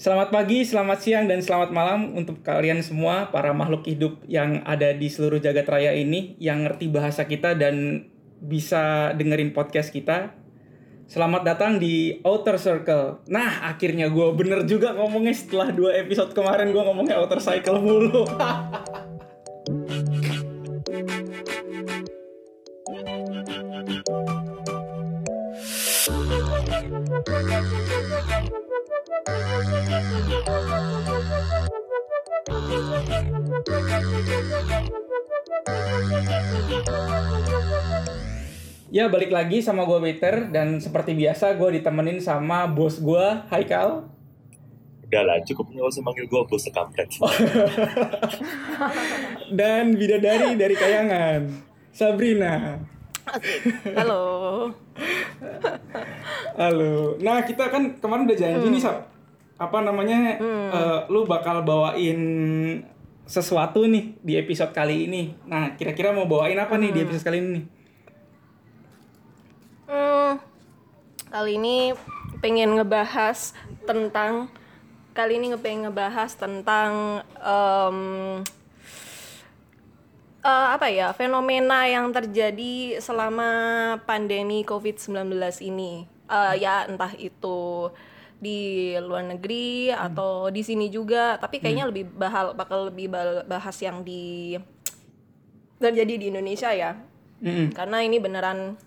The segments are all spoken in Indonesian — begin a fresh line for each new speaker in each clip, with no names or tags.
Selamat pagi, selamat siang, dan selamat malam untuk kalian semua para makhluk hidup yang ada di seluruh jagat raya ini yang ngerti bahasa kita dan bisa dengerin podcast kita. Selamat datang di Outer Circle. Nah, akhirnya gue bener juga ngomongnya setelah dua episode kemarin gue ngomongnya Outer Cycle mulu. Ya balik lagi sama gue Peter dan seperti biasa gue ditemenin sama bos gue Haikal.
Udah lah, cukup nggak usah manggil gue bos sekampret.
dan bidadari dari Kayangan, Sabrina.
Halo.
Halo. Nah kita kan kemarin udah janji
Hmm.
nih Sab. Apa namanya? eh, lu bakal bawain sesuatu nih di episode kali ini. Nah kira-kira mau bawain apa nih di episode kali ini? nih?
Hmm, kali ini pengen ngebahas tentang kali ini pengen ngebahas tentang em, eh, apa ya fenomena yang terjadi selama pandemi COVID-19 ini. Eh, ya entah itu di luar negeri atau di sini juga, tapi kayaknya lebih bahal bakal lebih bahas yang di terjadi di Indonesia ya.
Mm-mm.
Karena ini beneran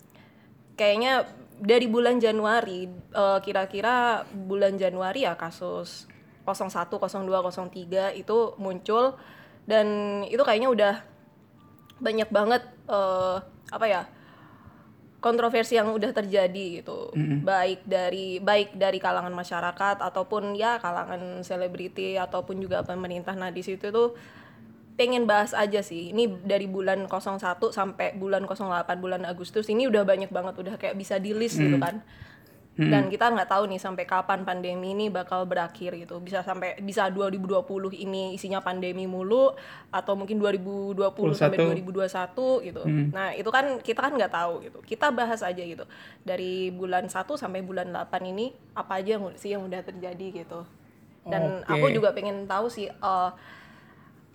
kayaknya dari bulan Januari eh, kira-kira bulan Januari ya kasus 01, 02, 03 itu muncul. Dan itu kayaknya udah banyak banget eh, apa ya kontroversi yang udah terjadi gitu. Baik dari baik dari kalangan masyarakat ataupun ya kalangan selebriti ataupun juga pemerintah. Nah di situ tuh pengen bahas aja sih. Ini dari bulan 01 sampai bulan 08 bulan Agustus ini udah banyak banget udah kayak bisa di list gitu kan. Dan kita nggak tahu nih sampai kapan pandemi ini bakal berakhir gitu. Bisa sampai bisa 2020 ini isinya pandemi mulu atau mungkin 2020 sampai 2021 gitu. Nah itu kan kita kan nggak tahu gitu. Kita bahas aja gitu. Dari bulan 1 sampai bulan 8 ini apa aja sih yang udah terjadi gitu. Dan
Oke.
aku juga pengen tahu sih eh,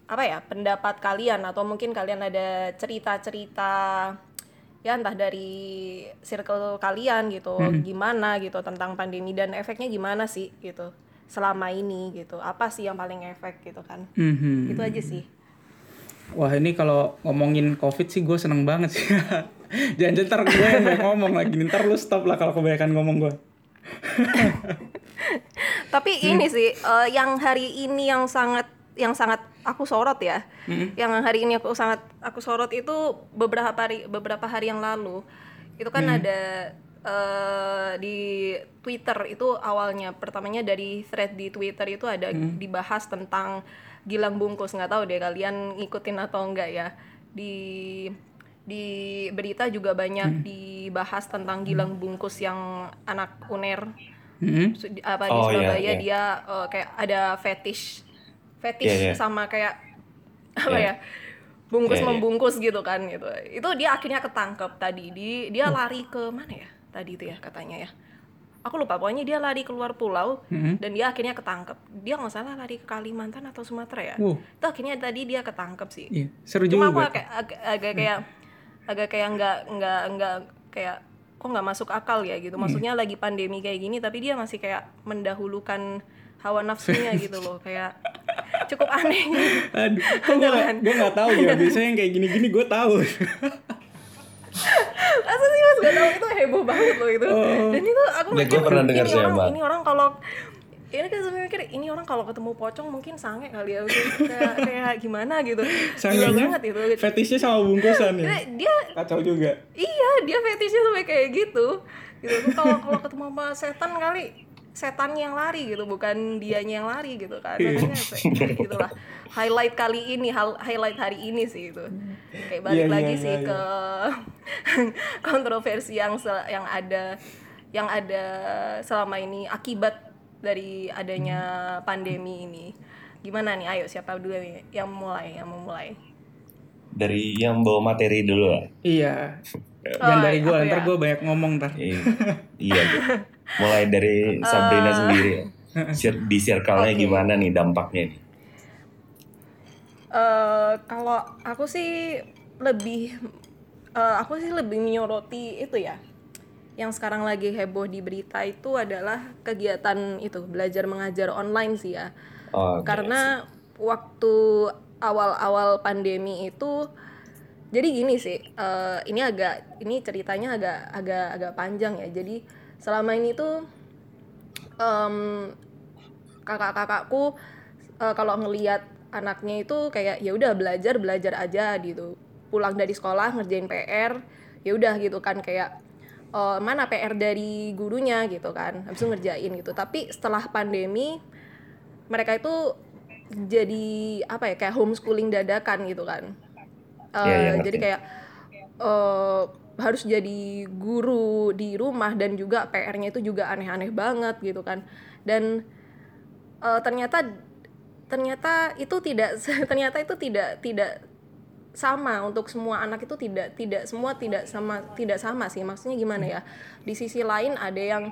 apa ya pendapat kalian atau mungkin kalian ada cerita-cerita ya entah dari circle kalian gitu gimana gitu tentang pandemi dan efeknya gimana sih gitu selama ini gitu apa sih yang paling efek gitu kan
Mhm.
itu aja sih
Wah ini kalau ngomongin covid sih gue seneng banget sih. Jangan ntar gue yang banyak ngomong lagi. Ntar lu stop lah kalau kebanyakan ngomong gue.
tapi ini sih eh, yang hari ini yang sangat yang sangat aku sorot ya. Yang hari ini aku sangat aku sorot itu beberapa hari beberapa hari yang lalu. Itu kan ada eh, di Twitter itu awalnya. Pertamanya dari thread di Twitter itu ada dibahas tentang Gilang Bungkus. Nggak tahu deh kalian ngikutin atau enggak ya. Di di berita juga banyak dibahas tentang Gilang Bungkus yang anak UNER di- apa di
Oh, iya,
Surabaya
iya.
dia eh, kayak ada fetish fetish
Iya, iya.
sama kayak apa
Iya.
ya bungkus
iya.
membungkus gitu kan gitu itu dia akhirnya ketangkep tadi di dia
Hmm.
lari ke mana ya tadi itu ya katanya ya aku lupa pokoknya dia lari keluar pulau
Mhm.
dan dia akhirnya ketangkep dia nggak salah lari ke Kalimantan atau Sumatera ya
Wow.
itu akhirnya tadi dia ketangkep sih
Iya, seru
cuma aku
juga.
agak agak, agak kayak agak kayak nggak nggak nggak kayak kok nggak masuk akal ya gitu maksudnya lagi pandemi kayak gini tapi dia masih kayak mendahulukan hawa nafsunya gitu loh kayak cukup aneh
Aduh, gue gak, tahu ya. Biasanya yang kayak gini-gini gue tahu.
Masa sih mas gak tau itu heboh banget loh itu dan itu aku
Ya, gua pernah dengar
ini
sih,
orang ini orang kalau ini kan saya mikir ini orang kalau ketemu pocong mungkin sange kali ya kayak kayak gimana gitu
Sangenya
banget itu
fetishnya sama bungkusan ya.
dia, dia
Kacau juga.
Iya, dia fetishnya sampai kayak gitu. Gitu. Tuh Kalau kalau ketemu sama setan kali setannya yang lari gitu, bukan dianya yang lari gitu kan. Makanya kayak gitu lah. Highlight kali ini, hal- highlight hari ini sih itu. Kayak balik
Iya, iya,
lagi
iya,
sih
iya.
ke kontroversi yang se- yang ada yang ada selama ini akibat dari adanya pandemi ini. Gimana nih? Ayo siapa dulu nih yang mulai, yang memulai?
Dari yang bawa materi dulu lah.
Iya. Jangan
Oh,
dari gue, ntar
ya.
gue banyak ngomong ntar.
Iya. iya. Mulai dari Sabrina
Eh.
sendiri. ya. Di circle-nya
Oke.
gimana nih dampaknya nih?
Eh, kalau aku sih lebih eh, aku sih lebih menyoroti itu ya yang sekarang lagi heboh di berita itu adalah kegiatan itu belajar mengajar online sih ya
Oh, oke.
karena waktu awal-awal pandemi itu jadi gini sih eh, ini agak ini ceritanya agak agak agak panjang ya. Jadi selama ini tuh em, kakak-kakakku eh, kalau ngelihat anaknya itu kayak ya udah belajar belajar aja gitu. Pulang dari sekolah ngerjain PR ya udah gitu kan kayak eh, mana PR dari gurunya gitu kan. Habis itu ngerjain gitu. Tapi setelah pandemi mereka itu jadi apa ya kayak homeschooling dadakan gitu kan Eh,
Iya, iya, ngerti.
jadi kayak eh, harus jadi guru di rumah dan juga PR-nya itu juga aneh-aneh banget gitu kan. Dan eh, ternyata ternyata itu tidak ternyata itu tidak tidak sama untuk semua anak itu tidak tidak semua tidak sama tidak sama sih. Maksudnya gimana ya? Di sisi lain ada yang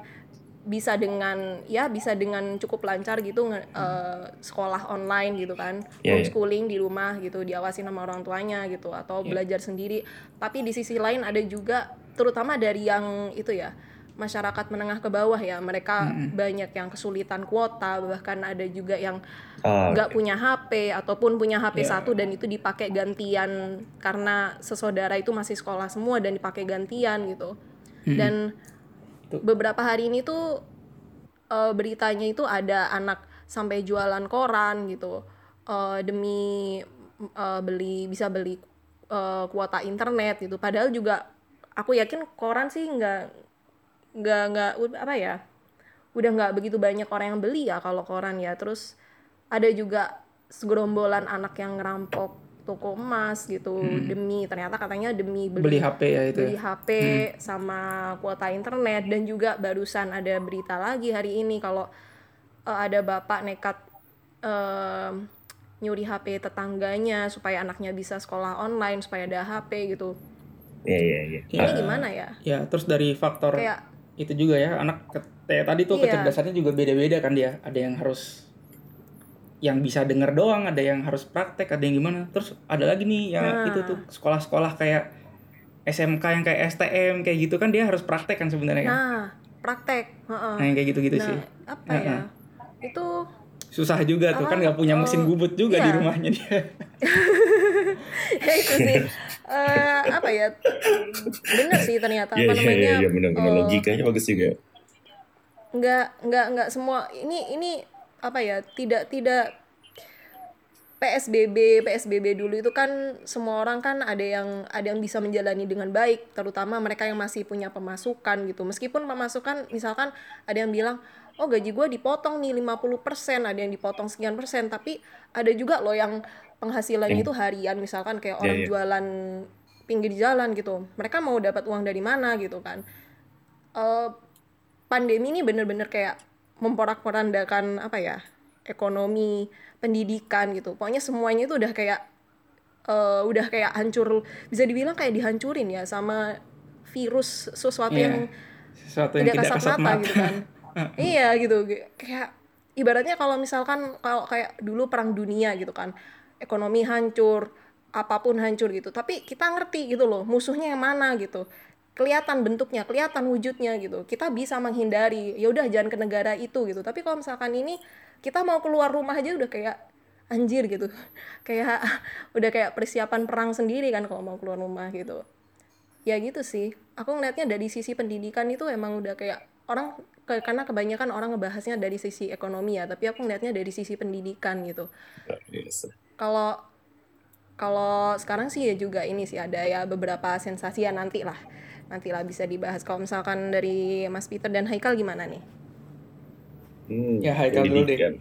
bisa dengan ya bisa dengan cukup lancar gitu eh, sekolah online gitu kan.
Iya, iya.
homeschooling di rumah gitu diawasi sama orang tuanya gitu atau belajar sendiri. Tapi di sisi lain ada juga terutama dari yang itu ya masyarakat menengah ke bawah ya mereka banyak yang kesulitan kuota bahkan ada juga yang
Oh,
nggak punya HP ataupun punya HP
Ya.
satu dan itu dipakai gantian karena sesaudara itu masih sekolah semua dan dipakai gantian gitu. Dan
Tuh.
beberapa hari ini tuh eh, beritanya itu ada anak sampai jualan koran gitu. Eh, demi eh, beli bisa beli eh, kuota internet gitu. Padahal juga aku yakin koran sih nggak nggak nggak apa ya udah nggak begitu banyak orang yang beli ya kalau koran ya. Terus ada juga segerombolan anak yang ngerampok toko emas gitu demi ternyata katanya demi
Beli HP ya itu.
beli HP sama kuota internet dan juga barusan ada berita lagi hari ini kalau eh, ada bapak nekat em, nyuri HP tetangganya supaya anaknya bisa sekolah online supaya ada HP gitu
Iya, iya, iya.
ini
Ya.
gimana ya
Ya, terus dari faktor
kayak
itu juga ya anak ke- kayak tadi tuh
Iya.
kecerdasannya juga beda-beda kan dia ada yang harus yang bisa denger doang ada yang harus praktek ada yang gimana. Terus ada lagi nih yang
Nah.
itu tuh sekolah-sekolah kayak SMK yang kayak STM kayak gitu kan dia harus praktek kan sebenarnya kan?
Nah praktek heeh.
nah yang kayak gitu-gitu
nah
sih.
apa ya? Itu
susah juga tuh kan nggak punya mesin
Oh,
bubut juga di
iya.
rumahnya dia.
Ya itu sih. Eh, apa ya? Bener sih ternyata
Iya,
apa
iya,
namanya?
iya, iya, benar-benar
eh,
logikanya bagus juga.
nggak nggak nggak semua ini ini apa ya tidak tidak PSBB PSBB dulu itu kan semua orang kan ada yang ada yang bisa menjalani dengan baik terutama mereka yang masih punya pemasukan gitu. Meskipun pemasukan misalkan ada yang bilang oh gaji gue dipotong nih 50% ada yang dipotong sekian persen tapi ada juga loh yang penghasilannya itu harian misalkan kayak orang
Iya, iya.
jualan pinggir jalan gitu. Mereka mau dapat uang dari mana gitu kan. Eh, pandemi ini bener-bener kayak memporak-porandakan apa ya ekonomi pendidikan gitu. Pokoknya semuanya itu udah kayak eh, udah kayak hancur bisa dibilang kayak dihancurin ya sama virus sesuatu
Iya.
yang
sesuatu yang
tidak
tidak
kasat
kasat
mata,
mata.
gitu kan. Iya gitu. Kayak ibaratnya kalau misalkan kalau kayak dulu perang dunia gitu kan ekonomi hancur apa pun hancur gitu. Tapi kita ngerti gitu loh musuhnya yang mana gitu kelihatan bentuknya kelihatan wujudnya gitu. Kita bisa menghindari ya udah jangan ke negara itu gitu. Tapi kalau misalkan ini kita mau keluar rumah aja udah kayak anjir gitu. Kayak udah kayak persiapan perang sendiri kan kalau mau keluar rumah gitu. Ya gitu sih. Aku ngelihatnya dari sisi pendidikan itu emang udah kayak orang ke- karena kebanyakan orang ngebahasnya dari sisi ekonomi ya tapi aku ngelihatnya dari sisi pendidikan gitu.
Luar biasa.
kalau kalau sekarang sih ya juga ini sih ada ya beberapa sensasi ya nanti lah nanti lah bisa dibahas kalau misalkan dari Mas Peter dan Haikal gimana nih
Hmm,
Ya, Haikal dulu deh.
pendidikan.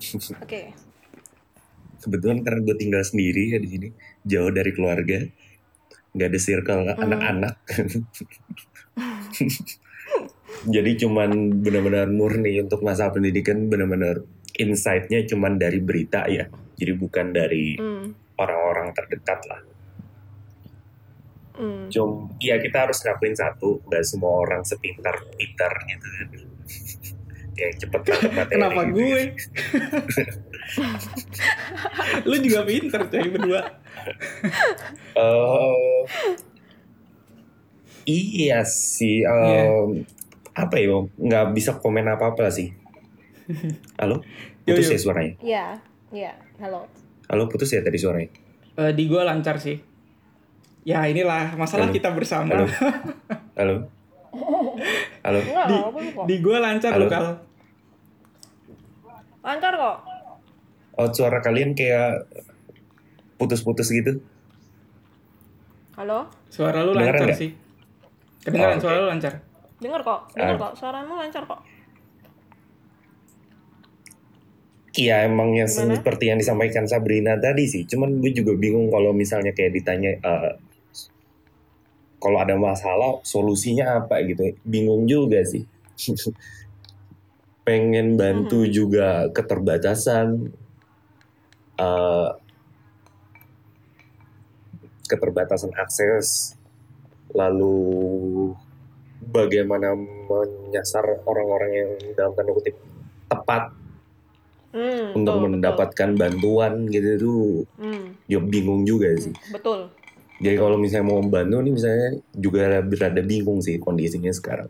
oke
Kebetulan karena gue tinggal sendiri ya di sini, jauh dari keluarga, nggak ada circle
Hmm.
anak-anak. Jadi cuman benar-benar murni untuk masalah pendidikan benar-benar insight-nya cuman dari berita ya. Jadi bukan dari
hmm.
orang-orang terdekat lah.
Hmm.
Cum, ya kita harus ngakuin satu, nggak semua orang sepintar Peter gitu kan. yang cepet materi.
Kenapa gue? Lu juga pinter coy berdua.
Eh, iya sih. em, Apa ya? Nggak bisa komen apa-apa sih. Halo?
Yo,
Putus
yo.
ya suaranya?
Iya, iya. Halo.
Halo, putus ya tadi suaranya?
Eh, di gue lancar sih. Ya inilah masalah
Halo.
kita bersama.
Halo? Halo? Halo?
Di,
kok.
di gue lancar
Halo?
loh Kal.
Lancar kok.
Oh, suara kalian kayak putus-putus gitu?
Halo?
Suara lu
Kedengeran
lancar
nggak?
sih. Kedengeran
Oh,
suara lu lancar.
Dengar kok. Dengar
Ah.
kok. Suaramu lancar kok.
Iya emang yang
Gimana?
seperti yang disampaikan Sabrina tadi sih. Cuman gue juga bingung kalau misalnya kayak ditanya eh, kalau ada masalah solusinya apa gitu. Bingung juga sih. Pengen bantu juga keterbatasan eh, keterbatasan akses lalu bagaimana menyasar orang-orang yang dalam tanda kutip tepat
Hmm,
untuk
betul,
mendapatkan bantuan gitu tuh
Betul. Hmm,
ya bingung juga sih.
betul.
Jadi kalau misalnya mau membantu nih misalnya juga berada bingung sih kondisinya sekarang.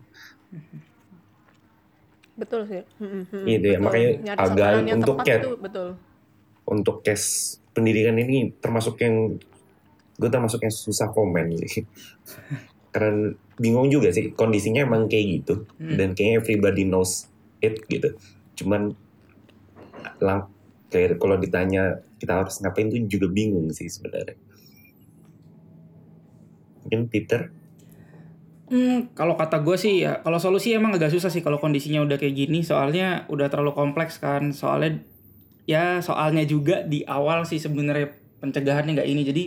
Betul sih. Hmm, hmm,
Gitu ya,
betul.
makanya
Nyari
agak untuk cat.
itu betul.
Untuk case pendidikan ini termasuk yang gue termasuk yang susah komen sih. Karena bingung juga sih kondisinya emang kayak gitu
Hmm.
dan kayaknya everybody knows it gitu. Cuman lang kayak kalau ditanya kita harus ngapain tuh juga bingung sih sebenarnya. Mungkin Peter
Hmm, kalau kata gue sih ya, kalau solusi emang agak susah sih kalau kondisinya udah kayak gini, soalnya udah terlalu kompleks kan. Soalnya ya soalnya juga di awal sih sebenarnya pencegahannya nggak ini. Jadi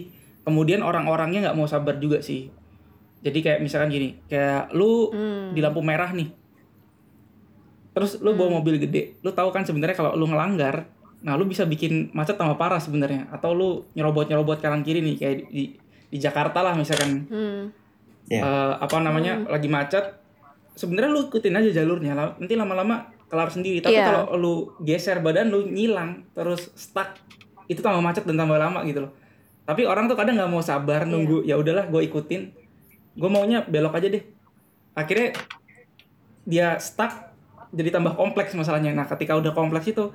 kemudian orang-orangnya nggak mau sabar juga sih. Jadi kayak misalkan gini, kayak lu
Hmm.
di lampu merah nih, terus lu bawa mobil gede, lu tahu kan sebenarnya kalau lu ngelanggar, nah lu bisa bikin macet tambah parah sebenarnya. Atau lu nyerobot-nyerobot kanan kiri nih kayak di di Jakarta lah misalkan.
Hmm.
Ya.
eh, apa namanya lagi macet sebenarnya lu ikutin aja jalurnya. Lah nanti lama-lama kelar sendiri. Tapi
Iya.
kalau lu geser badan lu nyilang terus stuck itu tambah macet dan tambah lama gitu loh. Tapi orang tuh kadang nggak mau sabar nunggu ya udahlah gue ikutin. Gue maunya belok aja deh. Akhirnya dia stuck jadi tambah kompleks masalahnya. Nah ketika udah kompleks itu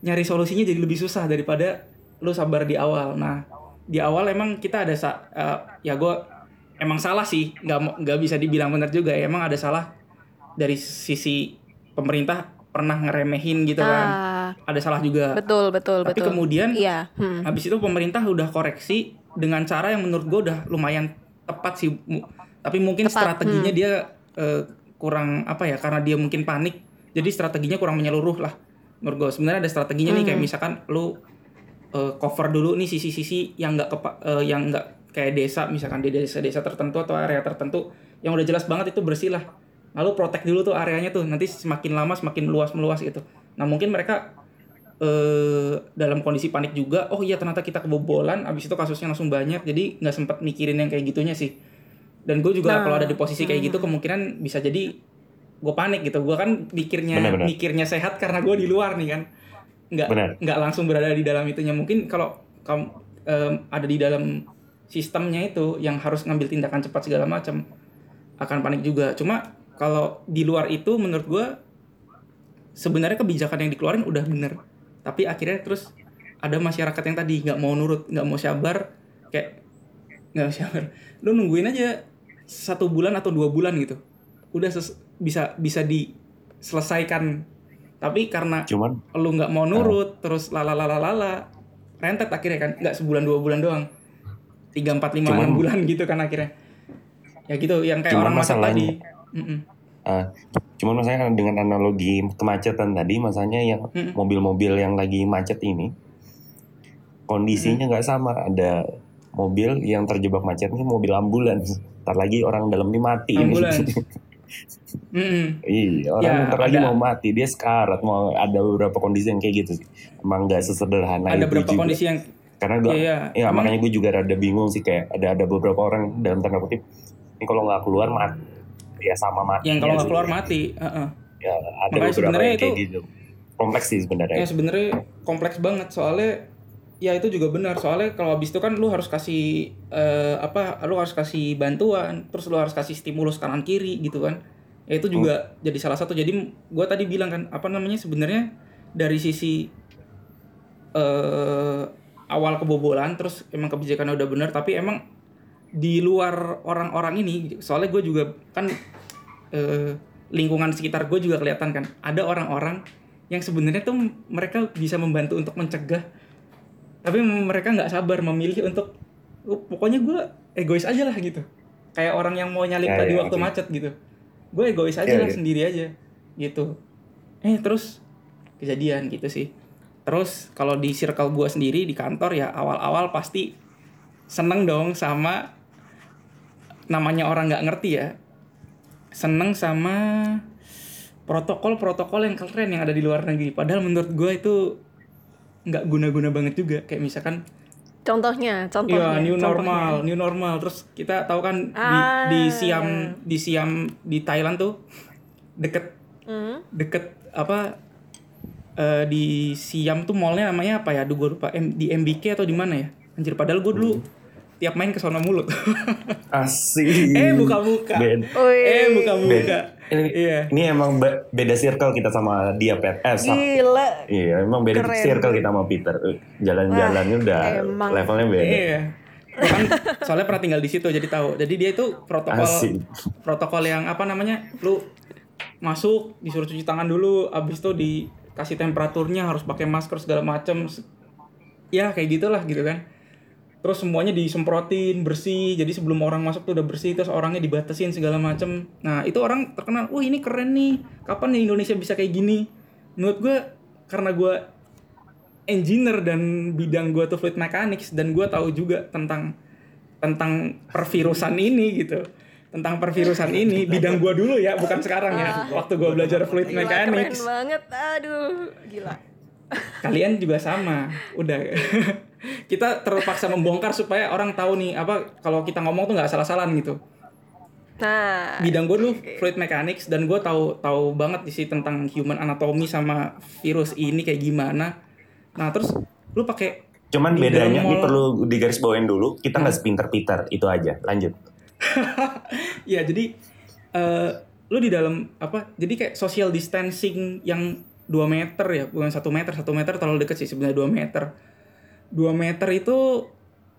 nyari solusinya jadi lebih susah daripada lu sabar di awal. Nah di awal emang kita ada sa- eh, ya gue emang salah sih. Nggak nggak bisa dibilang benar juga ya. Emang ada salah dari sisi pemerintah pernah ngeremehin gitu kan.
Ah,
ada salah juga.
Betul, betul,
tapi
betul.
kemudian
Iya. Hmm.
habis itu pemerintah udah koreksi dengan cara yang menurut gue udah lumayan tepat sih. Tapi mungkin
Tepat,
strateginya dia eh, kurang apa ya karena dia mungkin panik. Jadi strateginya kurang menyeluruh lah menurut gue sebenarnya ada strateginya nih kayak misalkan lu eh, cover dulu nih sisi-sisi yang nggak kepa- eh, yang nggak kayak desa misalkan di desa-desa tertentu atau area tertentu yang udah jelas banget itu bersih lah. Lalu protect dulu tuh areanya tuh nanti semakin lama semakin luas meluas gitu. Nah mungkin mereka eh dalam kondisi panik juga oh iya ternyata kita kebobolan abis itu kasusnya langsung banyak jadi nggak sempat mikirin yang kayak gitunya sih. Dan gue juga
Nah,
kalau ada di posisi kayak gitu kemungkinan bisa jadi gue panik gitu. Gue kan mikirnya
Benar-benar.
mikirnya sehat karena gue di luar nih kan nggak
Benar.
nggak langsung berada di dalam itunya. Mungkin kalau kamu em, ada di dalam sistemnya itu yang harus ngambil tindakan cepat segala macam akan panik juga. Cuma kalau di luar itu menurut gue sebenarnya kebijakan yang dikeluarin udah bener. Tapi akhirnya terus ada masyarakat yang tadi nggak mau nurut nggak mau sabar kayak nggak sabar. Lu nungguin aja satu bulan atau dua bulan gitu. Udah ses- bisa bisa diselesaikan tapi karena
cuman
lu nggak mau nurut terus lala rentet akhirnya kan. Nggak sebulan dua bulan doang. Tiga empat lima enam bulan gitu kan akhirnya. Ya gitu yang kayak orang macet tadi.
Ah, cuman masalahnya dengan analogi kemacetan tadi masalahnya yang mobil-mobil yang lagi macet ini kondisinya nggak sama. Ada mobil yang terjebak macet ini mobil ambulans. Ntar lagi orang dalam ini mati. Ini.
ambulans Mm-mm.
Iya, orang
Ya,
bentar lagi
ada-
mau mati, dia sekarat, mau ada beberapa kondisi yang kayak gitu sih. Emang nggak sesederhana
ada
itu
beberapa
juga.
kondisi yang
Karena gue,
Iya, iya.
ya
Emang-
makanya gue juga rada bingung sih kayak ada ada beberapa orang dalam tanda kutip, ini kalau nggak keluar mati, ya sama mati.
yang kalau nggak keluar mati Heeh.
ya ada
Makanya
beberapa yang kayak
itu-
gitu kompleks sih sebenarnya
Ya sebenarnya kompleks banget soalnya ya itu juga benar. Soalnya kalau habis itu kan lu harus kasih eh, apa lu harus kasih bantuan terus lu harus kasih stimulus kanan kiri gitu kan. Ya itu juga jadi salah satu. Jadi gua tadi bilang kan apa namanya sebenarnya dari sisi eh awal kebobolan terus emang kebijakannya udah benar tapi emang di luar orang-orang ini soalnya gue juga kan eh, lingkungan sekitar gue juga kelihatan kan ada orang-orang yang sebenarnya tuh mereka bisa membantu untuk mencegah tapi mereka nggak sabar memilih untuk "Oh, pokoknya gue egois aja lah gitu. Kayak orang yang mau nyalip
Ya,
tadi
ya,
waktu
oke.
macet gitu. Gue egois aja
Ya,
lah
ya.
sendiri aja gitu. Eh terus kejadian gitu sih. Terus kalau di circle gue sendiri di kantor ya awal-awal pasti seneng dong sama namanya orang nggak ngerti ya. Seneng sama protokol-protokol yang keren yang ada di luar negeri. Padahal menurut gue itu nggak guna-guna banget juga kayak misalkan
Contohnya,
Iya,
contohnya.
new
contohnya.
normal, new normal. Terus kita tahu kan di,
Ah.
di Siam, di Siam di Thailand tuh deket
Hmm.
deket apa eh, di Siam tuh mallnya namanya apa ya? Aduh gue lupa. M- di MBK atau di mana ya? Anjir padahal gue dulu tiap main ke sono mulu.
asik
eh buka-buka. Eh buka-buka.
Ini,
Iya.
ini emang be- beda circle kita sama dia Pet eh sama-
Gila.
iya emang beda
Keren.
circle kita sama Peter jalan-jalannya udah
emang.
levelnya beda
Iya. Kan soalnya pernah tinggal di situ jadi tahu. Jadi dia itu protokol
Asik.
protokol yang apa namanya? Lu masuk disuruh cuci tangan dulu, abis itu dikasih temperaturnya harus pakai masker segala macem. Ya kayak gitulah gitu kan. Terus semuanya disemprotin bersih. Jadi sebelum orang masuk tuh udah bersih terus orangnya dibatasin segala macem. Nah itu orang terkenal. Wah ini keren nih. Kapan nih Indonesia bisa kayak gini? Menurut gue karena gue engineer dan bidang gue tuh fluid mechanics dan gue tahu juga tentang tentang pervirusan ini gitu tentang pervirusan ini bidang gue dulu ya bukan sekarang ya waktu gue belajar fluid
Gila,
mechanics
keren banget. Aduh, gila.
kalian juga sama udah kita terpaksa membongkar supaya orang tahu nih apa kalau kita ngomong tuh nggak salah-salahan gitu.
Nah,
bidang gue dulu fluid mechanics dan gue tahu tahu banget di sini tentang human anatomy sama virus ini kayak gimana. Nah terus lu pakai
cuman bedanya ini perlu digaris bawain dulu kita nggak sepinter Peter itu aja. Lanjut.
Ya jadi eh lu di dalam apa jadi kayak social distancing yang 2 meter ya bukan satu meter satu meter terlalu deket sih sebenarnya 2 meter 2 meter itu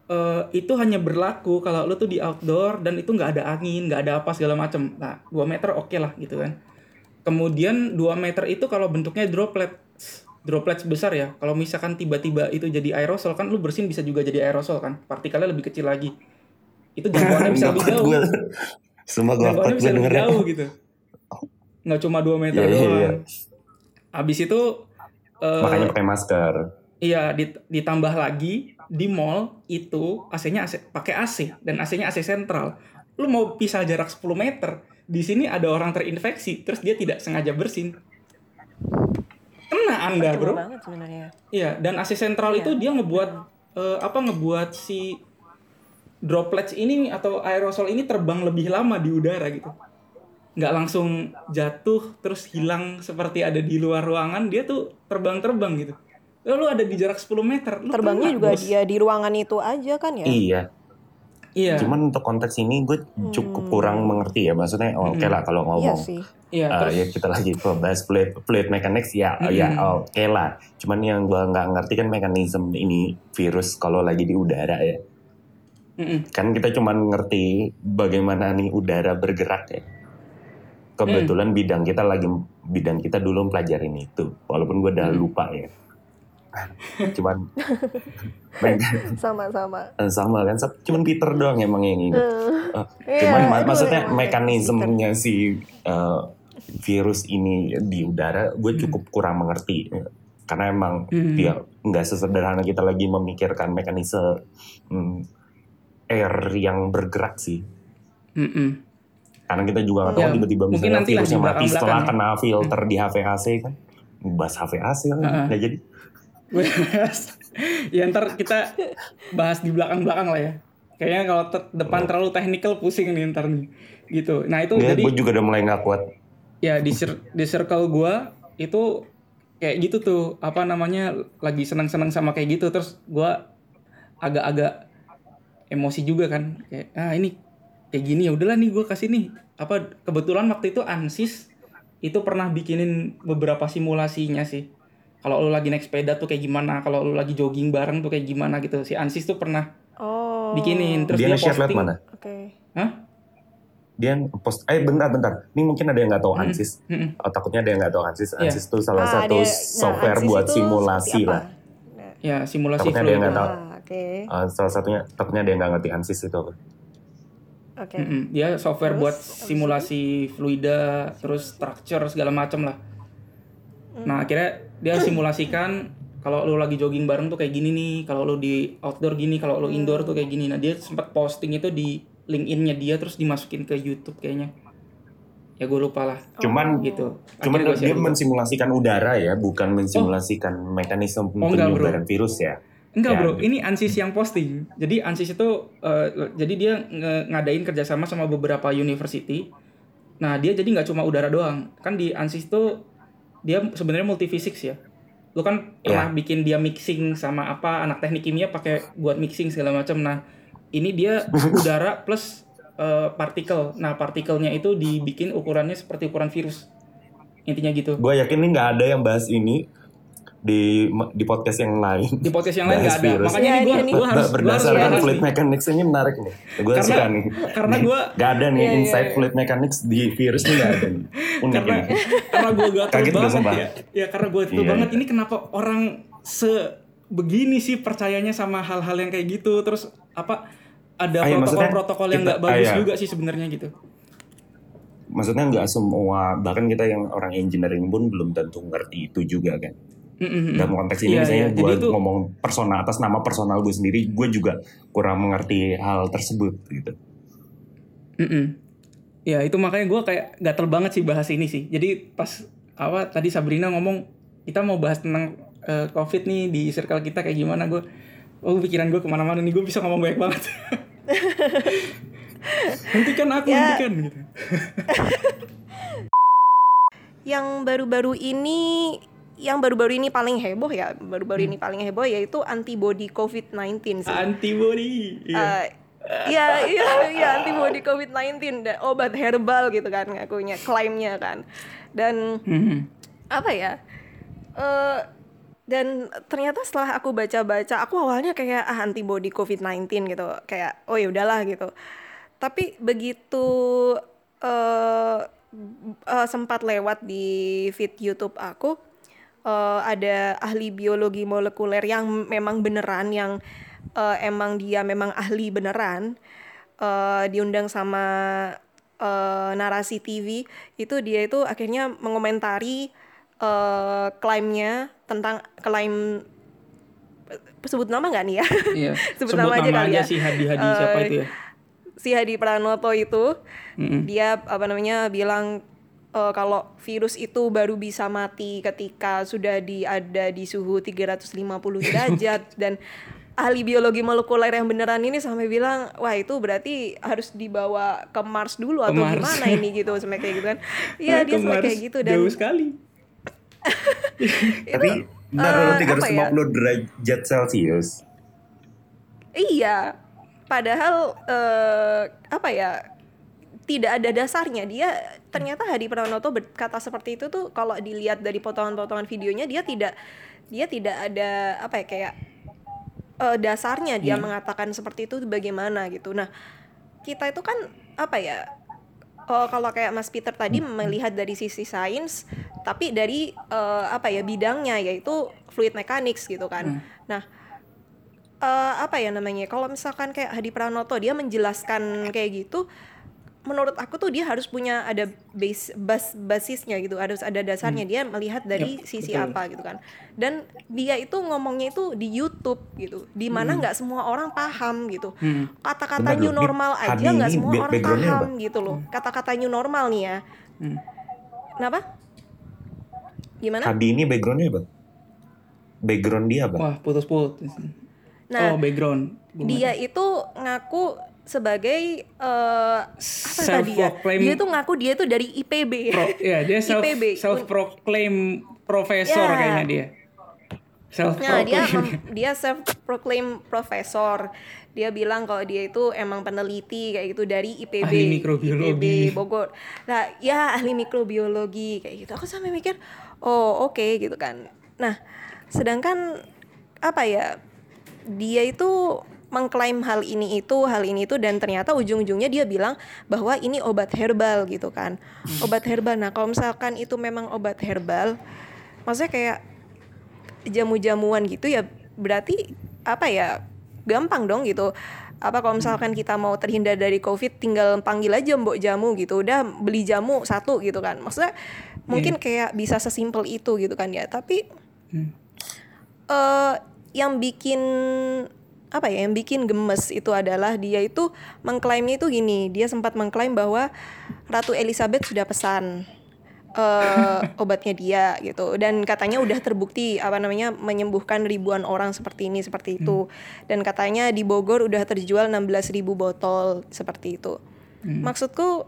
eh, itu hanya berlaku kalau lu tuh di outdoor dan itu nggak ada angin nggak ada apa segala macem. Nah 2 meter oke lah gitu kan. Kemudian 2 meter itu kalau bentuknya droplet droplets besar ya. Kalau misalkan tiba-tiba itu jadi aerosol kan lu bersin bisa juga jadi aerosol kan. Partikelnya lebih kecil lagi. Itu jangkauannya bisa lebih jauh.
Gua- Semua gue
jangkauannya
gue
bisa lebih
dengernya.
jauh gitu. Nggak cuma 2 meter
Iya, iya,
doang.
iya.
habis itu eh,
Makanya pakai masker.
Iya dit- ditambah lagi di mall itu AC-nya AC, pakai AC dan AC-nya AC sentral lu mau pisah jarak 10 meter di sini ada orang terinfeksi terus dia tidak sengaja bersin kena anda bro
banget sebenarnya.
Iya, dan AC sentral
Iya.
itu dia ngebuat eh, apa ngebuat si droplets ini atau aerosol ini terbang lebih lama di udara gitu. Nggak langsung jatuh terus hilang seperti ada di luar ruangan, dia tuh terbang-terbang gitu. Lalu ada di jarak 10 meter. lu
Terbangnya juga
bos.
dia di ruangan itu aja kan ya?
Iya.
Iya.
Cuman untuk konteks ini gue cukup kurang mengerti ya. Maksudnya oh, oke lah kalau
Hmm. Iya
ngomong.
sih.
Iya,
Ah,
terus
ya kita lagi bahas fluid, fluid mechanics ya ya
Mm-mm.
oke lah. Cuman yang gua nggak ngerti kan mekanisme ini virus kalau lagi di udara ya.
Mm-mm.
Kan kita cuman ngerti bagaimana nih udara bergerak ya. Kebetulan bidang kita lagi bidang kita dulu pelajarin itu. Walaupun gue udah
Mm.
lupa ya. cuman
Sama-sama.
sama kan cuman Peter doang emang yang ini. Eh,
Iya,
cuman ma-
aduh,
maksudnya mekanismenya si eh, virus ini di udara gue cukup kurang mengerti. Karena emang
Hmm.
dia nggak sesederhana kita lagi memikirkan mekanisme hmm, air yang bergerak sih.
Mm-mm.
karena kita juga nggak tahu
Ya,
tiba-tiba misalnya virusnya mati setelah
belakang-belakang
kena filter di HVAC kan. Bahas HVAC kan nggak jadi
ya ntar kita bahas di belakang-belakang lah ya. Kayaknya kalau te- depan terlalu technical pusing nih ntar nih. Gitu. Nah itu
ya,
jadi
gue juga udah mulai nggak kuat.
Ya di di circle gua itu kayak gitu tuh. Apa namanya lagi senang-senang sama kayak gitu. Terus gua agak-agak emosi juga kan. Kayak ah ini kayak gini ya udahlah nih gua kasih nih. Apa kebetulan waktu itu Ansis itu pernah bikinin beberapa simulasinya sih kalau lu lagi naik sepeda tuh kayak gimana kalau lu lagi jogging bareng tuh kayak gimana gitu si Ansis tuh pernah
Oh.
bikinin terus
dia
dia, posting
mana?
Oke.
Hah?
Dia post eh bentar bentar. Ini mungkin ada yang nggak tahu. Ansys.
Mm-mm.
Oh, takutnya ada yang nggak tahu Ansys.
Iya.
Ansys itu salah
Ah,
satu
dia- nah,
software
Ansys
buat simulasi lah.
Nah,
ya simulasi
Takutnya ada yang nggak tahu.
ah, Oke.
Uh, salah satunya takutnya ada yang nggak ngerti Ansys itu apa.
Oke.
Mm-mm. Dia software
Terus,
buat simulasi fluida, terus structure segala macam lah.
Hmm.
Nah akhirnya dia simulasikan kalau lu lagi jogging bareng tuh kayak gini nih, kalau lu di outdoor gini, kalau lu indoor tuh kayak gini. Nah dia sempat posting itu di LinkedIn-nya dia terus dimasukin ke YouTube kayaknya. Ya gue lupa lah
Cuman
gitu.
cuman
Akhirnya
dia
juga.
mensimulasikan udara ya, bukan mensimulasikan mekanisme
Oh, enggak, bro.
penyebaran virus ya.
Enggak
Ya.
bro, ini Ansis yang posting. Jadi Ansis itu, eh, jadi dia ngadain kerjasama sama beberapa university. Nah dia jadi nggak cuma udara doang. Kan di Ansis itu dia sebenarnya multifisik ya. Lu kan pernah bikin dia mixing sama apa anak teknik kimia pakai buat mixing segala macam. Nah ini dia udara plus eh, partikel. Nah partikelnya itu dibikin ukurannya seperti ukuran virus. Intinya gitu.
Gue yakin nih nggak ada yang bahas ini di di podcast yang lain.
Di podcast yang lain nggak ada.
virus.
Makanya
Ya,
ini gue
ini-
gua harus gua harus
berdasarkan
bahas
fluid mechanics ini menarik nih. Gue suka nih.
karena gua-
gak ada nih
Iya, iya,
insight
iya.
fluid mechanics di virus nih gak ada. nih. Unik
karena
ini.
karena gue gatel
Kaget gua
banget
sumpah.
ya ya karena gue gatel
Iya,
banget ini kenapa orang se begini sih percayanya sama hal-hal yang kayak gitu terus apa ada
Ah, iya,
protokol-protokol yang
kita-
nggak bagus
ah, iya.
juga sih sebenarnya gitu
Maksudnya nggak semua bahkan kita yang orang engineering pun belum tentu ngerti itu juga kan.
Mm-mm.
Dalam konteks ini
Iya,
misalnya
iya.
gue
itu-
ngomong persona atas nama personal gue sendiri, gue juga kurang mengerti hal tersebut gitu.
Mm-mm. ya itu makanya gue kayak gatel banget sih bahas ini sih jadi pas apa tadi Sabrina ngomong kita mau bahas tentang eh, covid nih di circle kita kayak gimana gue oh pikiran gue ke mana-mana nih gue bisa ngomong banyak banget hentikan aku
Ya.
hentikan gitu
Yang baru-baru ini yang baru-baru ini paling heboh ya, baru-baru
Hmm.
ini paling heboh yaitu antibody COVID-19 sih.
antibody iya.
Eh, Iya, iya, iya antibody COVID-19 da- obat herbal gitu kan ngakunya, klaimnya kan. Dan
Mhm.
apa ya? eh dan ternyata setelah aku baca-baca, aku awalnya kayak ah antibody COVID-19 gitu, kayak oh ya udahlah gitu. Tapi begitu eh eh, sempat lewat di feed YouTube aku, eh, ada ahli biologi molekuler yang memang beneran, yang eh, emang dia memang ahli beneran, eh, diundang sama eh, narasi TV, itu dia itu akhirnya mengomentari eh, klaimnya tentang klaim sebut nama nggak nih ya?
Iya.
Sebut nama aja kali ya.
si Hadi Hadi siapa
Eh,
itu ya?
si Hadi Pranoto itu
Mm-mm.
dia apa namanya bilang eh, kalau virus itu baru bisa mati ketika sudah di ada di suhu 350 derajat dan ahli biologi molekuler yang beneran ini sampai bilang wah itu berarti harus dibawa ke Mars dulu atau
Mars.
gimana ini gitu sampai kayak gitu kan iya
Ah,
dia sampai
Mars.
kayak gitu dan
jauh sekali.
Tapi bentar dulu
eh, apa ya?
350 derajat Celcius.
Iya, padahal eh, apa ya? Tidak ada dasarnya. Dia ternyata Hadi Pranoto berkata seperti itu tuh kalau dilihat dari potongan-potongan videonya dia tidak dia tidak ada apa ya kayak eh, dasarnya dia
Iya.
mengatakan seperti itu bagaimana gitu. Nah, kita itu kan apa ya? eh, kalau kayak Mas Peter tadi melihat dari sisi sains, tapi dari eh, apa ya bidangnya yaitu fluid mechanics gitu kan.
Hmm.
Nah, eh, apa ya namanya? Kalau misalkan kayak Hadi Pranoto dia menjelaskan kayak gitu, menurut aku tuh dia harus punya ada base bas, basisnya gitu, harus ada dasarnya dia melihat dari
Yap,
sisi
betul.
apa gitu kan. Dan dia itu ngomongnya itu di YouTube gitu, di mana nggak semua orang paham gitu.
Hmm.
Kata-kata new normal aja
Hadi
nggak semua orang paham gitu loh. Kata-kata new normal nih ya.
Hmm.
Kenapa? Gimana?
Hadi ini backgroundnya apa? Background dia apa?
Wah, putus-putus.
Nah,
oh, background. Gimana?
dia itu ngaku sebagai eh, apa tadi ya? Dia tuh ngaku dia tuh dari IPB.
Pro, ya dia self
IPB.
self proclaim profesor
Ya.
kayaknya dia. Self
Nah, dia dia self proclaim profesor. Dia bilang kalau dia itu emang peneliti kayak gitu dari IPB.
Ahli mikrobiologi.
IPB Bogor. Nah, ya ahli mikrobiologi kayak gitu. Aku sampai mikir, "Oh, oke gitu kan." Nah, sedangkan apa ya? Dia itu mengklaim hal ini itu, hal ini itu dan ternyata ujung-ujungnya dia bilang bahwa ini obat herbal gitu kan. Obat herbal. Nah, kalau misalkan itu memang obat herbal, maksudnya kayak jamu-jamuan gitu ya berarti apa ya gampang dong gitu. Apa kalau misalkan kita mau terhindar dari covid tinggal panggil aja mbok jamu gitu. Udah beli jamu satu gitu kan. Maksudnya mungkin kayak bisa sesimpel itu gitu kan ya. Tapi
Hmm.
eh yang bikin apa ya yang bikin gemes itu adalah dia itu mengklaimnya itu gini dia sempat mengklaim bahwa Ratu Elizabeth sudah pesan eh obatnya dia gitu. Dan katanya udah terbukti apa namanya menyembuhkan ribuan orang seperti ini seperti itu. Dan katanya di Bogor udah terjual 16.000 botol seperti itu. Maksudku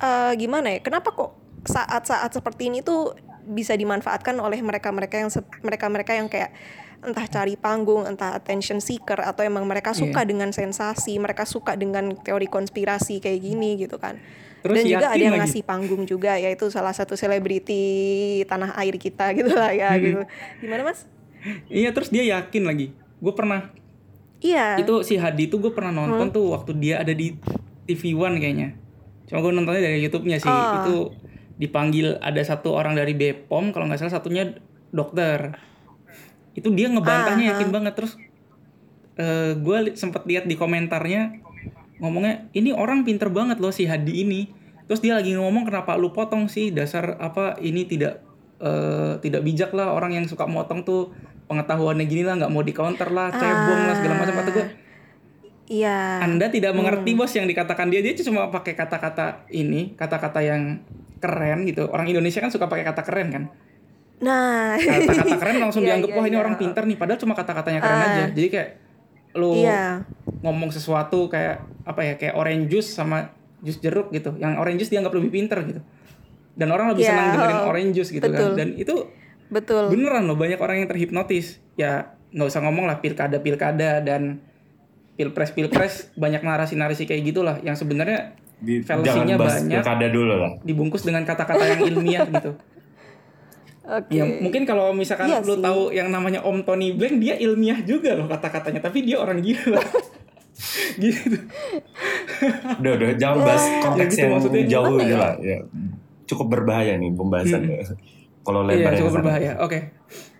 eh gimana ya kenapa kok saat-saat seperti ini tuh bisa dimanfaatkan oleh mereka-mereka yang mereka-mereka yang kayak entah cari panggung, entah attention seeker atau emang mereka suka dengan sensasi, mereka suka dengan teori konspirasi kayak gini gitu kan.
Terus
Dan juga ada yang
lagi.
ngasih panggung juga yaitu salah satu selebriti tanah air kita gitu lah ya
Hmm.
gitu. Gimana Mas?
Iya terus dia yakin lagi. Gue pernah
Iya.
itu si Hadi itu gue pernah nonton
Hmm.
tuh waktu dia ada di TV One kayaknya. Cuma gue nontonnya dari YouTube-nya sih.
Ah.
Itu dipanggil ada satu orang dari Bepom kalau nggak salah satunya dokter. Itu dia ngebantahnya
Ah,
yakin banget. Terus eh gue li- sempat lihat di komentarnya ngomongnya ini orang pinter banget loh si Hadi ini. Terus dia lagi ngomong kenapa lu potong sih? Dasar apa ini tidak eh, tidak bijak lah orang yang suka motong tuh. Pengetahuannya gini lah nggak mau di counter lah cebong lah segala macam. Kata gue
Iya.
anda tidak mengerti bos yang dikatakan dia. Dia cuma pakai kata-kata ini kata-kata yang keren gitu. Orang Indonesia kan suka pakai kata keren kan
Nah,
kata-kata keren langsung
Iya,
dianggap
iya,
wah ini
iya.
orang pinter nih padahal cuma kata-katanya keren
Ah.
aja jadi kayak lu
Iya.
ngomong sesuatu kayak apa ya kayak orange juice sama jus jeruk gitu yang orange juice dianggap lebih pinter gitu dan orang lebih
Iya,
senang dengerin
oh,
orange juice gitu
betul.
kan dan itu
Betul.
beneran loh banyak orang yang terhipnotis ya nggak usah ngomong lah pilkada pilkada dan pilpres pilpres banyak narasi narasi kayak gitulah yang sebenarnya
Di,
Fallacy-nya
jangan bahas
banyak.
pilkada dulu lah.
dibungkus dengan kata-kata yang ilmiah gitu
Oke.
ya mungkin kalau misalkan
Iya
lu
sih.
tahu yang namanya Om Tony Blank dia ilmiah juga loh kata-katanya tapi dia orang gila gitu
Udah, udah, jangan bahas konteks
gitu
yang jauh
ya?
lah. Ya. Cukup berbahaya nih pembahasan. Kalau lebar
Iya
yang
cukup
sana.
berbahaya. Oke.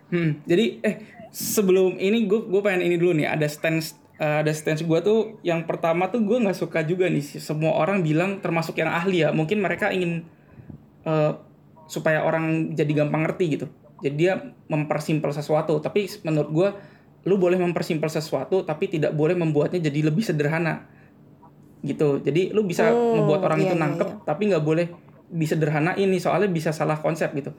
Hmm, jadi eh sebelum ini gue gue pengen ini dulu nih ada stance eh, ada stance gue tuh yang pertama tuh gue nggak suka juga nih semua orang bilang termasuk yang ahli ya mungkin mereka ingin eh, supaya orang jadi gampang ngerti gitu. Jadi dia mempersimpel sesuatu tapi menurut gue lu boleh mempersimpel sesuatu tapi tidak boleh membuatnya jadi lebih sederhana gitu. Jadi lu bisa
Hmm,
membuat orang
iya,
itu
iya,
nangkep
iya.
tapi nggak boleh disederhanain nih soalnya bisa salah konsep gitu.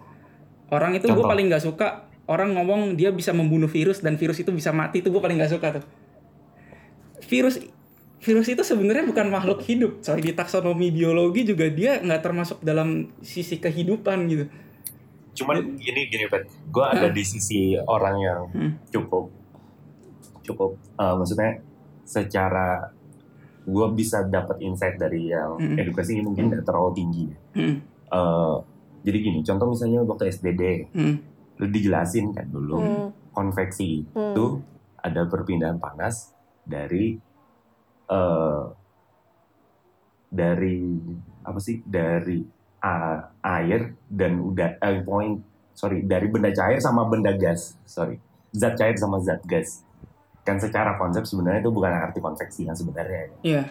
Orang itu gue paling nggak suka orang ngomong dia bisa membunuh virus dan virus itu bisa mati itu gue paling nggak suka tuh. Virus virus itu sebenarnya bukan makhluk hidup. Soalnya di taksonomi biologi juga dia nggak termasuk dalam sisi kehidupan gitu.
Cuman gini gini Pet, gue ada di sisi orang yang
Hmm.
cukup cukup eh, maksudnya secara gue bisa dapat insight dari yang
Hmm.
edukasi mungkin tidak terlalu tinggi.
Hmm,
Eh, jadi gini, contoh misalnya waktu SDD,
hmm,
lu dijelasin kan dulu
Hmm.
konveksi
Hmm.
itu ada perpindahan panas dari eh dari apa sih dari a- air dan udah eh, point sorry dari benda cair sama benda gas sorry zat cair sama zat gas kan secara konsep sebenarnya itu bukan arti konveksi yang sebenarnya
Iya.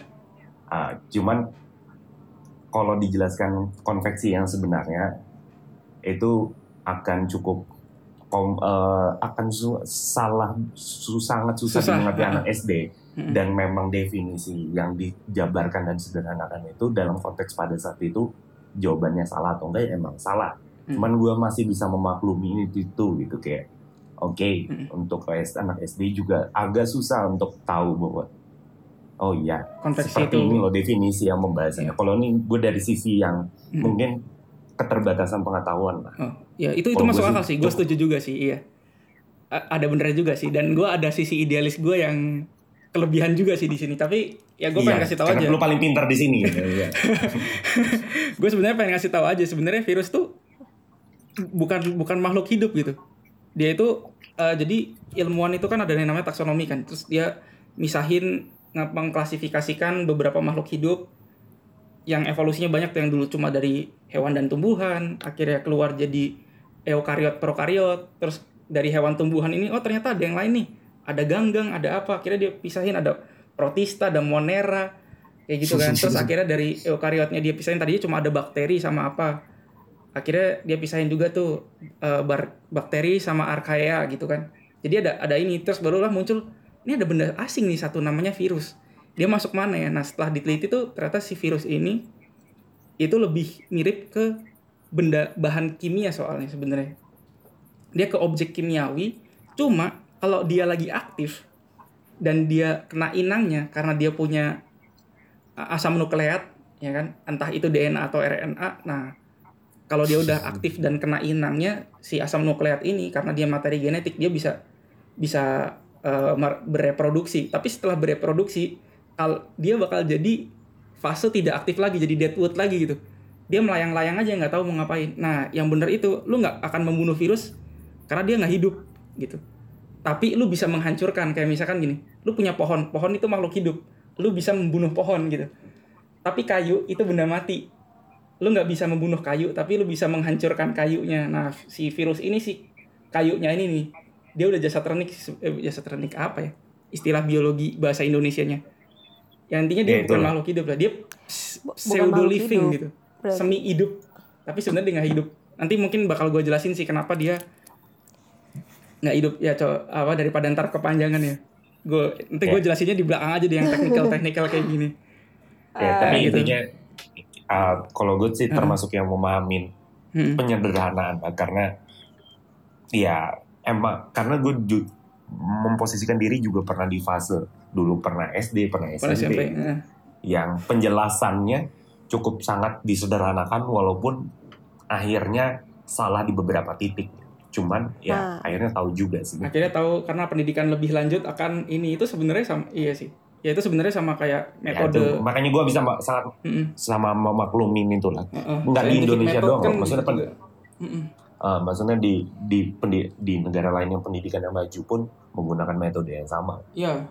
Ah, cuman kalau dijelaskan konveksi yang sebenarnya itu akan cukup kom- eh, akan su- salah su- sangat susah,
Susah,
dimengerti
ah.
anak SD Dan memang definisi yang dijabarkan dan disederhanakan itu dalam konteks pada saat itu jawabannya salah atau enggak ya emang salah
Hmm.
cuman gue masih bisa memaklumi itu itu gitu kayak oke
Hmm.
untuk anak SD juga agak susah untuk tahu bahwa Oh iya,
konveksi
seperti
itu.
ini loh definisi yang membahasnya. Kalau ini gue dari sisi yang
Hmm.
mungkin keterbatasan pengetahuan lah.
Oh, ya itu itu
Kalau
masuk akal
sih.
Gue setuju juga sih. Iya. A- ada benernya juga sih. Dan gue ada sisi idealis gue yang kelebihan juga sih di sini. Tapi ya gue pengen
Iya,
kasih tahu aja.
lu paling pintar di sini. Iya.
gue sebenarnya pengen ngasih tahu aja. Sebenarnya virus tuh bukan bukan makhluk hidup gitu. Dia itu eh, jadi ilmuwan itu kan ada yang namanya taksonomi kan. Terus dia misahin nge- mengklasifikasikan beberapa makhluk hidup yang evolusinya banyak tuh yang dulu cuma dari hewan dan tumbuhan, akhirnya keluar jadi eukariot prokariot, terus dari hewan tumbuhan ini oh ternyata ada yang lain nih, ada ganggang, ada apa, akhirnya dia pisahin ada protista, ada monera, kayak gitu kan. Terus akhirnya dari eukariotnya dia pisahin tadinya cuma ada bakteri sama apa, akhirnya dia pisahin juga tuh eh, bar- bakteri sama archaea gitu kan. Jadi ada ada ini terus barulah muncul ini ada benda asing nih satu namanya virus. Dia masuk mana ya? Nah setelah diteliti tuh ternyata si virus ini itu lebih mirip ke benda bahan kimia soalnya sebenarnya. Dia ke objek kimiawi. Cuma kalau dia lagi aktif dan dia kena inangnya karena dia punya uh, asam nukleat ya kan entah itu DNA atau RNA. Nah kalau dia udah aktif dan kena inangnya si asam nukleat ini karena dia materi genetik dia bisa bisa uh, bereproduksi. Tapi setelah bereproduksi dia bakal jadi fase tidak aktif lagi jadi deadwood lagi gitu. Dia melayang-layang aja nggak tahu mau ngapain. Nah yang bener itu lu nggak akan membunuh virus karena dia nggak hidup gitu. Tapi lu bisa menghancurkan kayak misalkan gini, lu punya pohon, pohon itu makhluk hidup, lu bisa membunuh pohon gitu. Tapi kayu itu benda mati, lu nggak bisa membunuh kayu tapi lu bisa menghancurkan kayunya. Nah si virus ini sih kayunya ini nih dia udah jasad renik eh, jasad renik apa ya? Istilah biologi bahasa Indonesianya. Yang intinya dia
Ya,
bukan makhluk hidup lah. Dia pseudo living
hidup,
gitu.
berarti.
semi hidup tapi sebenarnya dia nggak hidup. Nanti mungkin bakal gue jelasin sih kenapa dia nggak hidup ya co apa daripada ntar kepanjangan ya gue nanti gue
Ya.
jelasinnya di belakang aja deh yang teknikal teknikal kayak gini
Ya, tapi
gitu.
intinya uh, kalau gue sih termasuk yang memahamin
Hmm.
penyederhanaan karena ya emang karena gue ju- memposisikan diri juga pernah di fase dulu pernah SD pernah
SMP
SMP
eh.
yang penjelasannya cukup sangat disederhanakan walaupun akhirnya salah di beberapa titik cuman ya
Nah.
akhirnya tahu juga sih
akhirnya tahu karena pendidikan lebih lanjut akan ini itu sebenarnya sama iya sih ya itu sebenarnya sama kayak
Ya,
metode
itu, makanya gue bisa sangat
Mm-mm.
sama memaklumin itu lah
Heeh.
Nggak di Indonesia doang,
kan
maksudnya pen-. Uh, maksudnya di di pendi- di negara lain yang pendidikan yang maju pun menggunakan metode yang sama
Iya,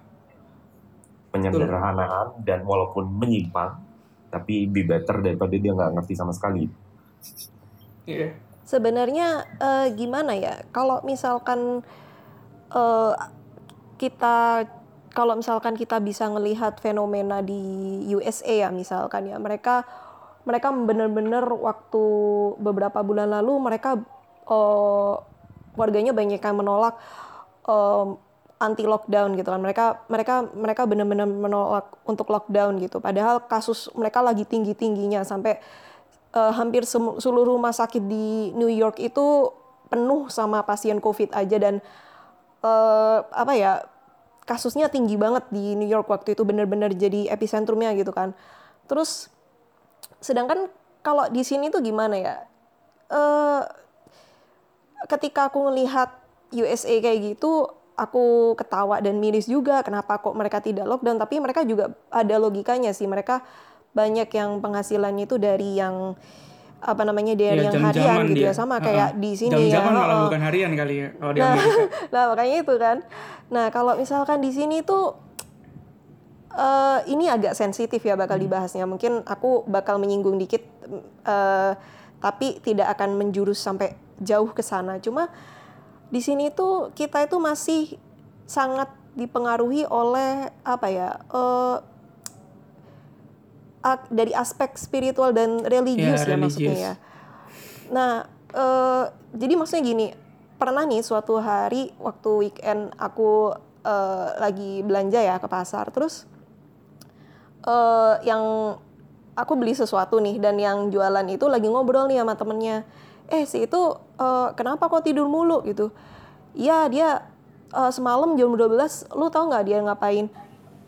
penyederhanaan dan walaupun menyimpang tapi be better daripada dia nggak ngerti sama sekali
iya.
Sebenarnya eh, gimana ya? Kalau misalkan eh, kita kalau misalkan kita bisa ngelihat fenomena di USA ya misalkan ya mereka mereka benar-benar waktu beberapa bulan lalu mereka eh, warganya banyak yang menolak anti lockdown gitu kan mereka mereka mereka benar-benar menolak untuk lockdown gitu padahal kasus mereka lagi tinggi tingginya sampai eh, hampir seluruh rumah sakit di New York itu penuh sama pasien COVID aja dan eh, apa ya kasusnya tinggi banget di New York waktu itu benar-benar jadi epicentrumnya gitu kan. Terus sedangkan kalau di sini tuh gimana ya? Eh ketika aku ngelihat USA kayak gitu aku ketawa dan miris juga kenapa kok mereka tidak lockdown tapi mereka juga ada logikanya sih. Mereka banyak yang penghasilannya itu dari yang apa namanya dari
Iya,
yang
jam-jaman
harian gitu
dia.
ya sama kayak di sini ya
Jam-jaman malah
heeh.
bukan harian kali ya kalau di
Nah,
Amerika.
nah makanya itu kan. Nah kalau misalkan di sini tuh eh ini agak sensitif ya bakal dibahasnya. Mungkin aku bakal menyinggung dikit, eh tapi tidak akan menjurus sampai jauh ke sana. Cuma di sini tuh kita itu masih sangat dipengaruhi oleh apa ya? eh ak- dari aspek spiritual dan religius
Ya,
ya, maksudnya
religius.
ya. Nah, eh, jadi maksudnya gini, pernah nih suatu hari waktu weekend aku eh, lagi belanja ya ke pasar, terus eh, yang aku beli sesuatu nih dan yang jualan itu lagi ngobrol nih sama temennya, eh si itu eh, kenapa kok tidur mulu gitu? Iya dia eh, semalam jam 12, lu tahu nggak dia ngapain?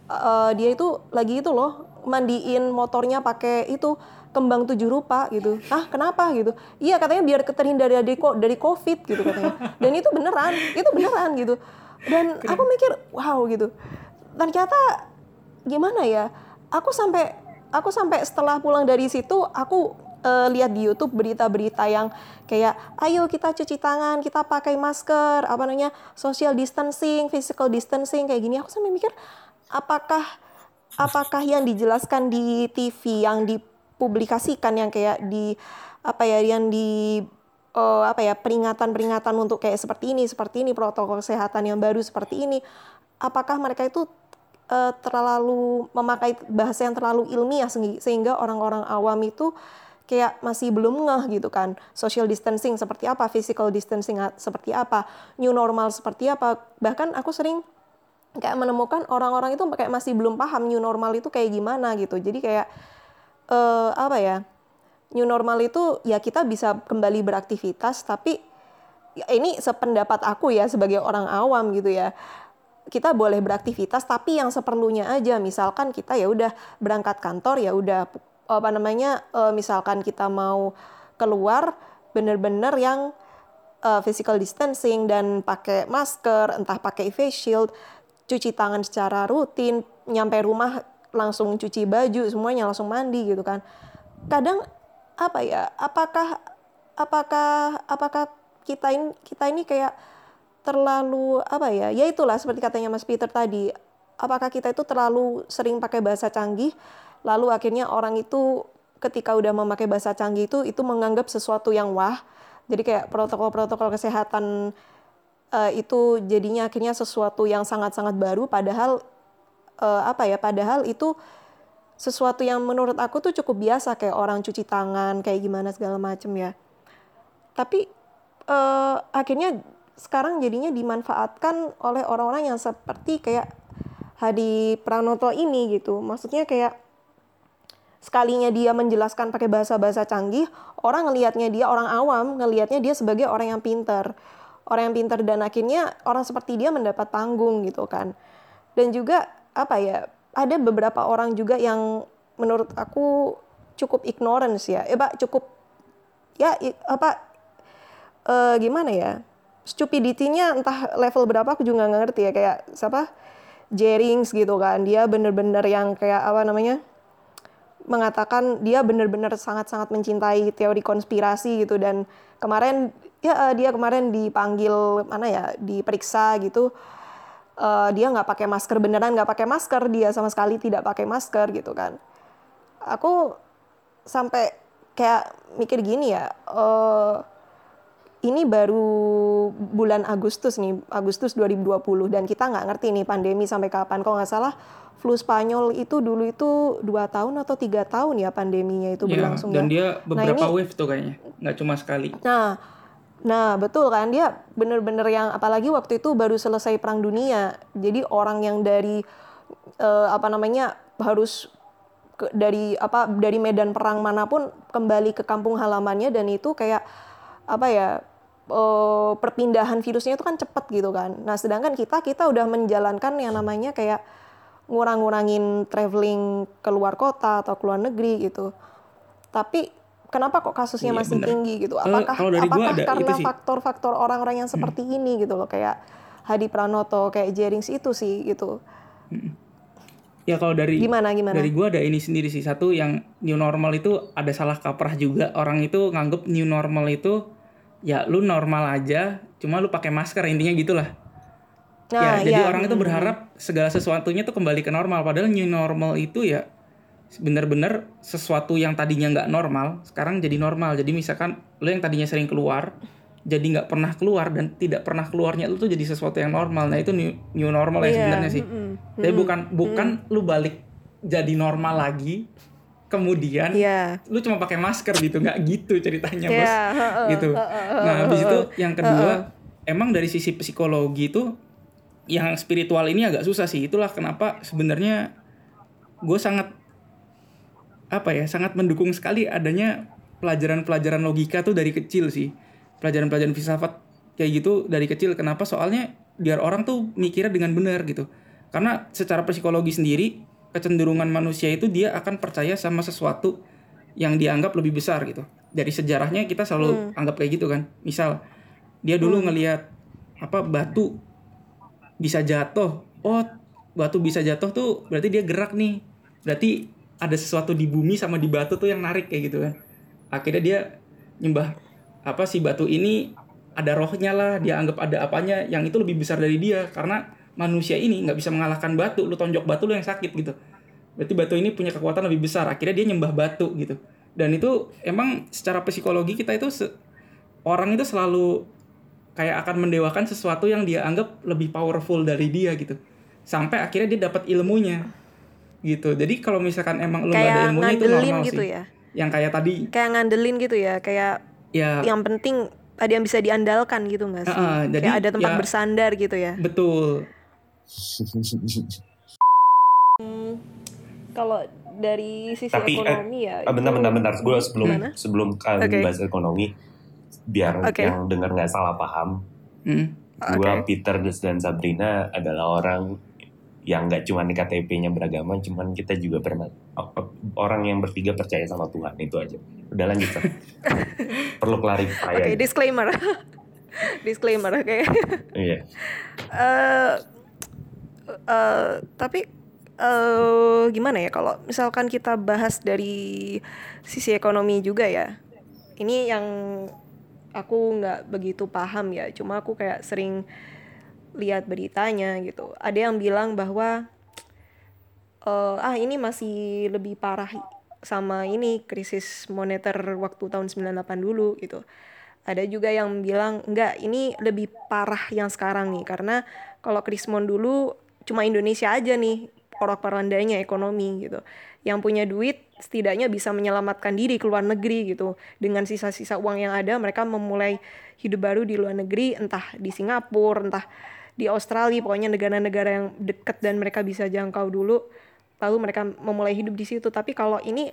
eh, dia itu lagi itu loh mandiin motornya pakai itu kembang tujuh rupa gitu. Ah kenapa gitu? Iya katanya biar terhindar dari dari covid gitu katanya. Dan itu beneran, itu beneran gitu. Dan aku mikir wow gitu. Ternyata gimana ya? Aku sampai aku sampai setelah pulang dari situ aku eh, lihat di YouTube berita-berita yang kayak ayo kita cuci tangan, kita pakai masker, apa namanya social distancing, physical distancing kayak gini. Aku sampai mikir apakah apakah yang dijelaskan di TV yang dipublikasikan yang kayak di apa ya yang di eh, apa ya peringatan-peringatan untuk kayak seperti ini, seperti ini protokol kesehatan yang baru seperti ini, apakah mereka itu eh, terlalu memakai bahasa yang terlalu ilmiah sehingga- orang-orang awam itu kayak masih belum ngeh gitu kan? Social distancing seperti apa? Physical distancing a- seperti apa? New normal seperti apa? Bahkan aku sering kayak menemukan orang-orang itu kayak masih belum paham new normal itu kayak gimana gitu. Jadi kayak eh, apa ya new normal itu ya kita bisa kembali beraktivitas tapi ya ini sependapat aku ya sebagai orang awam gitu ya. Kita boleh beraktivitas tapi yang seperlunya aja. Misalkan kita ya udah berangkat kantor ya udah apa namanya eh, misalkan kita mau keluar bener-bener yang eh, physical distancing dan pakai masker entah pakai face shield cuci tangan secara rutin nyampe rumah langsung cuci baju semuanya langsung mandi gitu kan. Kadang apa ya apakah apakah apakah kita ini kita ini kayak terlalu apa ya ya itulah seperti katanya Mas Peter tadi. Apakah kita itu terlalu sering pakai bahasa canggih lalu akhirnya orang itu ketika udah memakai bahasa canggih itu itu menganggap sesuatu yang wah. Jadi kayak protokol-protokol kesehatan eh, itu jadinya akhirnya sesuatu yang sangat-sangat baru padahal eh, apa ya padahal itu sesuatu yang menurut aku tuh cukup biasa kayak orang cuci tangan kayak gimana segala macem ya. Tapi eh, akhirnya sekarang jadinya dimanfaatkan oleh orang-orang yang seperti kayak Hadi Pranoto ini gitu. Maksudnya kayak sekalinya dia menjelaskan pakai bahasa-bahasa canggih orang ngelihatnya dia orang awam ngelihatnya dia sebagai orang yang pinter orang yang pinter dan akhirnya orang seperti dia mendapat panggung gitu kan. Dan juga apa ya ada beberapa orang juga yang menurut aku cukup ignorance ya. Eh pak cukup ya apa eh, gimana ya stupidity-nya entah level berapa aku juga nggak ngerti ya. Kayak siapa? Jerings gitu kan. Dia bener-bener yang kayak apa namanya mengatakan dia benar-benar sangat-sangat mencintai teori konspirasi gitu. Dan kemarin ya eh, dia kemarin dipanggil mana ya diperiksa gitu Eh, dia nggak pakai masker beneran nggak pakai masker dia sama sekali tidak pakai masker gitu kan aku sampai kayak mikir gini ya eh ini baru bulan Agustus nih Agustus 2020 dan kita nggak ngerti nih pandemi sampai kapan kalau nggak salah flu Spanyol itu dulu itu dua tahun atau tiga tahun ya pandeminya itu
Ya,
berlangsung
dan
ya.
dia beberapa
ini-
wave tuh kayaknya, nggak cuma sekali.
Nah, nah betul kan dia bener-bener yang apalagi waktu itu baru selesai perang dunia. Jadi orang yang dari eh, apa namanya harus ke- dari apa dari medan perang mana pun kembali ke kampung halamannya dan itu kayak apa ya eh, perpindahan virusnya itu kan cepet gitu kan. Nah, sedangkan kita kita udah menjalankan yang namanya kayak ngurang-ngurangin traveling ke luar kota atau ke luar negeri gitu. Tapi kenapa kok kasusnya
Iya,
masih
bener.
tinggi gitu? Apakah
kalau dari
apakah
ada
karena.
Hmm.
faktor-faktor orang-orang yang seperti ini gitu loh kayak Hadi Pranoto, kayak Jerings itu sih gitu.
Ya kalau dari
Gimana gimana?
dari gua ada ini sendiri sih satu yang new normal itu ada salah kaprah juga orang itu nganggep new normal itu ya lu normal aja cuma lu pakai masker intinya gitulah
Nah,
ya jadi
iya.
orang itu berharap segala sesuatunya tuh kembali ke normal padahal new normal itu ya bener-bener sesuatu yang tadinya nggak normal sekarang jadi normal. Jadi misalkan lu yang tadinya sering keluar jadi nggak pernah keluar dan tidak pernah keluarnya lu tuh jadi sesuatu yang normal. Nah itu new, new normal ya
Iya,
sebenarnya sih.
mm-mm,
tapi bukan bukan lu balik jadi normal lagi kemudian
Iya.
lu cuma pakai masker gitu nggak gitu ceritanya bos.
Iya, heeh,
gitu. nah habis itu yang kedua emang dari sisi psikologi itu yang spiritual ini agak susah sih. Itulah kenapa sebenarnya gue sangat apa ya sangat mendukung sekali adanya pelajaran-pelajaran logika tuh dari kecil sih pelajaran-pelajaran filsafat kayak gitu dari kecil kenapa soalnya biar orang tuh mikirnya dengan benar gitu Karena secara psikologi sendiri kecenderungan manusia itu dia akan percaya sama sesuatu yang dianggap lebih besar gitu. Dari sejarahnya kita selalu anggap kayak gitu kan. Misal dia dulu ngelihat apa batu bisa jatuh. Oh, batu bisa jatuh tuh berarti dia gerak nih. Berarti ada sesuatu di bumi sama di batu tuh yang narik kayak gitu kan. Akhirnya dia nyembah apa si batu ini ada rohnya lah, dia anggap ada apanya yang itu lebih besar dari dia karena manusia ini nggak bisa mengalahkan batu, lu tonjok batu lu yang sakit gitu. Berarti batu ini punya kekuatan lebih besar. Akhirnya dia nyembah batu gitu. Dan itu emang secara psikologi kita itu orang itu selalu kayak akan mendewakan sesuatu yang dia anggap lebih powerful dari dia gitu. Sampai akhirnya dia dapat ilmunya. Gitu. Jadi kalau misalkan emang lu nggak ada
kayak
ilmunya itu
ngandelin
normal
gitu
sih.
ya
Yang kayak tadi
kayak ngandelin gitu ya kayak
ya
yang penting ada yang bisa diandalkan gitu nggak sih
Heeh, jadi
kayak ada tempat
ya-
bersandar gitu ya
betul.
kalau dari sisi
Tapi, eh,
ekonomi ya
Ah, bentar,
itu-
bentar, bentar. Gue sebelum
Gimana?
sebelum kalian
Oke.
bahas ekonomi, biar
Oke.
yang dengar nggak salah paham,
Hmm.
gue
Oke.
Peter dan Sabrina adalah orang yang nggak cuma di KTP-nya beragama, cuman kita juga pernah orang yang bertiga percaya sama Tuhan itu aja. Udah lanjut. Perlu clarify
oke
aja.
disclaimer disclaimer oke
Iya.
Eh, eh, tapi eh gimana ya kalau misalkan kita bahas dari sisi ekonomi juga ya ini yang aku nggak begitu paham ya cuma aku kayak sering lihat beritanya gitu. Ada yang bilang bahwa eh, ah ini masih lebih parah sama ini krisis moneter waktu tahun 98 dulu gitu. Ada juga yang bilang enggak ini lebih parah yang sekarang nih karena kalau Krismon dulu cuma Indonesia aja nih porak porandanya ekonomi gitu. Yang punya duit setidaknya bisa menyelamatkan diri ke luar negeri gitu. Dengan sisa-sisa uang yang ada mereka memulai hidup baru di luar negeri entah di Singapura entah di Australia pokoknya negara-negara yang dekat dan mereka bisa jangkau dulu lalu mereka memulai hidup di situ. Tapi kalau ini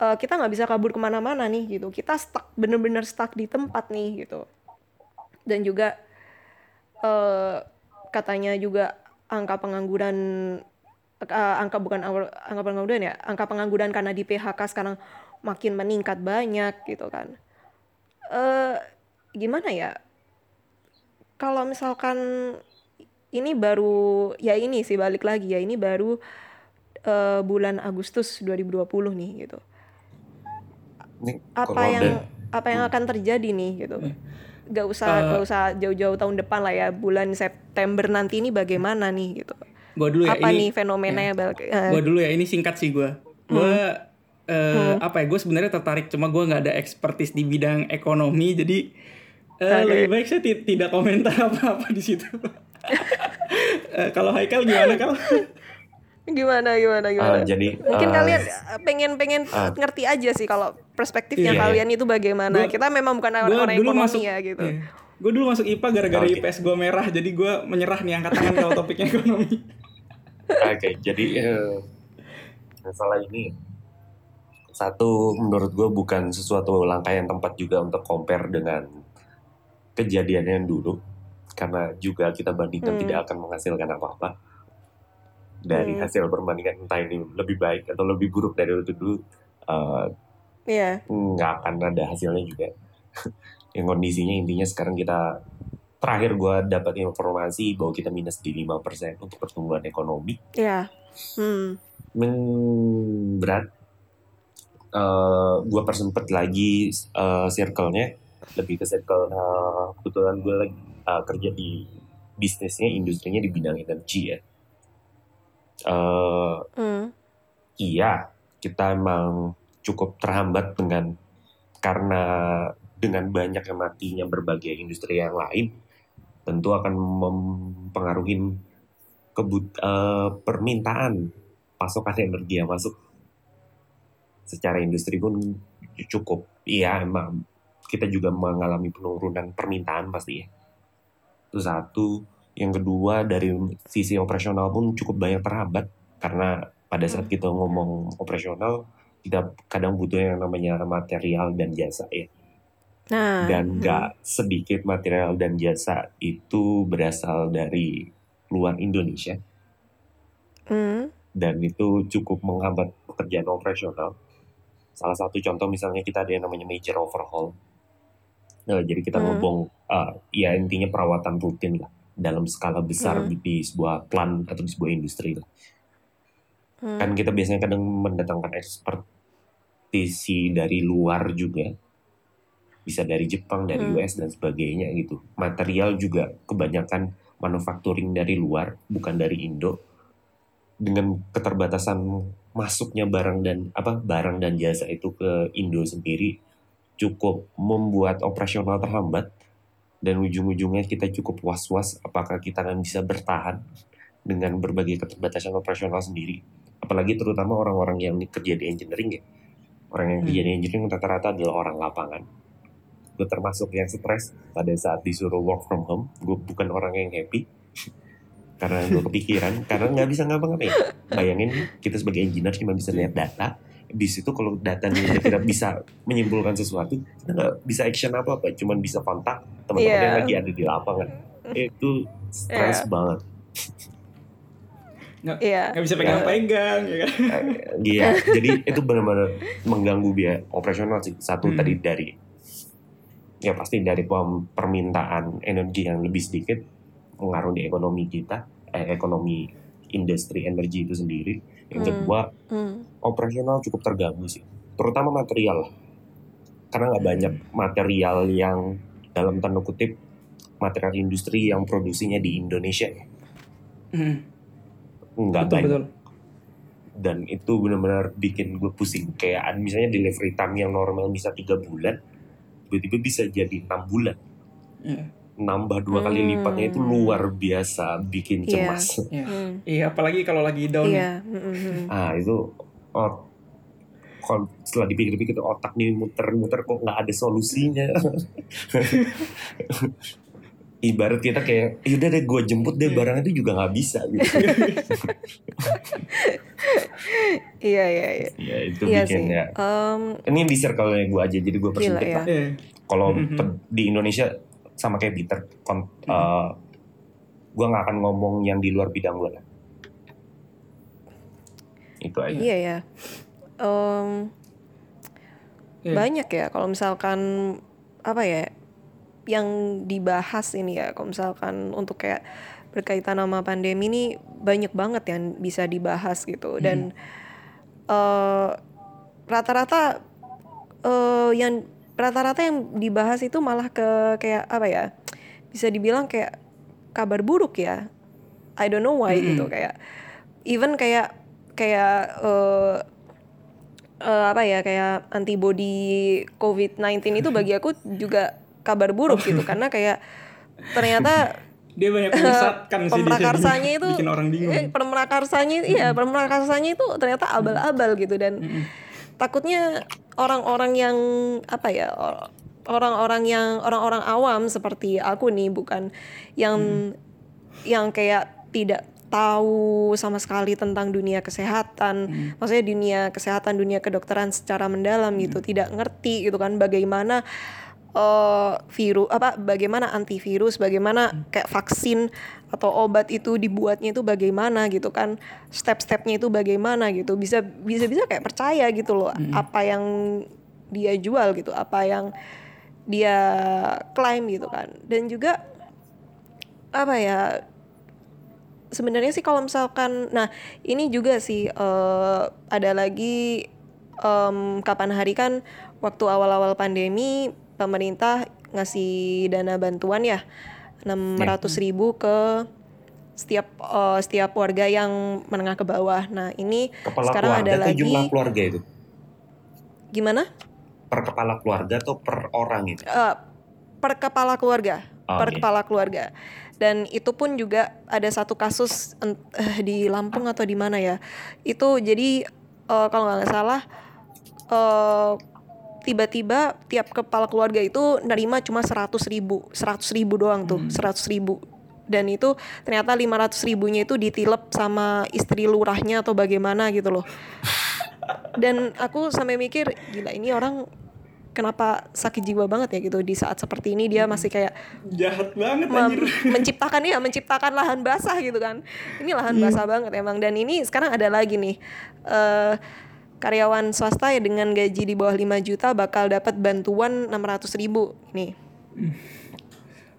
eh, kita nggak bisa kabur ke mana-mana nih gitu. Kita stuck bener-bener stuck di tempat nih gitu. Dan juga eh, katanya juga angka pengangguran eh, angka bukan angka, pengangguran ya angka pengangguran karena di PHK sekarang makin meningkat banyak gitu kan. Eh gimana ya kalau misalkan ini baru ya ini sih balik lagi ya ini baru eh, bulan Agustus 2020 nih gitu.
Ini
apa yang apa yang akan terjadi nih gitu? Gak usah
Eh,
gak usah jauh-jauh tahun depan lah ya bulan September nanti ini bagaimana nih gitu?
Gua dulu ya
apa
ini
nih fenomenanya bal- eh,
gue dulu ya ini singkat sih gue gue
Hmm.
eh, apa ya gue sebenarnya tertarik cuma gue nggak ada expertise di bidang ekonomi jadi eh,
Oke.
lebih baik saya ti- tidak komentar apa apa di situ Eh, kalau Haikal gimana kal
gimana gimana gimana
Ah, jadi
mungkin
ah,
kalian eh, pengen pengen
ah.
ngerti aja sih kalau perspektifnya
Iya, iya.
kalian itu bagaimana
Gua-
kita memang bukan orang-orang
dulu
ekonomi
masuk
ya gitu
gue dulu masuk IPA gara-gara
Oke.
IPS gue merah jadi gue menyerah nih angkat tangan kalau topiknya ekonomi
Oke, jadi eh, masalah ini satu menurut gue bukan sesuatu langkah yang tempat juga untuk compare dengan kejadian yang dulu karena juga kita bandingkan
Hmm.
tidak akan menghasilkan apa-apa. Dari
Hmm.
hasil perbandingan entah ini lebih baik atau lebih buruk dari itu dulu eh,
Iya.
nggak akan ada hasilnya juga. Yang kondisinya intinya sekarang kita terakhir gue dapat informasi bahwa kita minus di 5% untuk pertumbuhan ekonomi.
Iya. Hmm.
Men berat. Eh gue persempet lagi eh, circle-nya lebih ke circle eh, kebetulan gue lagi eh, kerja di bisnisnya industrinya di bidang energi ya. Eh,
hmm.
iya kita emang cukup terhambat dengan karena dengan banyak yang matinya berbagai industri yang lain tentu akan mempengaruhi kebut eh, permintaan pasokan energi yang masuk. Secara industri pun cukup iya emang kita juga mengalami penurunan permintaan pasti ya itu satu yang kedua dari sisi operasional pun cukup banyak terhambat karena pada saat kita ngomong operasional kita kadang butuh yang namanya material dan jasa ya
nah
dan
hmm.
nggak sedikit material dan jasa itu berasal dari luar Indonesia
Hmm.
dan itu cukup menghambat pekerjaan operasional. Salah satu contoh misalnya kita ada yang namanya major overhaul. Nah, jadi kita
Hmm.
ngebong, uh, ya intinya perawatan rutin lah dalam skala besar
Hmm.
di, sebuah plant atau di sebuah industri lah.
Hmm.
Kan kita biasanya kadang mendatangkan ekspertisi dari luar juga, bisa dari Jepang, dari
Hmm.
US dan sebagainya gitu. Material juga kebanyakan manufacturing dari luar, bukan dari Indo. Dengan keterbatasan masuknya barang dan apa barang dan jasa itu ke Indo sendiri cukup membuat operasional terhambat dan ujung-ujungnya kita cukup was-was apakah kita akan bisa bertahan dengan berbagai keterbatasan operasional sendiri. Apalagi terutama orang-orang yang kerja di engineering ya. Orang yang kerja di engineering rata-rata adalah orang lapangan. Gue termasuk yang stres pada saat disuruh work from home. Gue bukan orang yang happy. Karena gue kepikiran karena nggak bisa ngapa-ngapain. Bayangin kita sebagai engineer cuma bisa lihat data di situ kalau datanya kita bisa menyimpulkan sesuatu kita nggak bisa action apa apa cuman bisa kontak teman-teman
Iya.
yang lagi ada di lapangan itu stres
Iya.
banget
Iya.
nggak bisa pegang-pegang ya kan
Iya, jadi itu benar-benar mengganggu biaya operasional sih. Satu
Hmm.
tadi dari ya pasti dari pem- permintaan energi yang lebih sedikit mengaruh di ekonomi kita, eh, ekonomi industri energi itu sendiri. Yang
Hmm.
kedua
Hmm.
operasional cukup terganggu sih, terutama material. Karena nggak banyak material yang dalam tanda kutip material industri yang produksinya di Indonesia
Hmm,
nggak
betul
banyak
betul
dan itu benar-benar bikin gue pusing kayak misalnya delivery time yang normal bisa tiga bulan tiba-tiba bisa jadi enam bulan
Iya.
Nambah dua kali
Hmm.
lipatnya itu luar biasa bikin
Iya.
cemas
Iya.
Hmm.
Iya, apalagi kalau lagi down ya.
Iya. Hmm, hmm, hmm.
ah itu oh, kalau setelah dipikir-pikir otak nih muter-muter kok nggak ada solusinya ibarat kita kayak yaudah deh gue jemput deh
Iya.
barang itu juga nggak bisa gitu
Iya iya iya.
ya itu
Iya
bikin
sih.
ya
Em,
ini di circle gue aja jadi gue persempit
ya.
Iya.
kalau
Mhm.
pe- di Indonesia sama kayak Peter kon, eh, gue nggak akan ngomong yang di luar bidang gue lah. Itu aja.
Iya ya. Em,
Iya.
banyak ya kalau misalkan apa ya yang dibahas ini ya. Kalau misalkan untuk kayak berkaitan sama pandemi ini banyak banget yang bisa dibahas gitu. Dan eh, rata-rata eh, yang rata-rata yang dibahas itu malah ke kayak apa ya bisa dibilang kayak kabar buruk ya. I don't know why gitu kayak even kayak kayak eh, eh, apa ya kayak antibody COVID-19 itu bagi aku juga kabar buruk gitu. Karena kayak ternyata
Dia banyak menyesatkan sih
pemrakarsanya itu
bikin orang bingung.
eh, pemrakarsanya iya pemrakarsanya itu ternyata abal-abal gitu dan takutnya orang-orang yang apa ya or- orang-orang yang orang-orang awam seperti aku nih bukan yang yang kayak tidak tahu sama sekali tentang dunia kesehatan. Maksudnya dunia kesehatan dunia kedokteran secara mendalam gitu. Tidak ngerti gitu kan bagaimana eh virus apa bagaimana antivirus bagaimana kayak vaksin atau obat itu dibuatnya itu bagaimana gitu kan step-stepnya itu bagaimana gitu bisa bisa bisa kayak percaya gitu loh apa yang dia jual gitu apa yang dia klaim gitu kan. Dan juga apa ya sebenarnya sih kalau misalkan nah ini juga sih eh, ada lagi em, kapan hari kan waktu awal-awal pandemi pemerintah ngasih dana bantuan ya 600 ribu ke setiap eh, setiap warga yang menengah ke bawah. Nah ini
kepala
sekarang
keluarga
ada lagi
jumlah keluarga itu?
Gimana?
Per kepala keluarga atau per orang itu?
Eh, per kepala keluarga.
Oh,
per
iya.
kepala keluarga. Dan itu pun juga ada satu kasus eh, di Lampung atau di mana ya? Itu jadi eh, kalau nggak salah eh, tiba-tiba tiap kepala keluarga itu nerima cuma 100 ribu 100 ribu doang tuh 100 ribu. Dan itu ternyata 500 ribunya itu ditilep sama istri lurahnya atau bagaimana gitu loh. Dan aku sampai mikir gila ini orang kenapa sakit jiwa banget ya gitu di saat seperti ini. Dia masih kayak
jahat banget
mem-
anjir.
menciptakan ya menciptakan lahan basah gitu kan. Ini lahan basah banget emang. Dan ini sekarang ada lagi nih eh karyawan swasta ya dengan gaji di bawah 5 juta bakal dapat bantuan 600 ribu nih.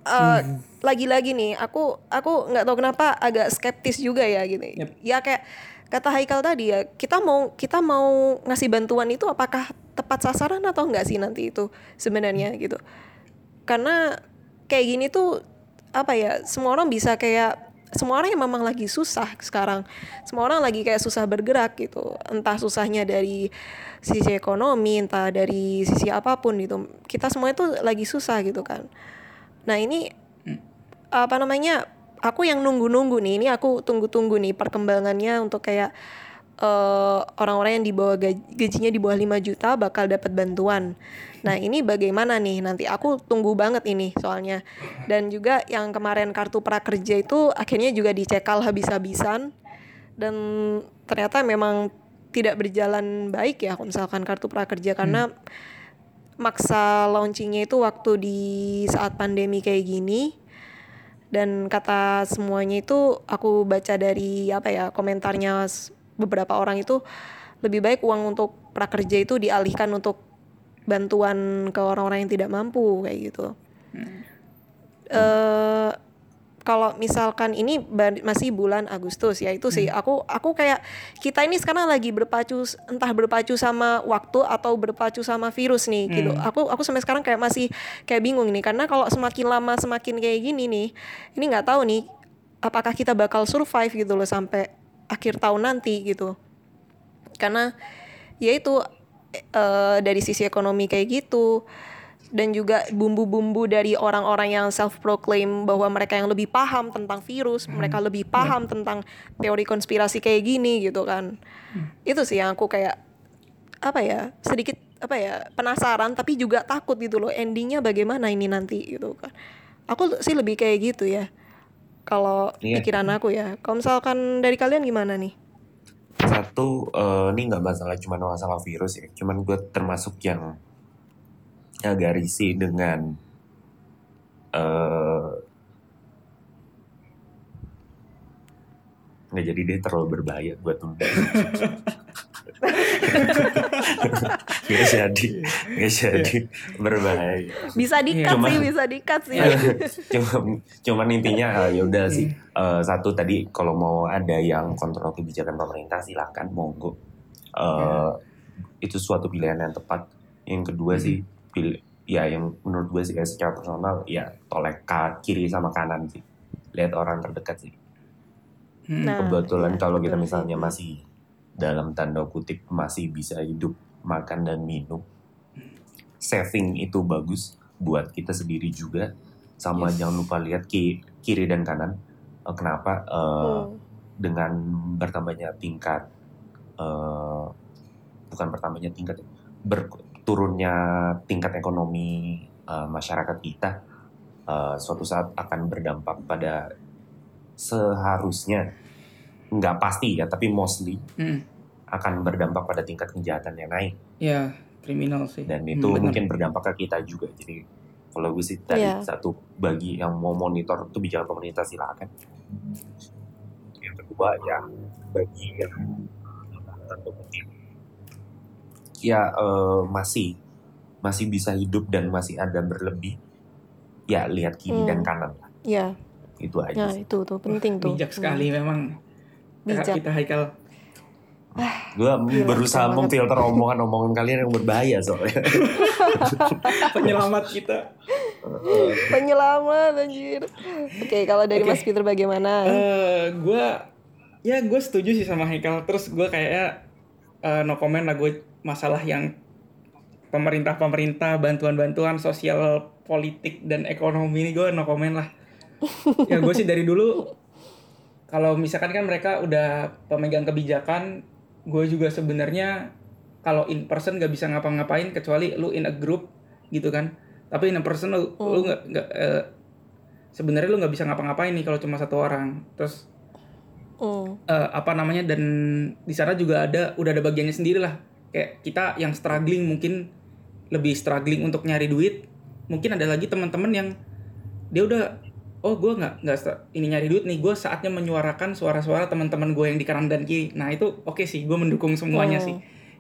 Eh, lagi-lagi nih aku aku nggak tahu kenapa agak skeptis juga ya gitu
Yep.
ya kayak kata Haikal tadi ya kita mau kita mau ngasih bantuan itu apakah tepat sasaran atau enggak sih nanti itu sebenarnya gitu. Karena kayak gini tuh apa ya semua orang bisa kayak semua orang yang memang lagi susah sekarang semua orang lagi kayak susah bergerak gitu. Entah susahnya dari sisi ekonomi entah dari sisi apa pun gitu. Kita semua itu lagi susah gitu kan. Nah ini apa namanya aku yang nunggu-nunggu nih ini aku tunggu-tunggu nih perkembangannya untuk kayak eh, orang-orang yang di bawah gaj- gajinya di bawah 5 juta bakal dapat bantuan. Nah, ini bagaimana nih nanti aku tunggu banget ini soalnya. Dan juga yang kemarin kartu prakerja itu akhirnya juga dicekal habis-habisan dan ternyata memang tidak berjalan baik ya kalau misalkan kartu prakerja karena maksa launchingnya itu waktu di saat pandemi kayak gini dan kata semuanya itu aku baca dari apa ya komentarnya beberapa orang itu lebih baik uang untuk prakerja itu dialihkan untuk bantuan ke orang-orang yang tidak mampu kayak gitu. eh kalau misalkan ini masih bulan Agustus ya itu sih. Aku aku kayak kita ini sekarang lagi berpacu entah berpacu sama waktu atau berpacu sama virus nih gitu. Aku aku sampai sekarang kayak masih kayak bingung nih. Karena kalau semakin lama semakin kayak gini nih ini nggak tahu nih apakah kita bakal survive gitu loh sampai akhir tahun nanti gitu. Karena ya itu eh, dari sisi ekonomi kayak gitu dan juga bumbu-bumbu dari orang-orang yang self proclaim bahwa mereka yang lebih paham tentang virus, mereka lebih paham tentang teori konspirasi kayak gini gitu kan. Itu sih yang aku kayak apa ya, sedikit apa ya, penasaran tapi juga takut gitu loh endingnya bagaimana ini nanti gitu kan. Aku sih lebih kayak gitu ya. Kalau
Iya.
pikiran aku ya. Kalau misalkan dari kalian gimana nih?
Satu, eh, ini nggak masalah cuma masalah virus ya. Cuman gue termasuk yang agak risih dengan eh nggak jadi deh terlalu berbahaya buat tunda. Nggak jadi, nggak jadi. Berbahaya.
Bisa dikat
Cuma-
sih, bisa dikat sih.
cuma cuman intinya eh, ya udah sih. Eh, satu tadi kalau mau ada yang kontrol kebijakan pemerintah silakan monggo. Eh, itu suatu pilihan yang tepat. Yang kedua sih pilih ya yang menurut gue sih ya, secara personal ya tolek kiri sama kanan sih. Lihat orang terdekat sih.
Hmm.
Nah,
kebetulan
iya,
kalau kita misalnya
sih.
masih dalam tanda kutip masih bisa hidup makan dan minum saving itu bagus buat kita sendiri juga sama
Yes.
jangan lupa lihat ki- kiri dan kanan Eh, kenapa Eh,
Hmm.
dengan bertambahnya tingkat eh, bukan bertambahnya tingkat berturunnya tingkat ekonomi eh, masyarakat kita eh, suatu saat akan berdampak pada seharusnya nggak pasti ya tapi mostly
Hmm.
Akan berdampak pada tingkat kejahatan yang naik
Ya, kriminal sih.
dan
Hmm,
itu
benar.
mungkin berdampak ke kita juga jadi kalau gue sih tadi
Iya.
satu bagi yang mau monitor kebijakan pemerintah silakan yang kedua ya bagi yang kutip ya eh, masih masih bisa hidup dan masih ada berlebih ya lihat kiri
Hmm.
dan kanan lah
Ya,
itu aja
ya
sih.
itu tuh penting tuh.
Bijak sekali memang.
Bijak.
Kita Haikal.
Gue
Gila,
berusaha memfilter omongan-omongan kalian yang berbahaya soalnya
Penyelamat kita.
Penyelamat anjir. Oke, kalau dari
Oke.
Mas Peter bagaimana?
Eh, gue ya gue setuju sih sama Haikal. Terus gue kayaknya eh, no comment lah gue masalah yang pemerintah-pemerintah bantuan-bantuan sosial politik dan ekonomi ini gue no comment lah. ya gue sih dari dulu kalau misalkan kan mereka udah pemegang kebijakan, gue juga sebenarnya kalau in person gak bisa ngapa-ngapain kecuali lu in a group gitu kan. Tapi in a person lu lu nggak nggak eh, sebenarnya lu nggak bisa ngapa-ngapain nih kalau cuma satu orang. Terus
Hmm.
eh, apa namanya dan di sana juga ada udah ada bagiannya sendiri lah kayak kita yang struggling mungkin lebih struggling untuk nyari duit mungkin ada lagi teman-teman yang dia udah oh gue nggak nggak ini nyari duit nih gue saatnya menyuarakan suara-suara teman-teman gue yang di kanan dan kiri nah itu oke sih gue mendukung semuanya
Hmm.
sih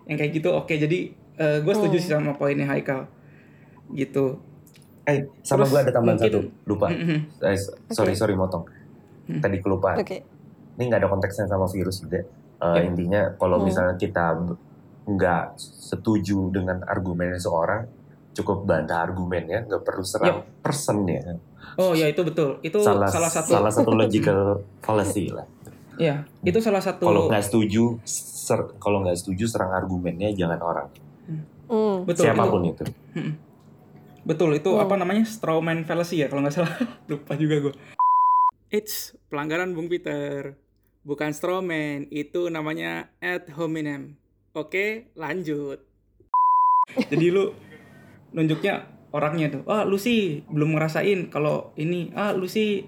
yang kayak gitu oke jadi gue setuju sih sama poinnya Haikal gitu
Eh, sama
Terus
gue ada tambahan
mungkin-
satu, lupa.
Mhm.
Eh, sorry,
Oke.
sorry motong.
Hmm.
Tadi kelupaan.
Oke.
Ini nggak ada konteksnya sama virus juga. Eh,
Ya.
Intinya kalau
Hmm.
misalnya kita nggak setuju dengan argumennya seorang, cukup bantah argumennya, nggak perlu serang personnya.
Oh ya itu betul itu
Salah,
salah, satu
salah satu logical fallacy lah.
ya itu salah satu
Kalau nggak setuju, ser- kalau nggak setuju serang argumennya jangan orang.
Hmm.
betul
Siapa pun
itu,
itu.
betul itu
Hmm.
apa namanya strawman fallacy ya kalau nggak salah lupa juga gue it's pelanggaran Bung Peter bukan strawman itu namanya ad hominem oke lanjut jadi lu nunjuknya orangnya tuh ah lu sih belum ngerasain kalau ini ah lu sih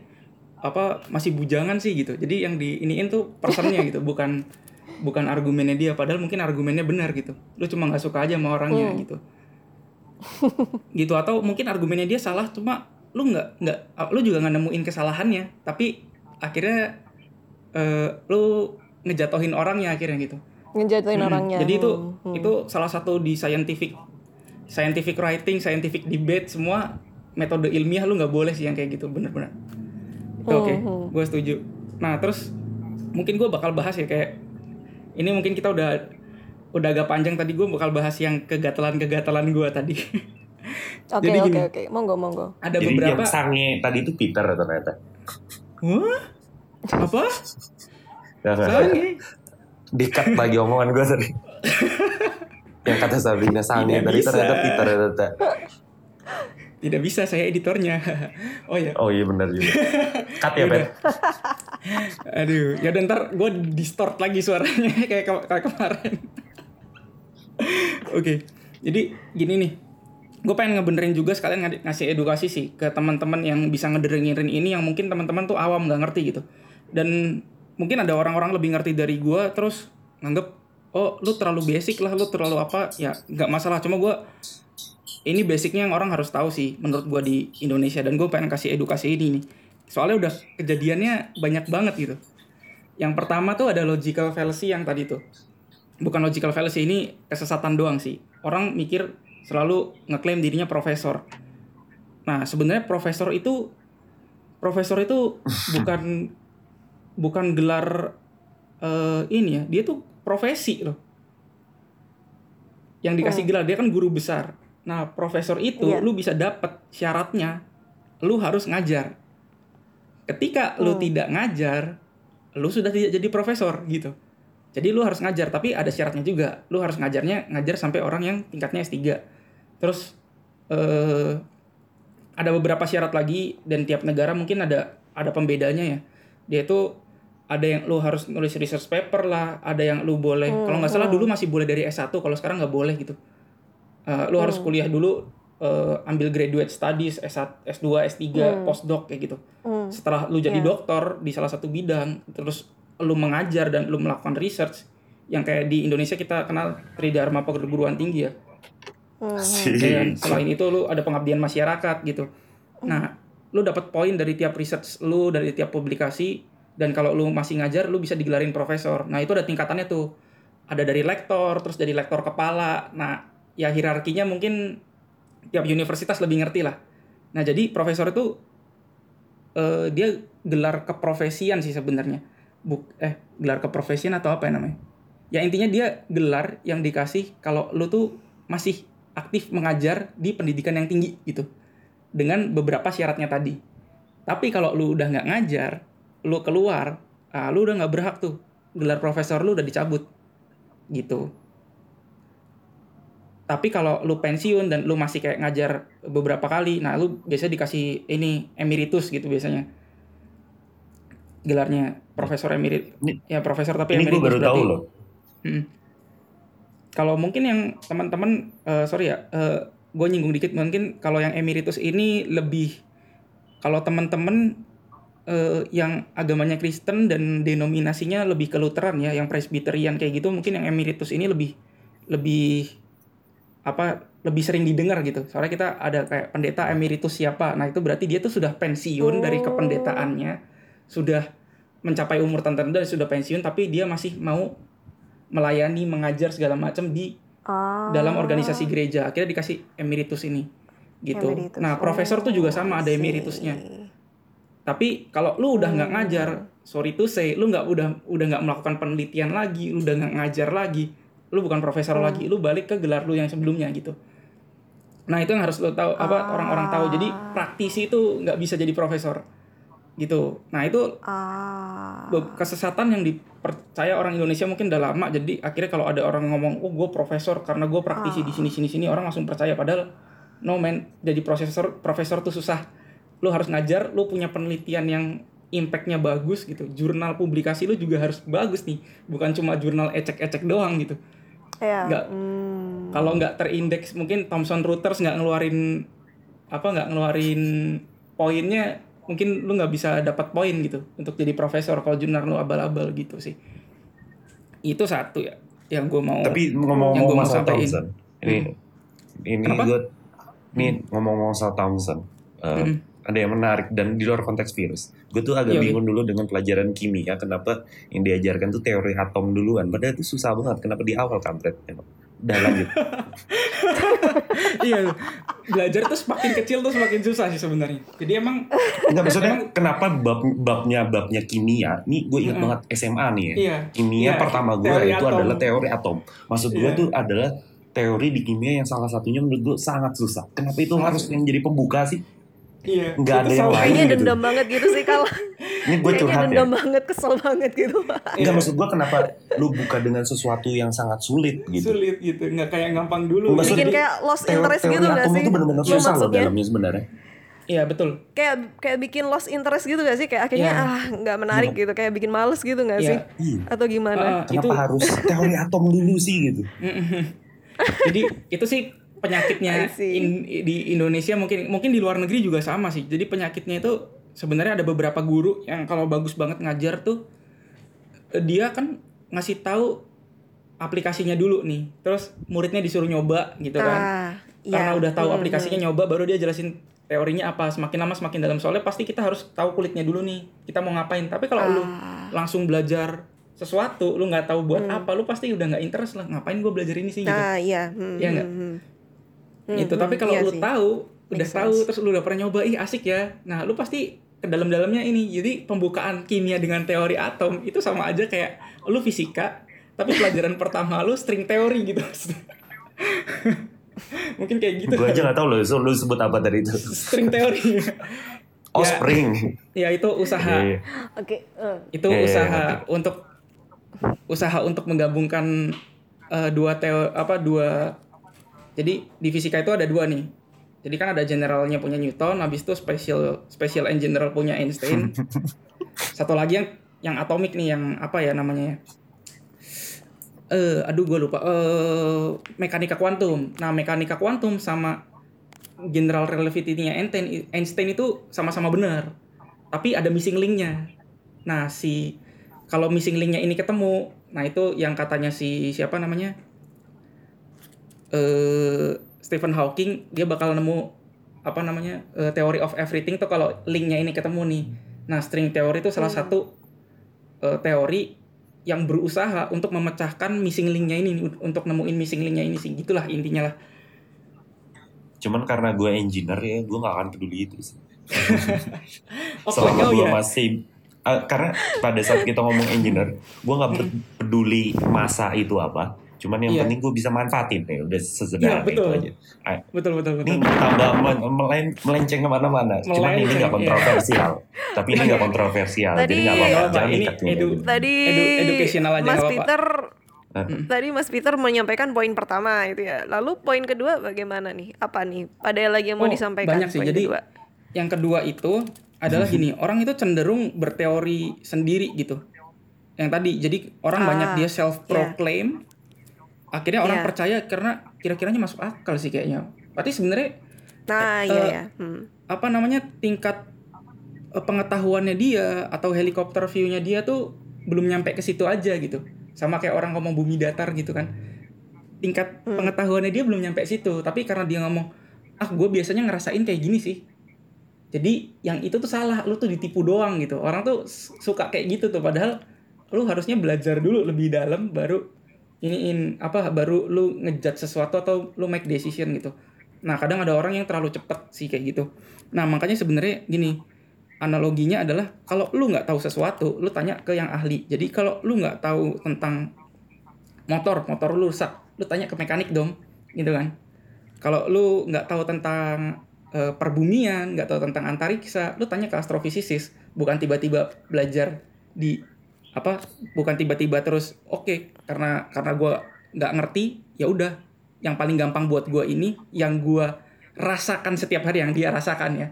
apa masih bujangan sih gitu jadi yang di iniin tuh personnya gitu bukan bukan argumennya dia padahal mungkin argumennya benar gitu lu cuma nggak suka aja sama orangnya
Hmm.
gitu gitu atau mungkin argumennya dia salah cuma lu nggak nggak lu juga nggak nemuin kesalahannya tapi akhirnya eh, lu ngejatohin orangnya akhirnya gitu
Ngejatuhin
Mm-mm.
orangnya.
Jadi itu
Hmm. Hmm.
itu salah satu di scientific scientific writing, scientific debate semua metode ilmiah lu nggak boleh sih yang kayak gitu bener-bener. Itu
Hmm,
Oke,
hmm.
gue setuju. Nah terus mungkin gue bakal bahas ya kayak ini mungkin kita udah udah agak panjang tadi gue bakal bahas yang kegatalan-kegatalan gue tadi.
Oke oke oke. Monggo monggo.
Ada
Jadi
beberapa.
yang sange tadi itu Peter ternyata.
Wah? Apa? Sange?
Dikat lagi omongan gue tadi. yang kata Sabrina
Tidak
tadi
bisa.
ternyata Peter ternyata.
Tidak bisa saya editornya. oh ya.
Oh iya benar juga. Cut ya, Ben.
Aduh, ya udah ntar gue distort lagi suaranya kayak, ke- kayak kemarin. Oke, jadi gini nih, gue pengen ngebenerin juga sekalian ngasih edukasi sih ke teman-teman yang bisa ngedengerin ini yang mungkin teman-teman tuh awam nggak ngerti gitu. Dan mungkin ada orang-orang lebih ngerti dari gue terus nganggep oh lu terlalu basic lah, lu terlalu apa ya nggak masalah. Cuma gue ini basicnya yang orang harus tahu sih menurut gue di Indonesia. Dan gue pengen kasih edukasi ini nih. Soalnya udah kejadiannya banyak banget gitu. Yang pertama tuh ada logical fallacy yang tadi tuh. Bukan logical fallacy ini kesesatan doang sih. Orang mikir selalu ngeklaim dirinya profesor. Nah sebenarnya profesor itu profesor itu bukan bukan gelar eh, ini ya. Dia tuh profesi loh. Yang dikasih gelar dia kan guru besar. Nah profesor itu
Iya.
lu bisa dapat syaratnya. Lu harus ngajar. Ketika lu
Hmm.
tidak ngajar lu sudah tidak jadi profesor gitu. Jadi lu harus ngajar tapi ada syaratnya juga. Lu harus ngajarnya ngajar sampai orang yang tingkatnya S3 terus eh ada beberapa syarat lagi dan tiap negara mungkin ada ada pembedanya ya. Dia itu ada yang lu harus nulis research paper lah ada yang lu boleh
Hmm,
kalau nggak salah
hmm.
dulu masih boleh dari S1 kalau sekarang nggak boleh gitu Eh, lu harus
Hmm.
kuliah dulu eh, ambil graduate studies S1, S2, S3,
Hmm.
postdoc kayak gitu
Hmm.
setelah lu jadi
Iya.
dokter di salah satu bidang terus lu mengajar dan lu melakukan research yang kayak di Indonesia kita kenal Tridharma perguruan tinggi ya
Hmm.
Si-
dan selain itu lu ada pengabdian masyarakat gitu nah lu dapat poin dari tiap research lu dari tiap publikasi dan kalau lu masih ngajar lu bisa digelarin profesor. Nah itu ada tingkatannya tuh. Ada dari lektor terus dari lektor kepala. Nah ya hierarkinya mungkin tiap universitas lebih ngerti lah. Nah jadi profesor itu eh, dia gelar keprofesian sih sebenarnya. Buk eh gelar keprofesian atau apa ya namanya? Ya intinya dia gelar yang dikasih kalau lu tuh masih aktif mengajar di pendidikan yang tinggi gitu. Dengan beberapa syaratnya tadi. Tapi kalau lu udah nggak ngajar lu keluar ah, lu udah nggak berhak tuh. Gelar profesor lu udah dicabut. Gitu. Tapi kalau lu pensiun dan lu masih kayak ngajar beberapa kali nah lu biasanya dikasih ini emeritus gitu biasanya. Gelarnya profesor emerit
Ini-
ya profesor tapi
Ini gue
emeritus
baru tahu
berarti-
loh.
Mm. Kalau mungkin yang teman-teman, eh, sorry ya, gue nyinggung dikit mungkin kalau yang emeritus ini lebih, kalau teman-teman eh, yang agamanya Kristen dan denominasinya lebih ke Lutheran ya, yang Presbyterian kayak gitu, mungkin yang emeritus ini lebih lebih apa lebih sering didengar gitu. Soalnya kita ada kayak pendeta emeritus siapa. Nah, itu berarti dia tuh sudah pensiun dari
Oh.
kependetaannya, sudah mencapai umur tertentu dan sudah pensiun tapi dia masih mau melayani, mengajar segala macam di
Ah.
dalam organisasi gereja. Akhirnya dikasih emeritus ini. Gitu.
Emeritus.
Nah, profesor tuh juga sama ada
I see.
emeritusnya. Tapi kalau lu udah nggak ngajar, sorry to say, lu nggak udah udah nggak melakukan penelitian lagi, lu udah nggak ngajar lagi, lu bukan profesor lagi, lu balik ke gelar lu yang sebelumnya gitu. Nah itu yang harus lu tahu apa orang-orang tahu. Jadi praktisi itu nggak bisa jadi profesor gitu. Nah itu
Ah.
kesesatan yang dipercaya orang Indonesia mungkin udah lama. Jadi akhirnya kalau ada orang ngomong, oh gue profesor karena gue praktisi di sini sini sini, orang langsung percaya. Padahal no man, jadi profesor profesor tuh susah. Lu harus ngajar, lu punya penelitian yang impactnya bagus gitu. Jurnal publikasi lu juga harus bagus nih, bukan cuma jurnal ecek-ecek doang gitu.
Ya.
Nggak.
Hmm.
Kalau nggak terindeks, mungkin Thomson Reuters nggak ngeluarin apa nggak ngeluarin poinnya, mungkin lu nggak bisa dapat poin gitu untuk jadi profesor kalau jurnal lu abal-abal gitu sih. Itu satu ya yang gue mau.
Tapi
yang
ngomong-ngomong
gua mau
masalah
sampein.
Thompson, ini ini gue nih ngomong-ngomong soal Thompson, eh,
Hmm.
Ada yang menarik dan di luar konteks virus. Gue tuh agak
Iya,
bingung dulu dengan pelajaran kimia, kenapa yang diajarkan tuh teori atom duluan, padahal itu susah banget. Kenapa di awal kampret? Emang. Udah lanjut.
iya, belajar tuh semakin kecil tuh semakin susah sih sebenarnya. Jadi emang
Enggak maksudnya kenapa bab babnya babnya kimia? Nih gue ingat
Mm-mm.
banget SMA nih ya.
Iya.
Kimia
Iya,
pertama gue itu
atom.
adalah teori atom. Maksud gue
Iya.
tuh adalah teori di kimia yang salah satunya menurut gue sangat susah. Kenapa itu harus yang jadi pembuka sih?
Iya.
Nggak
itu
ada yang lain.
Kayaknya
gitu.
dendam banget gitu sih kalau
Ini gue curhat ya.
dendam banget, kesel banget gitu.
Enggak
Iya.
maksud gue kenapa lu buka dengan sesuatu yang sangat sulit gitu.
Sulit gitu, nggak kayak gampang dulu.
Maksudnya
Bikin kayak lost interest
teori
gitu gak sih?
itu benar-benar
Lo
susah loh dalamnya sebenarnya.
Iya betul.
kayak kayak bikin lost interest gitu gak sih? Kayak akhirnya
Iya.
ah nggak menarik gitu, kayak bikin males gitu gak
Iya.
sih?
Iya.
Atau gimana?
Ah,
Kenapa
itu
harus teori atom dulu sih gitu?
jadi itu sih penyakitnya in- di Indonesia mungkin mungkin di luar negeri juga sama sih. Jadi penyakitnya itu sebenarnya ada beberapa guru yang kalau bagus banget ngajar tuh eh, dia kan ngasih tahu aplikasinya dulu nih. Terus muridnya disuruh nyoba gitu kan.
Ah,
Karena
iya.
udah tahu
Hmm,
aplikasinya nyoba baru dia jelasin teorinya apa. Semakin lama semakin dalam soalnya pasti kita harus tahu kulitnya dulu nih. Kita mau ngapain. Tapi kalau lu
Ah.
langsung belajar sesuatu, lu nggak tahu buat apa, lu pasti udah nggak interest lah. Ngapain gue belajar ini sih gitu.
Nah, iya. Hmm,
Iya nggak?
hmm, hmm.
Gitu
Hmm,
tapi
hmm,
kalau
iya
lu
sih.
tahu udah
Make
tahu
sense.
terus lu udah pernah nyoba ih asik ya nah lu pasti ke dalam-dalamnya ini jadi pembukaan kimia dengan teori atom itu sama aja kayak lu fisika tapi pelajaran pertama lu string teori gitu mungkin kayak gitu
Gue aja gak tau loh, so, lu sebut apa tadi itu.
string teori
Oh,
Ya.
spring.
ya itu usaha
Iya.
Oke. eh.
itu
Iya, iya,
usaha
ngerti.
untuk usaha untuk menggabungkan eh, dua teo apa dua jadi di fisika itu ada dua nih. Jadi kan ada generalnya punya Newton habis itu special special and general punya Einstein. Satu lagi yang yang atomik nih yang apa ya namanya ya? Eh aduh gue lupa. Eh mekanika kuantum. Nah mekanika kuantum sama general relativity-nya Einstein Einstein itu sama-sama benar. Tapi ada missing link-nya. Nah si kalau missing link-nya ini ketemu nah itu yang katanya si siapa namanya eh Stephen Hawking dia bakal nemu apa namanya eh, theory of everything tuh kalau linknya ini ketemu nih nah string theory itu salah satu eh, teori yang berusaha untuk memecahkan missing link-nya ini untuk nemuin missing link-nya ini sih gitulah intinya lah
Cuman karena gue engineer ya, gue gak akan peduli itu sih.
oh,
Selama
oh,
gue
ya.
masih... eh, karena pada saat kita ngomong engineer, gue gak peduli masa itu apa. Cuman yang
Iya.
penting gue bisa manfaatin ya, udah sesederhana
Iya, betul.
itu aja. Ah,
betul betul betul
Ini tambah men- melen- melenceng ke mana-mana. Cuman ini gak
iya.
kontroversial. Tapi ini gak kontroversial.
Tadi-
jadi gak apa-apa.
Nggak apa-apa,
Jangan
ini edu-
gitu.
Tadi
Edu- educational aja,
Mas
nggak.
Peter
Hah?
Tadi Mas Peter menyampaikan poin pertama itu ya. Lalu poin kedua bagaimana nih? Apa nih? Ada lagi yang mau
Oh,
disampaikan?
banyak sih.
poin
Jadi
kedua?
yang kedua itu adalah gini, orang itu cenderung berteori sendiri gitu. Yang tadi, jadi orang
Ah,
banyak dia self proclaim. Akhirnya orang
Iya.
percaya karena kira-kiranya masuk akal sih kayaknya. Berarti sebenarnya
Nah,
eh,
iya ya. Hmm.
apa namanya tingkat eh, pengetahuannya dia atau helikopter view-nya dia tuh belum nyampe ke situ aja gitu. Sama kayak orang ngomong bumi datar gitu kan. tingkat pengetahuannya dia belum nyampe situ tapi karena dia ngomong ah gue biasanya ngerasain kayak gini sih jadi yang itu tuh salah lu tuh ditipu doang gitu orang tuh suka kayak gitu tuh padahal lu harusnya belajar dulu lebih dalam baru iniin apa baru lu ngejudge sesuatu atau lu make decision gitu. Nah kadang ada orang yang terlalu cepet sih kayak gitu. Nah makanya sebenarnya gini analoginya adalah kalau lu nggak tahu sesuatu lu tanya ke yang ahli. Jadi kalau lu nggak tahu tentang motor motor lu rusak lu tanya ke mekanik dong gitu kan. Kalau lu nggak tahu tentang eh, perbumian nggak tahu tentang antariksa lu tanya ke astrofisisis bukan tiba-tiba belajar di apa bukan tiba-tiba terus oke karena karena gua nggak ngerti ya udah yang paling gampang buat gua ini yang gua rasakan setiap hari yang dia rasakan ya.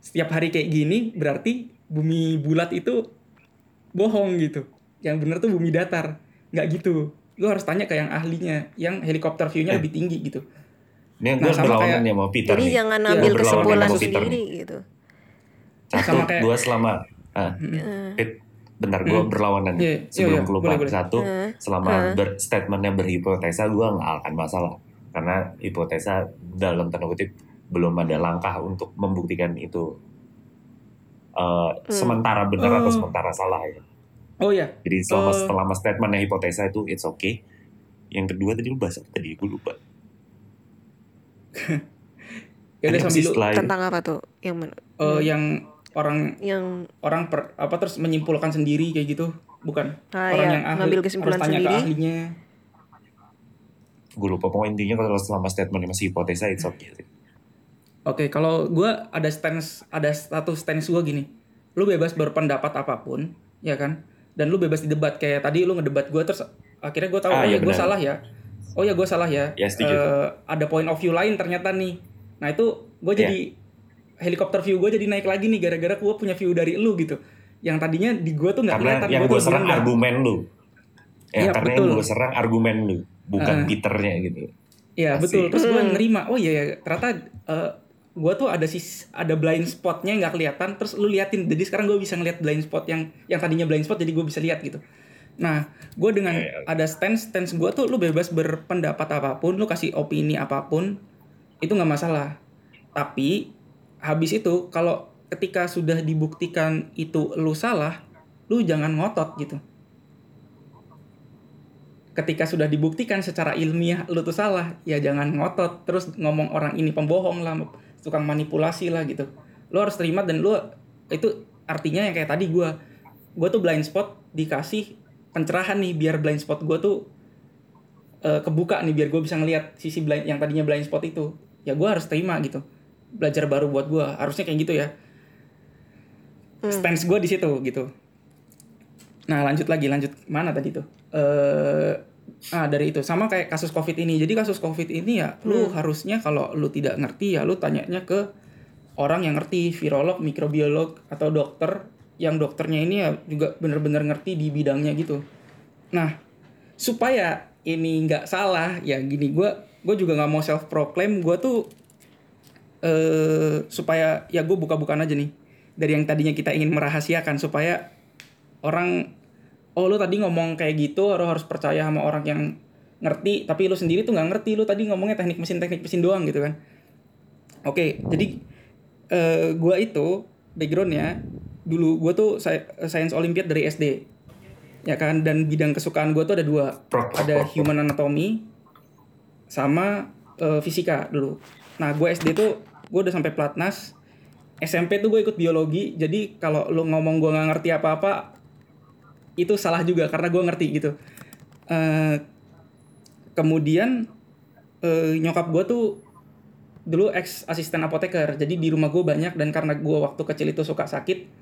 Setiap hari kayak gini berarti bumi bulat itu bohong gitu. Yang bener tuh bumi datar nggak gitu. Lu harus tanya ke yang ahlinya yang helikopter view-nya
Eh.
lebih tinggi gitu.
Ini
Nah,
gue
sama
berlawanan
kayak-
ya sama Peter
Jadi
nih.
jangan
Iya,
ambil kesimpulan sendiri gitu.
Satu,
Sama kayak-
dua selama. Ah,
Eh,
Pit, bentar gue
Hmm.
berlawanan.
Iya, iya,
Sebelum
iya,
kelupa.
boleh, boleh.
Satu,
Hmm.
selama
Hmm.
ber, statementnya berhipotesa gue nggak akan masalah. Karena hipotesa dalam tanda kutip belum ada langkah untuk membuktikan itu eh, sementara benar atau
Oh.
sementara salah ya.
oh ya
Jadi selama
Eh.
selama statementnya hipotesa itu it's okay. Yang kedua tadi lu bahas apa tadi? Gue lupa.
ya udah
Ini
sambil
tentang apa tuh? Yang
eh, yang orang
Yang
orang per, apa terus menyimpulkan sendiri kayak gitu bukan
Ah,
orang
iya,
yang ahli
ngambil kesimpulan
harus tanya
sendiri.
ke ahlinya
Gue lupa pokoknya intinya kalau selama statementnya masih hipotesa it's okay. sih.
oke kalau gua ada stance ada satu stance gua gini lu bebas berpendapat apa pun ya kan dan lu bebas didebat kayak tadi lu ngedebat gua terus akhirnya gua tahu
Ah,
oh
iya
ya gue salah ya oh ya gue salah ya
Ya, setuju.
Eh, ada point of view lain ternyata nih nah itu gue
Iya.
jadi helikopter view gue jadi naik lagi nih gara-gara gue punya view dari lu gitu yang tadinya di gue tuh nggak
Karena
kelihatan
yang
gua
gue serang
bilang,
argumen lu. Ya,
Iya,
karena
betul.
yang gue serang argumen lu, bukan
Eh.
Peternya gitu.
Iya
Asik.
betul. Terus gue
Hmm.
nerima. Oh iya ya ternyata eh, gue tuh ada sis ada blind spotnya nggak kelihatan. Terus lu liatin. Jadi sekarang gue bisa ngeliat blind spot yang yang tadinya blind spot jadi gue bisa lihat gitu. Nah, gue dengan
Iya, iya.
ada stance stance gue tuh lu bebas berpendapat apa pun, lu kasih opini apa pun itu nggak masalah. Tapi habis itu kalau ketika sudah dibuktikan itu lu salah, lu jangan ngotot gitu. Ketika sudah dibuktikan secara ilmiah lu tuh salah ya jangan ngotot. Terus ngomong orang ini pembohong lah tukang manipulasi lah gitu. Lu harus terima dan lu itu artinya yang kayak tadi gua. Gua tuh blind spot dikasih pencerahan nih biar blind spot gua tuh eh, kebuka nih biar gue bisa ngelihat sisi blind yang tadinya blind spot itu. Ya gua harus terima gitu belajar baru buat gua. Harusnya kayak gitu ya.
Hmm.
stance gue di situ gitu. Nah lanjut lagi lanjut mana tadi tuh? Eh ah dari itu. Sama kayak kasus covid ini. Jadi kasus covid ini ya lu harusnya kalau lu tidak ngerti ya lu tanyanya ke orang yang ngerti. Virolog mikrobiolog atau dokter. Yang dokternya ini ya juga bener-bener ngerti di bidangnya gitu. Nah supaya ini nggak salah ya gini gue gue juga nggak mau self proclaim gue tuh eh supaya ya gue buka-bukaan aja nih. Dari yang tadinya kita ingin merahasiakan supaya orang oh lu tadi ngomong kayak gitu lu harus percaya sama orang yang ngerti tapi lu sendiri tuh nggak ngerti. Lu tadi ngomongnya teknik mesin teknik mesin doang gitu kan. Oke jadi eh gua itu backgroundnya dulu gua tuh sci- science olympiad dari SD ya kan dan bidang kesukaan gua tuh ada dua. Ada human anatomy sama eh, fisika dulu. Nah gue SD tuh gue udah sampai platnas. SMP tuh gue ikut biologi. Jadi kalau lu ngomong gue nggak ngerti apa-apa itu salah juga karena gue ngerti gitu. Eh, kemudian eh, nyokap gue tuh dulu ex asisten apoteker. Jadi di rumah gue banyak dan karena gue waktu kecil itu suka sakit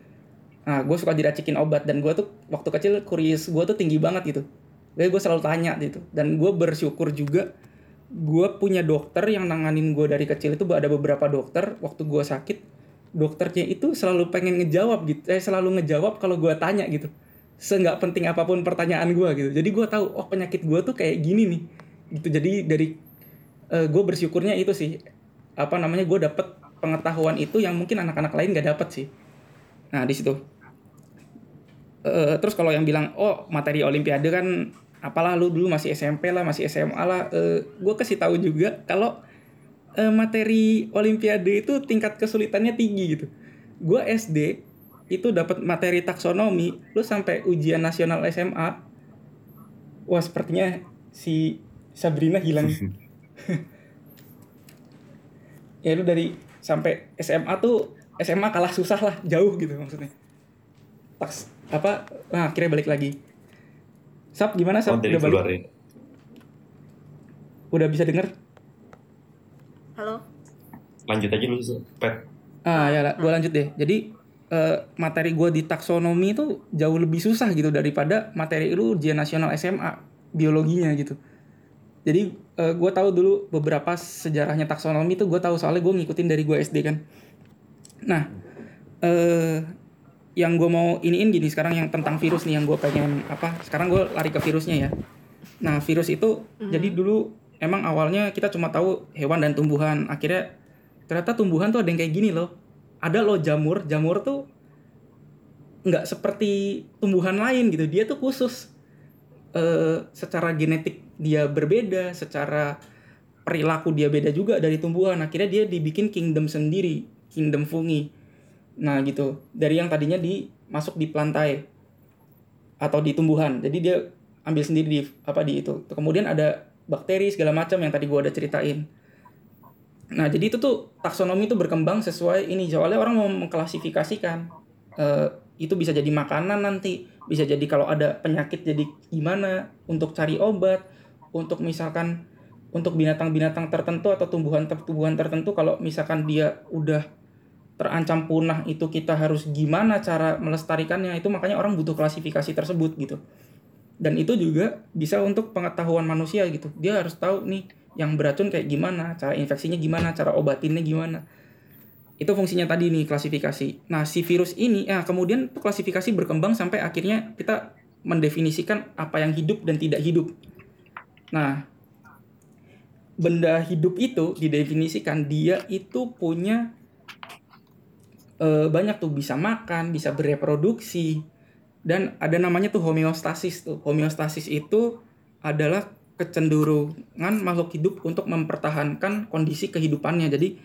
nah gue suka diracikin obat. Dan gue tuh waktu kecil kurius gue tuh tinggi banget gitu. Jadi gue selalu tanya gitu. Dan gue bersyukur juga gue punya dokter yang nanganin gue dari kecil itu ada beberapa dokter waktu gue sakit dokternya itu selalu pengen ngejawab gitu eh selalu ngejawab kalau gue tanya gitu. Seenggak penting apa pun pertanyaan gue gitu. Jadi gue tahu oh penyakit gue tuh kayak gini nih gitu. Jadi dari gue bersyukurnya itu sih apa namanya gue dapet pengetahuan itu yang mungkin anak-anak lain gak dapet sih. Nah di situ. Eh, terus kalau yang bilang oh materi olimpiade kan apalah lu dulu masih SMP lah masih SMA lah uh, gue kasih tahu juga kalau uh, materi olimpiade itu tingkat kesulitannya tinggi gitu. Gue SD itu dapat materi taksonomi lu sampai ujian nasional SMA wah sepertinya si Sabrina hilang. Ya lu dari sampai SMA tuh SMA kalah susah lah jauh gitu maksudnya. Taks apa nah akhirnya balik lagi Sap gimana Sap?
Oh,
udah balik? udah bisa denger?
Halo.
Lanjut aja dulu, Pet.
ah ya lah gue lanjut deh. Jadi eh, materi gue di taksonomi itu jauh lebih susah gitu daripada materi lu ujian nasional SMA biologinya gitu. Jadi eh, gue tahu dulu beberapa sejarahnya taksonomi itu gue tahu soalnya gue ngikutin dari gue SD kan. Nah eh yang gue mau iniin gini sekarang yang tentang virus nih yang gue pengen apa sekarang gue lari ke virusnya ya. Nah virus itu jadi dulu emang awalnya kita cuma tahu hewan dan tumbuhan. Akhirnya ternyata tumbuhan tuh ada yang kayak gini loh. Ada loh jamur jamur tuh nggak seperti tumbuhan lain gitu. Dia tuh khusus eh secara genetik dia berbeda secara perilaku dia beda juga dari tumbuhan. Akhirnya dia dibikin kingdom sendiri kingdom fungi nah gitu. Dari yang tadinya di masuk di plantae atau di tumbuhan. Jadi dia ambil sendiri di apa di itu. Kemudian ada bakteri segala macam yang tadi gua udah ceritain. Nah jadi itu tuh taksonomi itu berkembang sesuai ini. Soalnya orang mau mengklasifikasikan eh, itu bisa jadi makanan nanti. Bisa jadi kalau ada penyakit jadi gimana untuk cari obat. Untuk misalkan untuk binatang-binatang tertentu atau tumbuhan-tumbuhan tertentu kalau misalkan dia udah terancam punah itu kita harus gimana cara melestarikannya itu makanya orang butuh klasifikasi tersebut gitu. Dan itu juga bisa untuk pengetahuan manusia gitu. Dia harus tahu nih yang beracun kayak gimana cara infeksinya gimana cara obatinnya gimana. Itu fungsinya tadi nih klasifikasi. Nah si virus ini ya kemudian klasifikasi berkembang sampai akhirnya kita mendefinisikan apa yang hidup dan tidak hidup. Nah benda hidup itu didefinisikan dia itu punya eh, banyak tuh bisa makan, bisa bereproduksi dan ada namanya tuh homeostasis tuh. Homeostasis itu adalah kecenderungan makhluk hidup untuk mempertahankan kondisi kehidupannya. Jadi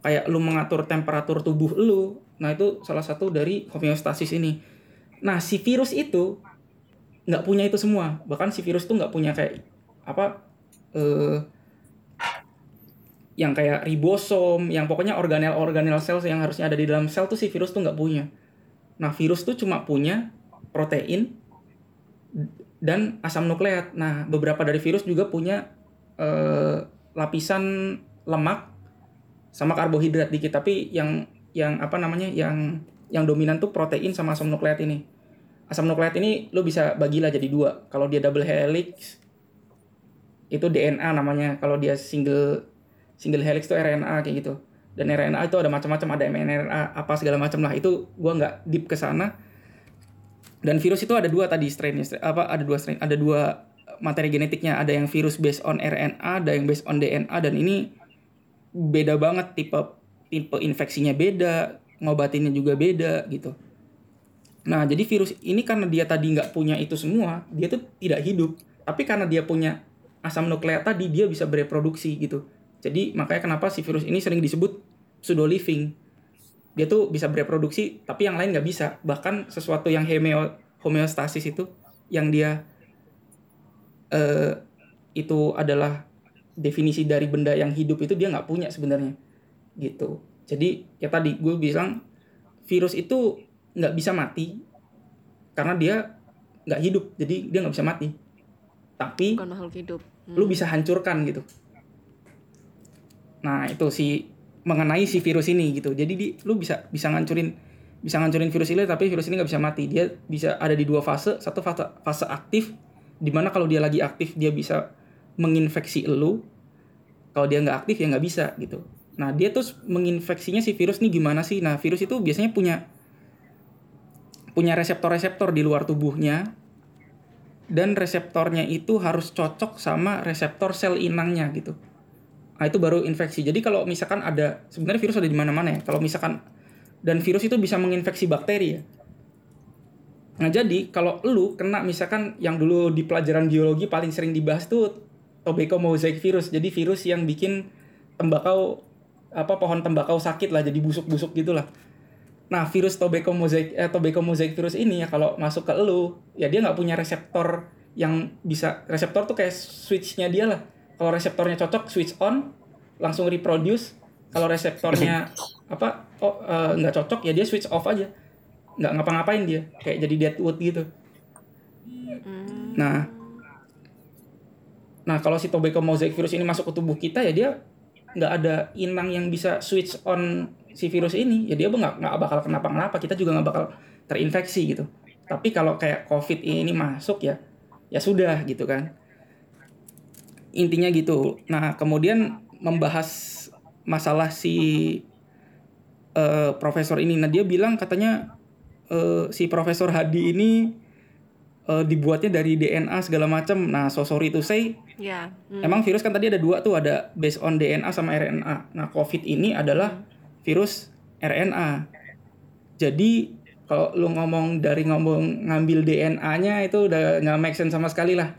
kayak lu mengatur temperatur tubuh lu. Nah, itu salah satu dari homeostasis ini. Nah, si virus itu nggak punya itu semua. Bahkan si virus tuh nggak punya kayak apa eh yang kayak ribosom, yang pokoknya organel-organel sel yang harusnya ada di dalam sel tuh si virus tuh nggak punya. Nah, virus tuh cuma punya protein dan asam nukleat. Nah, beberapa dari virus juga punya eh, lapisan lemak sama karbohidrat dikit, tapi yang yang apa namanya? yang yang dominan tuh protein sama asam nukleat ini. Asam nukleat ini lo bisa bagilah jadi dua. Kalau dia double helix itu DNA namanya. Kalau dia single single helix itu RNA kayak gitu. Dan RNA itu ada macam-macam ada mRNA apa segala macam lah. Itu gua nggak deep ke sana. Dan virus itu ada dua tadi strainnya strain- apa ada dua strain ada dua materi genetiknya. Ada yang virus based on RNA ada yang based on DNA dan ini beda banget tipe tipe infeksinya beda ngobatinnya juga beda gitu. Nah jadi virus ini karena dia tadi nggak punya itu semua dia tuh tidak hidup. Tapi karena dia punya asam nukleat tadi dia bisa bereproduksi gitu jadi makanya kenapa si virus ini sering disebut pseudo living. Dia tuh bisa bereproduksi tapi yang lain nggak bisa. Bahkan sesuatu yang hemeo, homeostasis itu yang dia eh itu adalah definisi dari benda yang hidup itu dia nggak punya sebenarnya gitu. Jadi ya tadi gue bilang virus itu nggak bisa mati karena dia nggak hidup jadi dia nggak bisa mati. Tapi
Bukan makhluk hidup. Hmm.
lu bisa hancurkan gitu. Nah, itu si mengenai si virus ini gitu. Jadi di, lu bisa bisa ngancurin bisa ngancurin virus ini tapi virus ini nggak bisa mati. Dia bisa ada di dua fase. Satu fase fase aktif di mana kalau dia lagi aktif dia bisa menginfeksi lu. Kalau dia nggak aktif ya nggak bisa gitu. Nah, dia tuh menginfeksinya si virus nih gimana sih? Nah, virus itu biasanya punya punya reseptor-reseptor di luar tubuhnya dan reseptornya itu harus cocok sama reseptor sel inangnya gitu. Nah, itu baru infeksi. Jadi kalau misalkan ada sebenarnya virus ada di mana-mana ya. Kalau misalkan dan virus itu bisa menginfeksi bakteri ya. Nah jadi kalau lu kena misalkan yang dulu di pelajaran biologi paling sering dibahas tuh tobacco mosaic virus. Jadi virus yang bikin tembakau apa pohon tembakau sakit lah jadi busuk-busuk gitulah. Nah virus tobacco mosaic eh, tobacco mosaic virus ini ya kalau masuk ke lu ya dia nggak punya reseptor yang bisa reseptor tuh kayak switchnya dia lah. Kalau reseptornya cocok switch on langsung reproduce. Kalau reseptornya apa oh eh, nggak cocok ya dia switch off aja. Nggak ngapa-ngapain dia kayak jadi deadwood gitu. Nah. Nah kalau si tobacco mosaic virus ini masuk ke tubuh kita ya dia nggak ada inang yang bisa switch on si virus ini. Ya dia nggak nggak bakal kenapa-kenapa kita juga nggak bakal terinfeksi gitu. Tapi kalau kayak covid ini masuk ya ya sudah gitu kan intinya gitu nah kemudian membahas masalah si uh, profesor ini nah dia bilang katanya uh, si Profesor Hadi ini uh, dibuatnya dari DNA segala macam. Nah, so sorry to say,
Ya. hmm.
emang virus kan tadi ada dua tuh, ada based on DNA sama RNA. Nah, COVID ini adalah virus RNA. Jadi kalau lu ngomong dari ngomong ngambil DNA-nya itu udah nggak make sense sama sekali lah,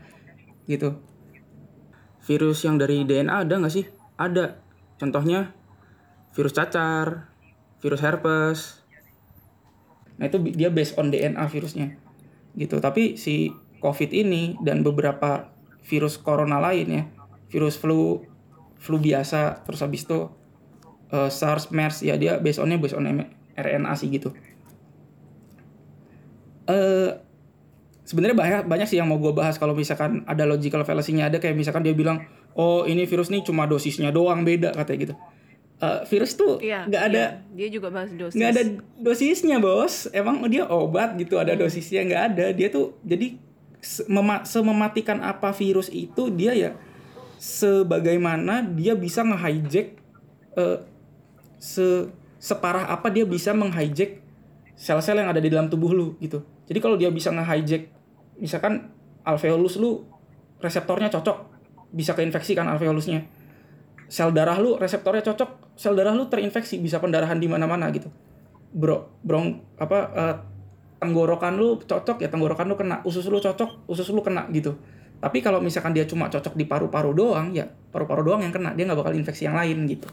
gitu. Virus yang dari DNA ada nggak sih? Ada. Contohnya virus cacar, virus herpes, Nah itu dia based on DNA virusnya gitu. Tapi si COVID ini dan beberapa virus corona lain ya, virus flu flu biasa terus habis itu uh, SARS, MERS ya dia based onnya based on RNA sih gitu. Uh, sebenarnya banyak banyak sih yang mau gue bahas kalau misalkan ada logical fallacy-nya. Ada kayak misalkan dia bilang oh ini virus nih cuma dosisnya doang beda katanya gitu. Uh, virus tuh
Iya,
nggak ada
iya. Dia juga bahas dosis.
nggak ada dosisnya bos. Emang dia obat gitu ada dosisnya nggak ada. Dia tuh jadi se- mema- semematikan apa virus itu dia ya sebagaimana dia bisa nge-hijack eh, se separah apa dia bisa meng-hijack sel-sel yang ada di dalam tubuh lu gitu jadi kalau dia bisa nge-hijack misalkan alveolus lu reseptornya cocok bisa keinfeksi kan alveolusnya. Sel darah lu reseptornya cocok sel darah lu terinfeksi bisa pendarahan di mana-mana gitu. Bro brong apa eh, tenggorokan lu cocok ya tenggorokan lu kena. Usus lu cocok usus lu kena gitu. Tapi kalau misalkan dia cuma cocok di paru-paru doang ya paru-paru doang yang kena dia nggak bakal infeksi yang lain gitu.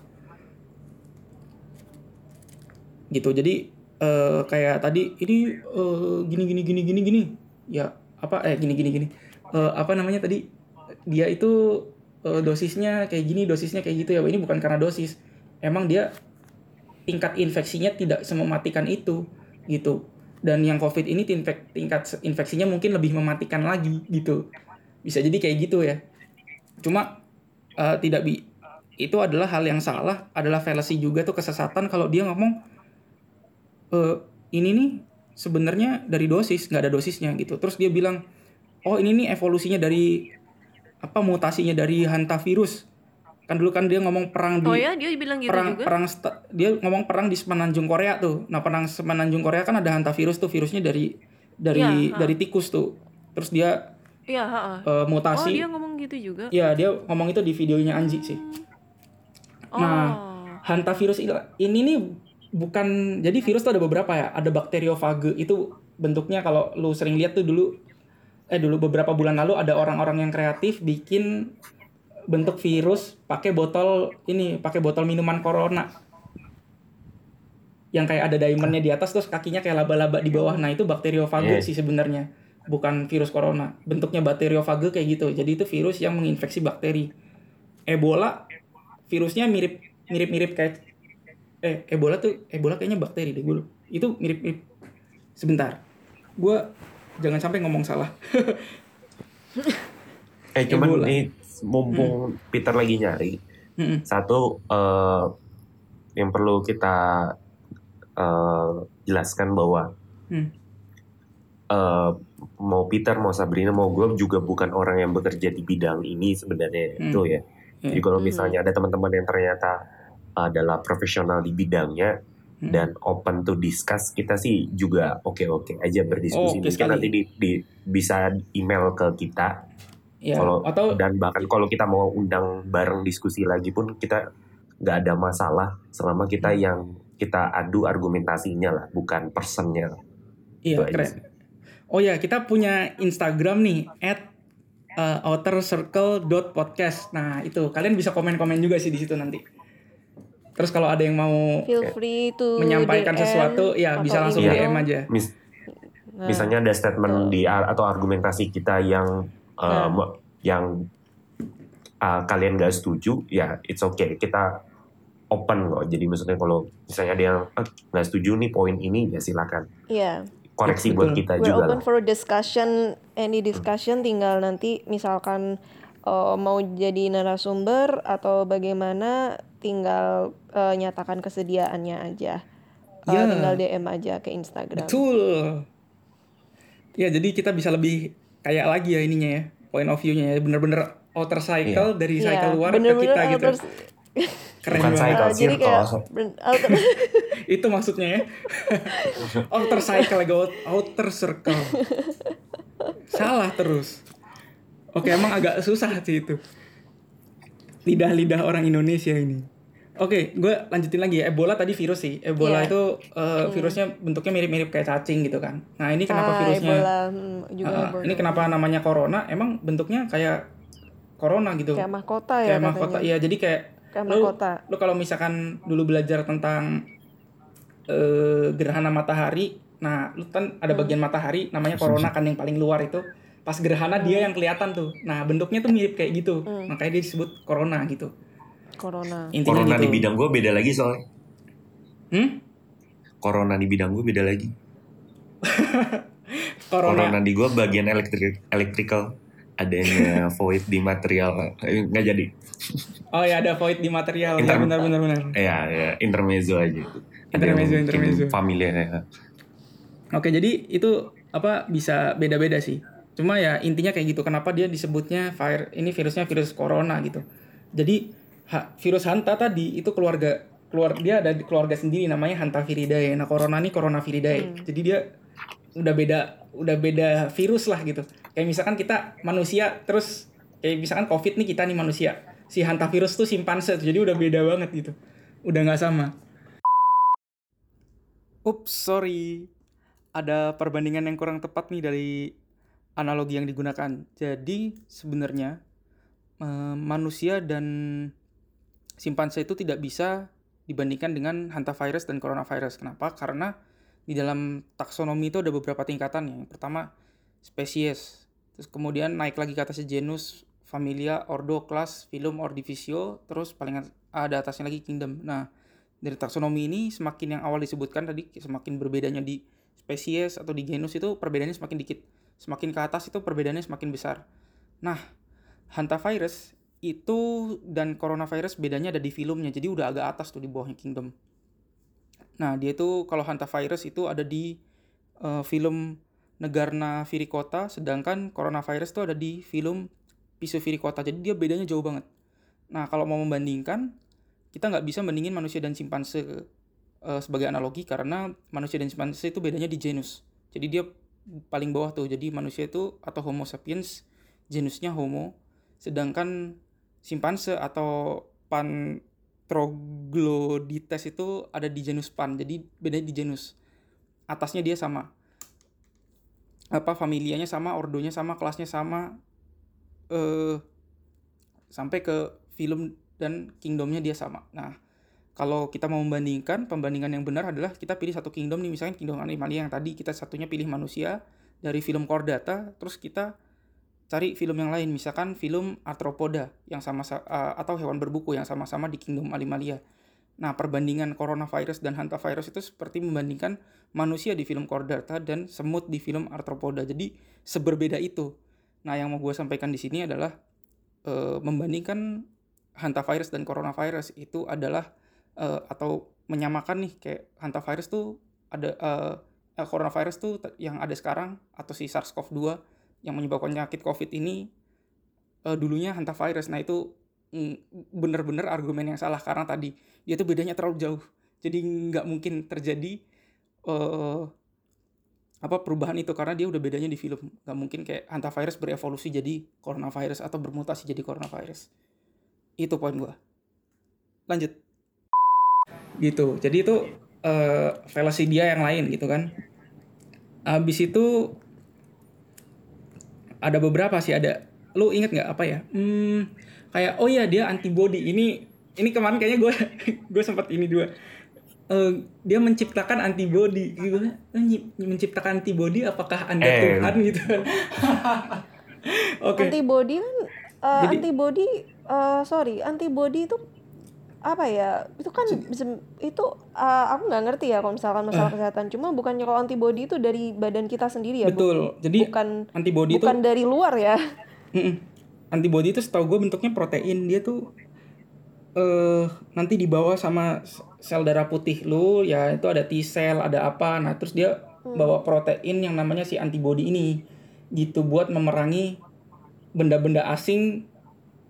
Gitu jadi eh, kayak tadi ini eh, gini gini gini gini gini. Ya apa? Eh gini gini gini. Eh, apa namanya tadi? Dia itu eh, dosisnya kayak gini dosisnya kayak gitu ya ini bukan karena dosis. Emang dia tingkat infeksinya tidak semematikan itu gitu. Dan yang covid ini tingkat infeksinya mungkin lebih mematikan lagi gitu. Bisa jadi kayak gitu ya. Cuma eh, tidak bi itu adalah hal yang salah adalah fallacy juga tuh kesesatan kalau dia ngomong eh ini nih sebenarnya dari dosis nggak ada dosisnya gitu terus dia bilang oh ini nih evolusinya dari apa mutasinya dari hantavirus kan dulu kan dia ngomong perang di
Oh ya, dia bilang gitu
perang
juga.
perang dia ngomong perang di semenanjung Korea tuh nah perang semenanjung Korea kan ada hantavirus tuh virusnya dari dari
ha.
dari tikus tuh terus dia
Iya, ha-ha.
eh,
Oh,
mutasi
dia ngomong gitu juga.
ya dia ngomong itu di videonya Anji sih
Oh.
Nah, hantavirus il- ini nih bukan jadi virus tuh ada beberapa ya. Ada bakteriofage itu bentuknya kalau lu sering lihat tuh dulu eh dulu beberapa bulan lalu ada orang-orang yang kreatif bikin bentuk virus pakai botol ini, pakai botol minuman corona. Yang kayak ada diamondnya di atas terus kakinya kayak laba-laba di bawah. Nah, itu bakteriofage
Iya.
sih sebenarnya. Bukan virus corona. Bentuknya bakteriofage kayak gitu. Jadi itu virus yang menginfeksi bakteri. Ebola virusnya mirip mirip-mirip kayak eh Ebola tuh Ebola kayaknya bakteri deh gue itu mirip-mirip sebentar gue jangan sampai ngomong salah
Eh cuman
Ebola.
nih mumpung Peter lagi nyari
Mm-mm.
satu eh, yang perlu kita eh, jelaskan bahwa
Hmm.
eh, mau Peter mau Sabrina mau gue juga bukan orang yang bekerja di bidang ini sebenarnya
Hmm.
itu ya.
Hmm.
Jadi kalau
Hmm.
misalnya ada teman-teman yang ternyata adalah profesional di bidangnya
Hmm.
dan open to discuss, kita sih juga oke-oke aja
Oh,
berdiskusi.
oke
Mungkin
sekali.
nanti di, di- bisa email ke kita
ya
kalau
atau
dan bahkan kalau kita mau undang bareng diskusi lagi pun kita nggak ada masalah selama kita yang kita adu argumentasinya lah bukan personnya lah.
iya
itu aja
keren
sih.
Oh ya, kita punya Instagram nih at uh, outercircle.podcast. Nah, itu kalian bisa komen-komen juga sih di situ nanti. Terus kalau ada yang mau
Feel free to
menyampaikan
DM
sesuatu, ya bisa langsung
email.
DM aja.
Mis-
Nah,
misalnya ada statement di atau argumentasi kita yang uh,
Nah.
yang uh, kalian gak setuju, ya it's okay. Kita open kok. Jadi maksudnya kalau misalnya ada yang "Ah, nggak setuju nih poin ini, ya silakan
Iya.
koreksi
Betul.
buat kita
We're
juga
open
lah.
for discussion, any discussion tinggal nanti misalkan uh, mau jadi narasumber atau bagaimana tinggal uh, nyatakan kesediaannya aja. Uh,
Ya.
Tinggal DM aja ke Instagram.
Betul. Ya, jadi kita bisa lebih kayak lagi ya ininya ya, point of view-nya ya, bener-bener outer cycle dari
Iya,
cycle luar ke
bener-bener
kita gitu.
outer-
Keren
Bukan
banget.
cycle.
Uh, jadi kayak outer,
Itu maksudnya ya. outer cycle outer circle. Salah terus. Oke, emang agak susah sih itu. Lidah-lidah orang Indonesia ini. Oke, gue lanjutin lagi ya. Ebola tadi virus sih. Ebola
Iya.
itu eh, virusnya bentuknya mirip-mirip kayak cacing gitu kan. Nah ini kenapa
Ah,
virusnya?
Ebola, hmm, juga Ebola.
ini kenapa namanya corona? Emang bentuknya kayak corona gitu.
kayak mahkota ya
kayak mahkota. Iya, jadi kayak
Kayak
lu,
mahkota.
lu kalau misalkan dulu belajar tentang eh, gerhana matahari, nah lu kan ada
Hmm.
bagian matahari namanya corona kan yang paling luar itu. Pas gerhana dia yang kelihatan tuh. Nah, bentuknya tuh mirip kayak gitu.
Hmm.
Makanya dia disebut corona gitu.
Corona.
Intinya
Corona
gitu.
di bidang gue beda lagi soalnya.
Hmm?
Corona di bidang gue beda lagi.
Corona.
Corona di gue bagian elektrik electrical adanya void di material Eh, nggak jadi
Oh ya ada void di material. Ya,
Inter-
benar benar benar.
ya ya intermezzo aja Ada
Intermezzo, intermezzo.
familiar ya
Oke, jadi itu apa bisa beda-beda sih. Cuma ya intinya kayak gitu. Kenapa dia disebutnya fire ini virusnya virus corona gitu. Jadi ha- virus hanta tadi itu keluarga keluar dia ada di keluarga sendiri namanya Hantaviridae. Nah, corona ini Coronaviridae. Jadi dia udah beda udah beda virus lah gitu. Kayak misalkan kita manusia terus kayak misalkan Covid nih kita nih manusia. Si hantavirus tuh simpanse tuh. Jadi udah beda banget gitu. Udah nggak sama. Ups, sorry. Ada perbandingan yang kurang tepat nih dari analogi yang digunakan. Jadi sebenarnya eh, manusia dan simpanse itu tidak bisa dibandingkan dengan hantavirus dan coronavirus. Kenapa? Karena di dalam taksonomi itu ada beberapa tingkatan ya. Yang pertama spesies, terus kemudian naik lagi ke atasnya genus, familia, ordo, kelas, filum, ordivisio, terus paling ada atasnya lagi kingdom. Nah, dari taksonomi ini semakin yang awal disebutkan tadi semakin berbedanya di spesies atau di genus itu perbedaannya semakin dikit. Semakin ke atas itu perbedaannya semakin besar. Nah, hantavirus itu dan coronavirus bedanya ada di filumnya. Jadi udah agak atas tuh di bawahnya kingdom. Nah, dia itu kalau hantavirus itu ada di eh, film Negarna viricota, sedangkan coronavirus itu ada di film Pisciviricota. Jadi dia bedanya jauh banget. Nah, kalau mau membandingkan, kita nggak bisa bandingin manusia dan simpanse eh, sebagai analogi karena manusia dan simpanse itu bedanya di genus. Jadi dia paling bawah tuh. Jadi manusia itu atau Homo sapiens genusnya Homo, sedangkan simpanse atau Pantroglodites itu ada di genus Pan. Jadi bedanya di genus. Atasnya dia sama. Apa familianya sama, ordonya sama, kelasnya sama. Eh sampai ke film dan kingdomnya dia sama. Nah, kalau kita mau membandingkan, pembandingan yang benar adalah kita pilih satu kingdom nih, misalnya kingdom Animalia yang tadi kita satunya pilih manusia dari film Chordata, terus kita cari film yang lain, misalkan film Arthropoda yang sama uh, atau hewan berbuku yang sama-sama di kingdom Animalia. Nah, perbandingan coronavirus dan hantavirus itu seperti membandingkan manusia di film Chordata dan semut di film Arthropoda. Jadi seberbeda itu. Nah, yang mau gue sampaikan di sini adalah uh, membandingkan hantavirus dan coronavirus itu adalah uh, atau menyamakan nih kayak hantavirus tuh ada uh, coronavirus tuh yang ada sekarang atau si SARS-CoV-2 yang menyebabkan penyakit COVID ini uh, dulunya hantavirus. Nah itu mm, bener-bener argumen yang salah karena tadi dia tuh bedanya terlalu jauh. Jadi nggak mungkin terjadi uh, apa perubahan itu karena dia udah bedanya di film. Nggak mungkin kayak hantavirus berevolusi jadi coronavirus atau bermutasi jadi coronavirus. Itu poin gua. Lanjut. Gitu. Jadi itu uh, fallacy dia yang lain gitu kan. Habis itu ada beberapa sih ada. Lu inget nggak apa ya? Hmm, kayak oh ya dia antibody. Ini ini kemarin kayaknya gue gue sempat ini dua. Eh, dia menciptakan antibody. Gitu menciptakan antibody apakah anda
Eh.
Tuhan? Gitu. Oke.
Antibody kan uh,
Jadi-
antibody uh, sorry, antibody itu apa ya? Itu kan itu uh, aku nggak ngerti ya kalau misalkan masalah kesehatan. Cuma bukannya kalau antibody itu dari badan kita sendiri ya, Bu?
betul jadi
bukan
antibody itu
bukan dari luar ya.
Mm-mm. antibody itu setahu gue bentuknya protein dia tuh eh nanti dibawa sama sel darah putih lu ya itu ada T cell ada apa nah terus dia bawa protein yang namanya si antibody ini gitu buat memerangi benda-benda asing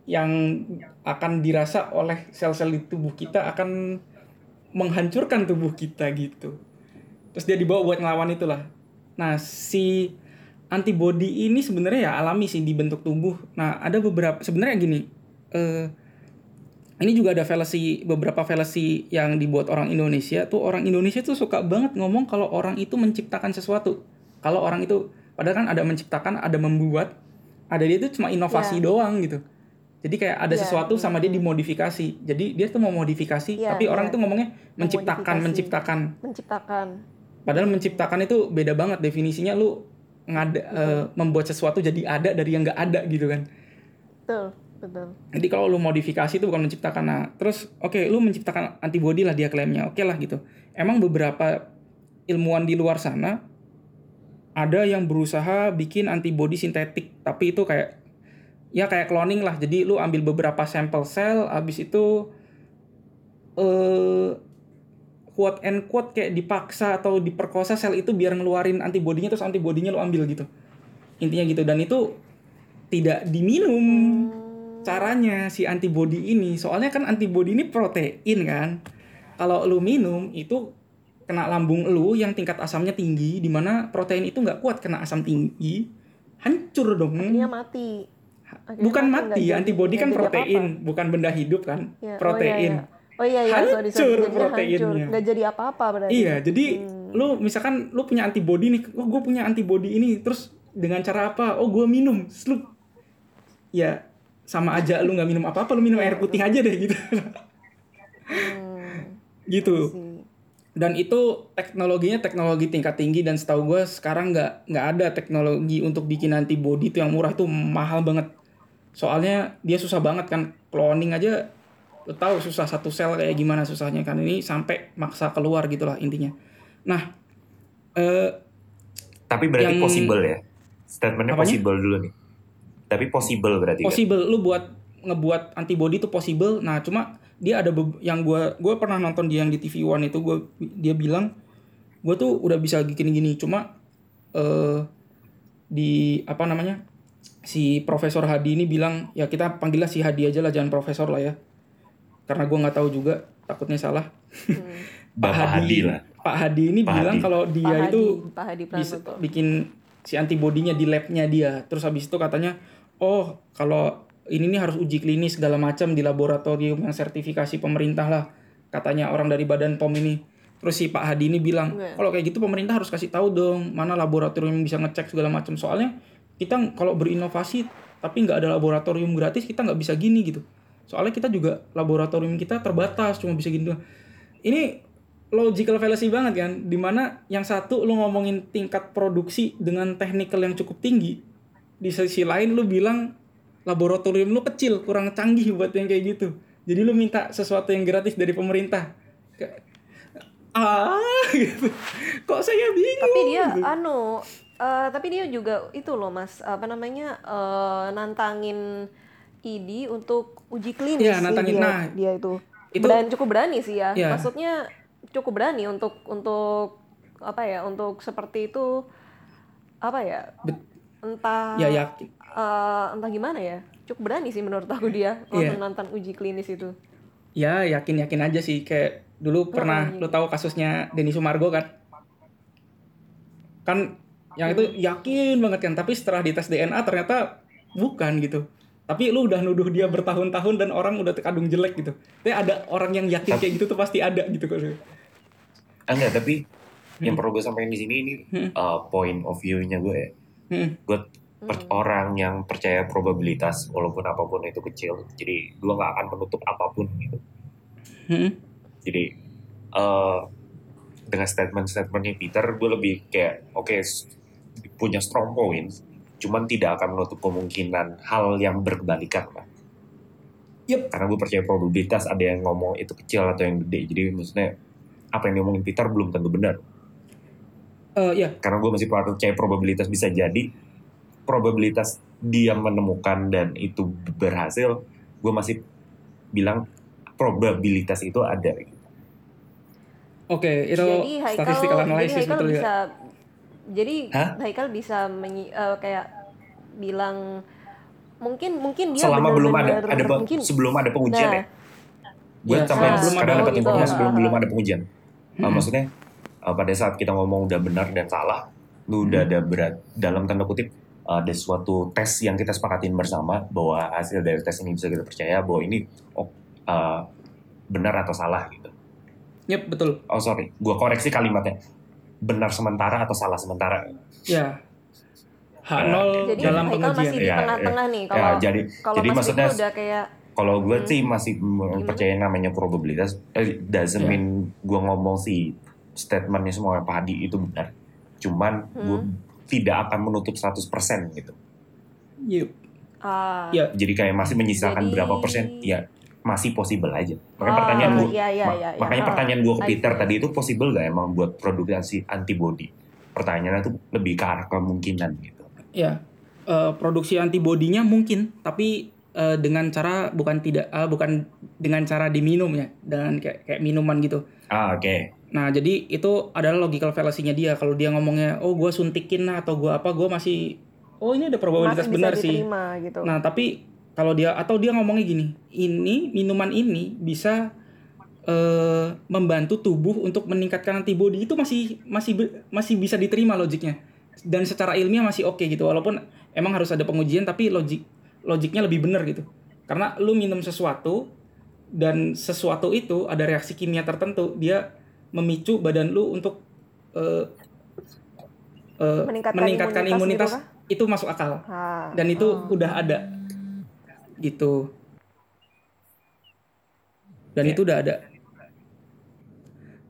yang akan dirasa oleh sel-sel di tubuh kita akan menghancurkan tubuh kita gitu terus dia dibawa buat ngelawan itulah nah si antibody ini sebenarnya ya alami sih di bentuk tubuh. Nah, ada beberapa sebenarnya gini. eh ini juga ada fallacy beberapa fallacy yang dibuat orang Indonesia tuh orang Indonesia tuh suka banget ngomong kalau orang itu menciptakan sesuatu. Kalau orang itu padahal kan ada menciptakan, ada membuat, ada dia itu cuma inovasi
Ya.
doang gitu. Jadi kayak ada
Ya,
sesuatu sama dia dimodifikasi. Jadi dia tuh mau modifikasi,
Ya,
tapi orang
ya.
itu ngomongnya menciptakan, menciptakan.
Menciptakan.
Padahal menciptakan itu beda banget definisinya lu ngada eh, membuat sesuatu jadi ada dari yang nggak ada gitu kan.
Betul, betul.
Jadi kalau lu modifikasi itu bukan menciptakan. Nah, terus oke lu menciptakan antibody lah dia klaimnya. Oke lah gitu. Emang beberapa ilmuwan di luar sana ada yang berusaha bikin antibody sintetik, tapi itu kayak ya kayak cloning lah. Jadi lu ambil beberapa sampel sel, habis itu eh quote and quote kayak dipaksa atau diperkosa sel itu biar ngeluarin antibodinya terus antibodinya lu ambil gitu. Intinya gitu dan itu tidak diminum caranya si antibody ini soalnya kan antibody ini protein kan kalau lu minum itu kena lambung lu yang tingkat asamnya tinggi di mana protein itu nggak kuat kena asam tinggi hancur dong
Dia mati. Akhirnya
bukan mati antibody
nggak
kan protein
apa-apa.
bukan benda hidup kan
Ya,
protein
Oh iya iya, oh, iya, sorry, sorry.
Hancur
Jadinya
proteinnya.
hancur. Nggak jadi apa-apa berarti.
Iya, jadi
Hmm.
lu misalkan lu punya antibody nih, oh gue punya antibody ini, terus dengan cara apa? Oh gue minum, Terus lu ya sama aja lu nggak minum apa-apa, lu minum air putih aja deh gitu,
Hmm,
gitu.
sih.
Dan itu teknologinya teknologi tingkat tinggi dan setahu gue sekarang nggak nggak ada teknologi untuk bikin antibody itu yang murah itu mahal banget. Soalnya dia susah banget kan cloning aja lu tahu susah satu sel kayak gimana susahnya kan ini sampai maksa keluar gitulah intinya. Nah, eh
Tapi berarti
Yang-
possible ya. Statementnya
Apanya?
possible dulu nih. Tapi possible berarti kan?
possible lu buat ngebuat antibody itu possible. Nah, cuma dia ada yang gua gua pernah nonton dia yang di TV One itu gua dia bilang gua tuh udah bisa bikin gini cuma eh di apa namanya? Si Profesor Hadi ini bilang ya kita panggillah si Hadi aja lah jangan profesor lah ya. Karena gua nggak tahu juga takutnya salah.
Bapak Hadi lah.
Pak Hadi ini
Pak
bilang
Hadi.
kalau
Pak
dia
Hadi,
itu
Pak Hadi
bisa bikin si antibodinya di labnya dia terus habis itu katanya oh kalau ini nih harus uji klinis segala macam di laboratorium yang sertifikasi pemerintah lah katanya orang dari badan pom ini terus si Pak Hadi ini bilang
Iya.
kalau kayak gitu pemerintah harus kasih tahu dong mana laboratorium yang bisa ngecek segala macam soalnya kita kalau berinovasi tapi nggak ada laboratorium gratis kita nggak bisa gini gitu. Soalnya kita juga laboratorium kita terbatas cuma bisa gini doang. Ini logical fallacy banget kan? Di mana yang satu lu ngomongin tingkat produksi dengan technical yang cukup tinggi di sisi lain lu bilang laboratorium lu kecil kurang canggih buat yang kayak gitu. Jadi lu minta sesuatu yang gratis dari pemerintah. Ah gitu. Kok saya bingung
Tapi dia
gitu.
anu eh, tapi dia juga itu loh Mas, apa namanya? eh, nantangin ID untuk uji klinis
Iya,
sih
nantangin.
dia,
Nah,
dia itu.
itu-
Berani, cukup berani sih ya.
Iya.
Maksudnya cukup berani untuk untuk apa ya? Untuk seperti itu apa ya?
Bet-
Entah
ya yakin
eh, entah gimana ya. Cukup berani sih menurut aku dia
Iya.
untuk nantang uji klinis itu.
ya yakin yakin aja sih kayak dulu pernah
iya.
lu tahu kasusnya Denny Sumargo kan kan yang itu yakin banget kan tapi setelah dites DNA ternyata bukan gitu tapi lu udah nuduh dia bertahun-tahun dan orang udah kadung jelek gitu tapi ada orang yang yakin kayak gitu tuh pasti ada gitu kok
Ah, enggak, tapi yang perlu gue sampaikan di sini ini
Hmm.
uh, point of view-nya gue ya.
Hmm.
Gue per- orang yang percaya probabilitas walaupun apa pun itu kecil jadi gue nggak akan menutup apa pun gitu
Hmm.
jadi eh dengan statement-statementnya Peter gue lebih kayak oke s- punya strong points cuman tidak akan menutup kemungkinan hal yang berbalikan lah
Yep.
karena gue percaya probabilitas ada yang ngomong itu kecil atau yang gede jadi maksudnya apa yang diomongin Peter belum tentu benar
Eh, ya,
karena gue masih percaya probabilitas bisa jadi probabilitas dia menemukan dan itu berhasil gue masih bilang probabilitas itu ada gitu.
oke itu
jadi Haikal,
statistical
jadi
analysis
Haikal
betul ya.
Jadi
Hah?
Haikal bisa menyi- eh, kayak bilang mungkin mungkin dia
selama belum ada ada
mungkin
sebelum ada pengujian
Nah.
ya gue
Ya,
sampai
sebelum
kadang
ada
dapat
gitu.
informasi sebelum belum ada pengujian Uh,
Hmm.
maksudnya uh, pada saat kita ngomong udah benar dan salah lu udah ada berat dalam tanda kutip uh, ada suatu tes yang kita sepakatin bersama bahwa hasil dari tes ini bisa kita percaya bahwa ini oh, uh, benar atau salah gitu
Yep, betul.
oh sorry gue koreksi kalimatnya benar sementara atau salah sementara
Ya. H0
jadi
dalam
Haikal
pengujian.
masih di
Ya,
tengah-tengah nih
ya
kalau
jadi
kalau
jadi maksudnya
udah kayak
kalau gue
Hmm.
sih masih percaya namanya probabilitas eh, doesn't
Ya.
mean gue ngomong si statementnya semua Pak Hadi itu benar cuman gue
Hmm.
tidak akan menutup 100% gitu
Yep.
ah,
Ya.
jadi kayak masih menyisakan
Jadi-
berapa persen ya masih possible aja makanya
Ah,
pertanyaan gue
iya, iya, iya, iya.
makanya
Ah,
pertanyaan gue ke Peter tadi itu possible gak emang buat produksi antibody pertanyaannya tuh lebih ke arah kemungkinan gitu
Ya, eh, produksi antibodinya mungkin, tapi eh, dengan cara bukan tidak, ah, bukan dengan cara diminum ya, dengan kayak, kayak minuman gitu.
ah oke
Nah, jadi itu adalah logical fallacy-nya dia. Kalau dia ngomongnya, oh gue suntikin lah atau gue apa, gue masih, oh ini ada probabilitas
masih bisa
benar sih.
gitu
Nah, tapi kalau dia atau dia ngomongnya gini, ini minuman ini bisa eh, membantu tubuh untuk meningkatkan antibodi. Itu masih masih masih bisa diterima logiknya. Dan secara ilmiah masih oke gitu walaupun emang harus ada pengujian tapi logik logiknya lebih benar gitu. Karena lu minum sesuatu dan sesuatu itu ada reaksi kimia tertentu dia memicu badan lu untuk eh, eh,
Meningkatkan
meningkatkan
imunitas
imunitas,
gitu
itu masuk akal.
Ah,
dan itu
oh.
udah ada gitu. Dan itu udah ada.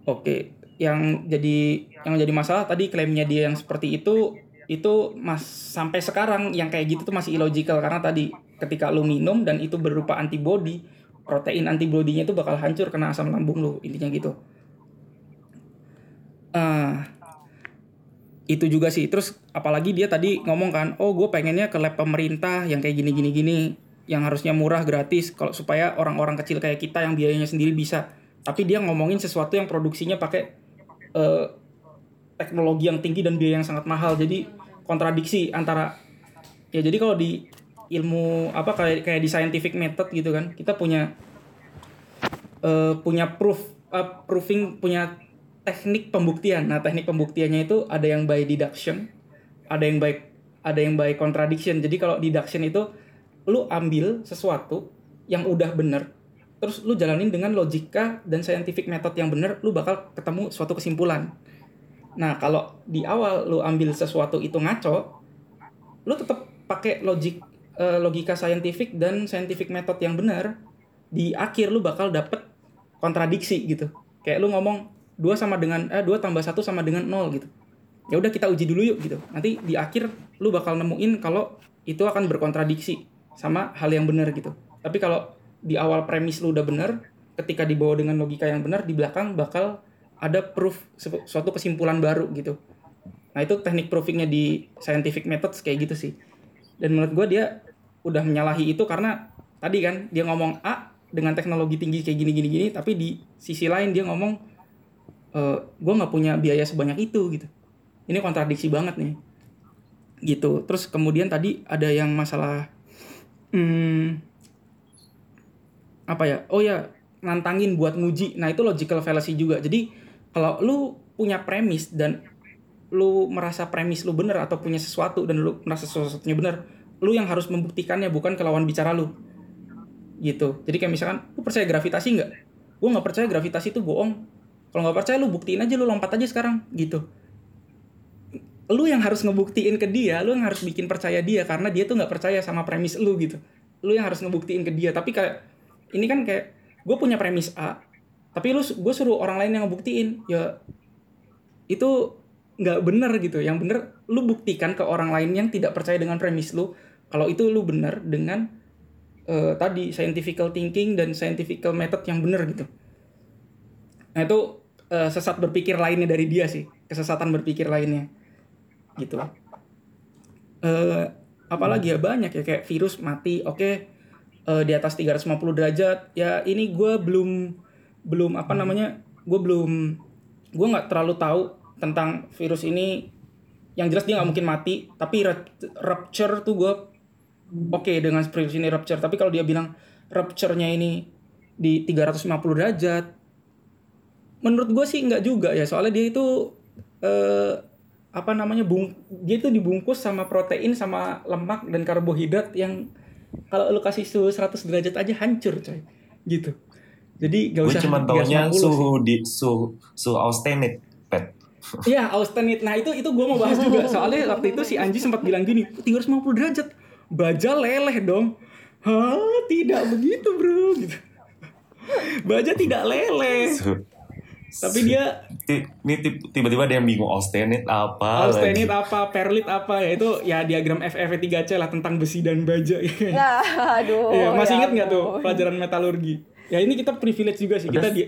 Oke yang jadi yang jadi masalah tadi klaimnya dia yang seperti itu itu mas sampai sekarang yang kayak gitu tuh masih illogical karena tadi ketika lu minum dan itu berupa antibody protein antibodinya itu bakal hancur kena asam lambung lu intinya gitu. Ah itu juga sih. Terus apalagi dia tadi ngomong kan oh gue pengennya ke lab pemerintah yang kayak gini gini gini yang harusnya murah gratis kalau supaya orang-orang kecil kayak kita yang biayanya sendiri bisa tapi dia ngomongin sesuatu yang produksinya pakai eh, teknologi yang tinggi dan biaya yang sangat mahal jadi kontradiksi antara ya jadi kalau di ilmu apa kayak kayak di scientific method gitu kan kita punya eh, punya proof eh, proving punya teknik pembuktian. Nah, teknik pembuktiannya itu ada yang by deduction, ada yang by ada yang by contradiction. Jadi kalau deduction itu lu ambil sesuatu yang udah bener, terus lu jalanin dengan logika dan scientific method yang bener, lu bakal ketemu suatu kesimpulan. Nah, kalau di awal lu ambil sesuatu itu ngaco, lu tetap pakai logik eh, logika scientific dan scientific method yang benar, di akhir lu bakal dapet kontradiksi gitu. Kayak lu ngomong 2 sama dengan eh 2 tambah 1 sama dengan 0 gitu. Ya udah kita uji dulu yuk gitu. Nanti di akhir lu bakal nemuin kalau itu akan berkontradiksi sama hal yang benar gitu. Tapi kalau di awal premis lu udah benar, ketika dibawa dengan logika yang benar di belakang bakal ada proof su- suatu kesimpulan baru gitu. Nah, itu teknik provingnya di scientific methods kayak gitu sih. Dan menurut gua dia udah menyalahi itu karena tadi kan dia ngomong A dengan teknologi tinggi kayak gini gini gini tapi di sisi lain dia ngomong e, gue nggak punya biaya sebanyak itu gitu ini kontradiksi banget nih gitu terus kemudian tadi ada yang masalah hmm, apa ya? Oh ya nantangin buat nguji. Nah itu logical fallacy juga. Jadi kalau lu punya premis dan lu merasa premis lu bener atau punya sesuatu dan lu merasa sesuatunya bener lu yang harus membuktikannya bukan ke lawan bicara lu. Gitu. Jadi kayak misalkan lu percaya gravitasi nggak? Gue nggak percaya gravitasi itu bohong. Kalau nggak percaya lu buktiin aja lu lompat aja sekarang. Gitu lu yang harus ngebuktiin ke dia lu yang harus bikin percaya dia karena dia tuh nggak percaya sama premis lu gitu. Lu yang harus ngebuktiin ke dia. Tapi kayak ini kan kayak gue punya premis A tapi lu gue suruh orang lain yang ngebuktiin. Ya itu nggak bener gitu. Yang bener lu buktikan ke orang lain yang tidak percaya dengan premis lu kalau itu lu bener dengan eh, tadi scientifical thinking dan scientifical method yang bener gitu. Nah itu eh, sesat berpikir lainnya dari dia sih. Kesesatan berpikir lainnya gitu. Eh apalagi ya banyak ya kayak virus mati oke eh, di atas 350 derajat. Ya ini gue belum belum apa namanya gue belum gue nggak terlalu tahu tentang virus ini. Yang jelas dia nggak mungkin mati tapi ru- rupture tuh gue oke dengan virus ini rupture. Tapi kalau dia bilang rupture-nya ini di 350 derajat menurut gue sih nggak juga ya. Soalnya dia itu eh, apa namanya bung dia itu dibungkus sama protein sama lemak dan karbohidrat yang kalau lu kasih suhu 100 derajat aja hancur coy gitu jadi gak
Gue
usah
cuma taunya
350 sih.
suhu di suhu suhu austenit, pet.
Iya, austenit. Nah, itu itu gue mau bahas juga. Soalnya waktu itu si Anji sempat bilang gini, 350 derajat. Baja leleh dong. Hah, tidak begitu, Bro. Gitu. Baja tidak leleh. Tapi dia
Ini tiba-tiba ada yang bingung austenit apa
austenit
lagi.
apa, perlit apa ya itu ya diagram FF3C lah tentang besi dan baja.
Ya, aduh.
Iya, masih
ya
inget nggak tuh pelajaran metalurgi? Ya ini kita privilege juga sih. Kita di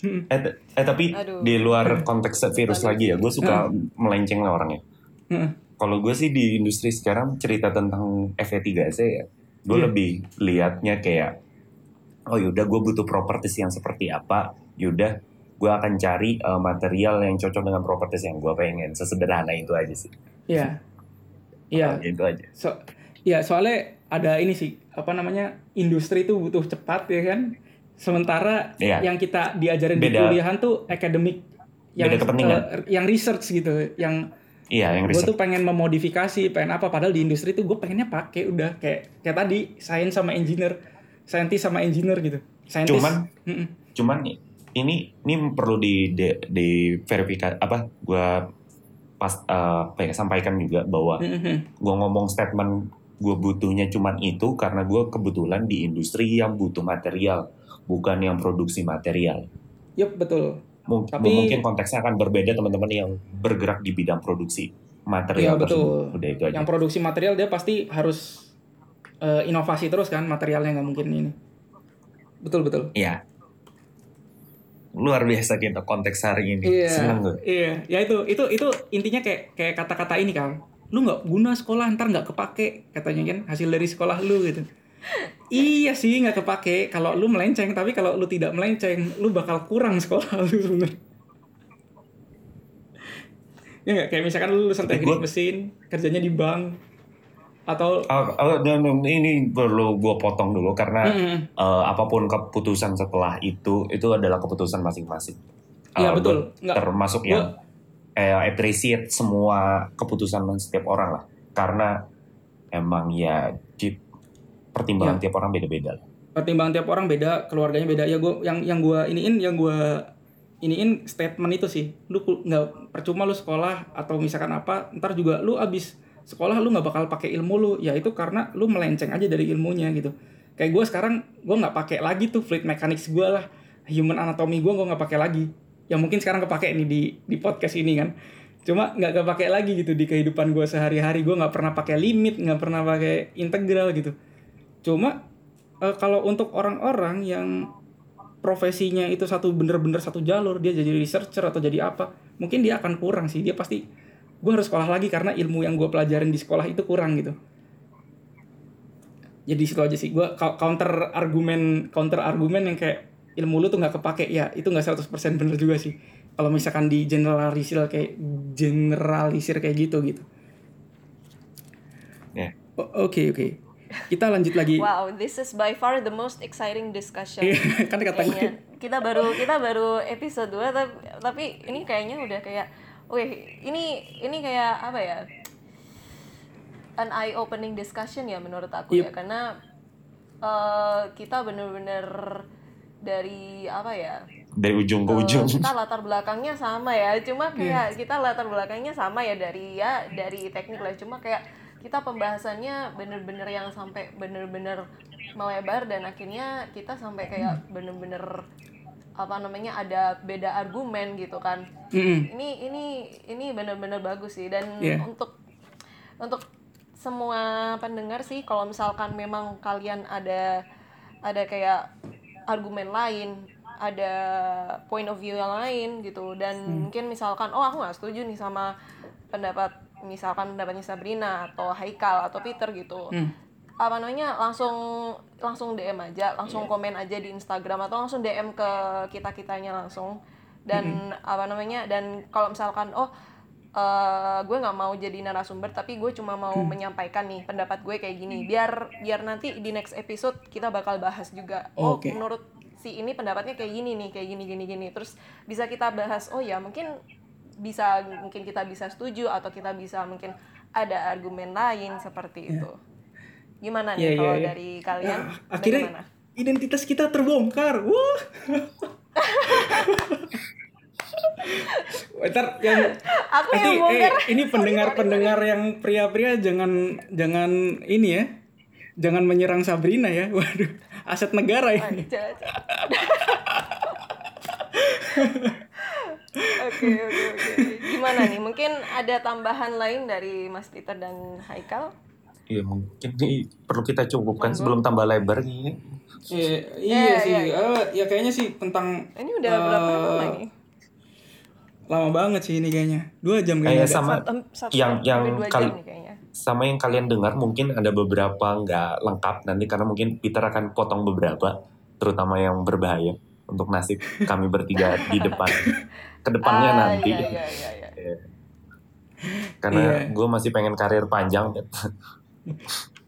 Hmm.
Eh, eh, tapi
Aduh.
di luar konteks virus lagi ya, gue suka melenceng lah orangnya.
Heeh.
Kalau gue sih di industri sekarang cerita tentang FE3C ya, gue
Iya.
lebih liatnya kayak, oh yaudah gue butuh properties yang seperti apa, yaudah gue akan cari eh, material yang cocok dengan properties yang gue pengen. Sesederhana itu aja sih.
Iya. Iya,
Itu aja.
So, ya soalnya ada ini sih apa namanya industri itu butuh cepat ya kan. Sementara
Iya.
yang kita diajarin di
Beda.
kuliahan tuh akademik yang
Beda kepentingan.
eh, yang research gitu, yang
Iya, yang
gue tuh pengen memodifikasi, pengen apa padahal di industri tuh gue pengennya pakai udah kayak kayak tadi sains sama engineer, scientist sama engineer gitu. Scientist.
Cuman-
Mm-mm.
Cuman ini ini perlu di di, di verifikasi apa? Gue pas eh, apa ya, sampaikan juga bahwa
Mm-mm.
gue ngomong statement gue butuhnya cuman itu karena gue kebetulan di industri yang butuh material bukan yang produksi material
Yup betul.
Mung-
Tapi-
mungkin konteksnya akan berbeda teman-teman yang bergerak di bidang produksi
Iya
material
betul.
tersebut udah itu aja
Yang produksi material dia pasti harus eh, inovasi terus kan materialnya nggak mungkin ini. Betul betul.
Iya. Luar biasa kita konteks hari ini
Iya.
seneng gue
Iya, ya itu itu itu intinya kayak kayak kata-kata ini kan. Lu nggak guna sekolah ntar nggak kepake katanya kan hasil dari sekolah lu gitu. iya sih nggak kepake kalau lu melenceng tapi kalau lu tidak melenceng lu bakal kurang sekolah lu sebenarnya. Ya nggak kayak misalkan lu lulusan teknik
gua-
mesin kerjanya di bank atau
ah, dan ini perlu gue potong dulu karena
Mm-mm.
eh, apa pun keputusan setelah itu itu adalah keputusan masing-masing.
Iya,
Eh,
betul. Nggak.
termasuk
Gua-
yang eh, appreciate semua keputusan setiap orang lah karena emang ya pertimbangan
Iya.
tiap orang beda-beda.
pertimbangan tiap orang beda keluarganya beda ya gua yang yang gua iniin yang gua iniin statement itu sih lu nggak percuma lu sekolah atau misalkan apa ntar juga lu abis sekolah lu nggak bakal pakai ilmu lu. Ya itu karena lu melenceng aja dari ilmunya gitu. Kayak gua sekarang gua nggak pakai lagi tuh fluid mechanics gua lah. Human anatomy gua gua nggak pakai lagi. Yang mungkin sekarang kepake nih di di podcast ini kan. Cuma nggak kepake lagi gitu di kehidupan gua sehari-hari. Gua nggak pernah pakai limit nggak pernah pakai integral gitu. Cuma eh, kalau untuk orang-orang yang profesinya itu satu bener-bener satu jalur dia jadi researcher atau jadi apa mungkin dia akan kurang sih. Dia pasti gue harus sekolah lagi karena ilmu yang gue pelajarin di sekolah itu kurang gitu. Jadi situ aja sih. Gue counter argumen counter argumen yang kayak ilmu lu tuh nggak kepake. Ya itu nggak 100% bener juga sih. Kalau misalkan di generalisir kayak generalisir kayak gitu gitu.
Ya.
Oke oke. Kita lanjut lagi.
Wow, this is by far the most exciting discussion.
Iya, kan kata gue
Kayaknya kita baru kita baru episode 2 tapi, tapi ini kayaknya udah kayak oke, ini ini kayak apa ya? An eye opening discussion ya menurut aku
Yep.
ya karena eh, kita bener-bener dari apa ya?
dari ujung ke ujung.
kita latar belakangnya sama ya cuma kayak kita latar belakangnya sama ya dari ya dari teknik lah cuma kayak kita pembahasannya bener-bener yang sampai bener-bener melebar dan akhirnya kita sampai kayak bener-bener apa namanya ada beda argumen gitu kan
Mm-mm.
ini ini ini bener-bener bagus sih dan
Iya.
untuk untuk semua pendengar sih kalau misalkan memang kalian ada ada kayak argumen lain ada point of view yang lain gitu dan mungkin misalkan oh aku nggak setuju nih sama pendapat misalkan pendapatnya Sabrina atau Haikal atau Peter gitu
Hmm.
Apa namanya langsung langsung DM aja langsung komen aja di Instagram atau langsung DM ke kita kitanya langsung. Dan apa namanya dan kalau misalkan oh eh, gue nggak mau jadi narasumber tapi gue cuma mau menyampaikan nih pendapat gue kayak gini. Biar biar nanti di next episode kita bakal bahas juga oh
Oke.
menurut si ini pendapatnya kayak gini nih kayak gini gini gini. Terus bisa kita bahas oh ya mungkin bisa mungkin kita bisa setuju atau kita bisa mungkin ada argumen lain seperti itu gimana nih
iya,
kalau
iya.
dari kalian
Ah, akhirnya
bagaimana?
identitas kita terbongkar. Wah. Ntar yang
aku
nanti
yang
eh, ini pendengar-pendengar yang pria-pria jangan jangan ini ya. Jangan menyerang Sabrina ya. Waduh, aset negara ini.
Aja. Oke oke oke. Gimana nih? Mungkin ada tambahan lain dari Mas Peter dan Haikal?
Iya mungkin ini perlu kita cukupkan sebelum tambah lebar ini.
Iya,
iya,
iya sih.
iya.
Eh, ya kayaknya sih tentang
Ini udah berapa
Eh,
lama nih?
lama banget sih ini kayaknya. Dua jam kayaknya.
Kayak sama
Satu, satu
yang- yang kali- sama yang kalian dengar mungkin ada beberapa nggak lengkap nanti karena mungkin Peter akan potong beberapa terutama yang berbahaya untuk nasib kami bertiga di depan ke depannya
Ah,
nanti
Iya, iya, iya, iya.
karena
Iya.
gue masih pengen karir panjang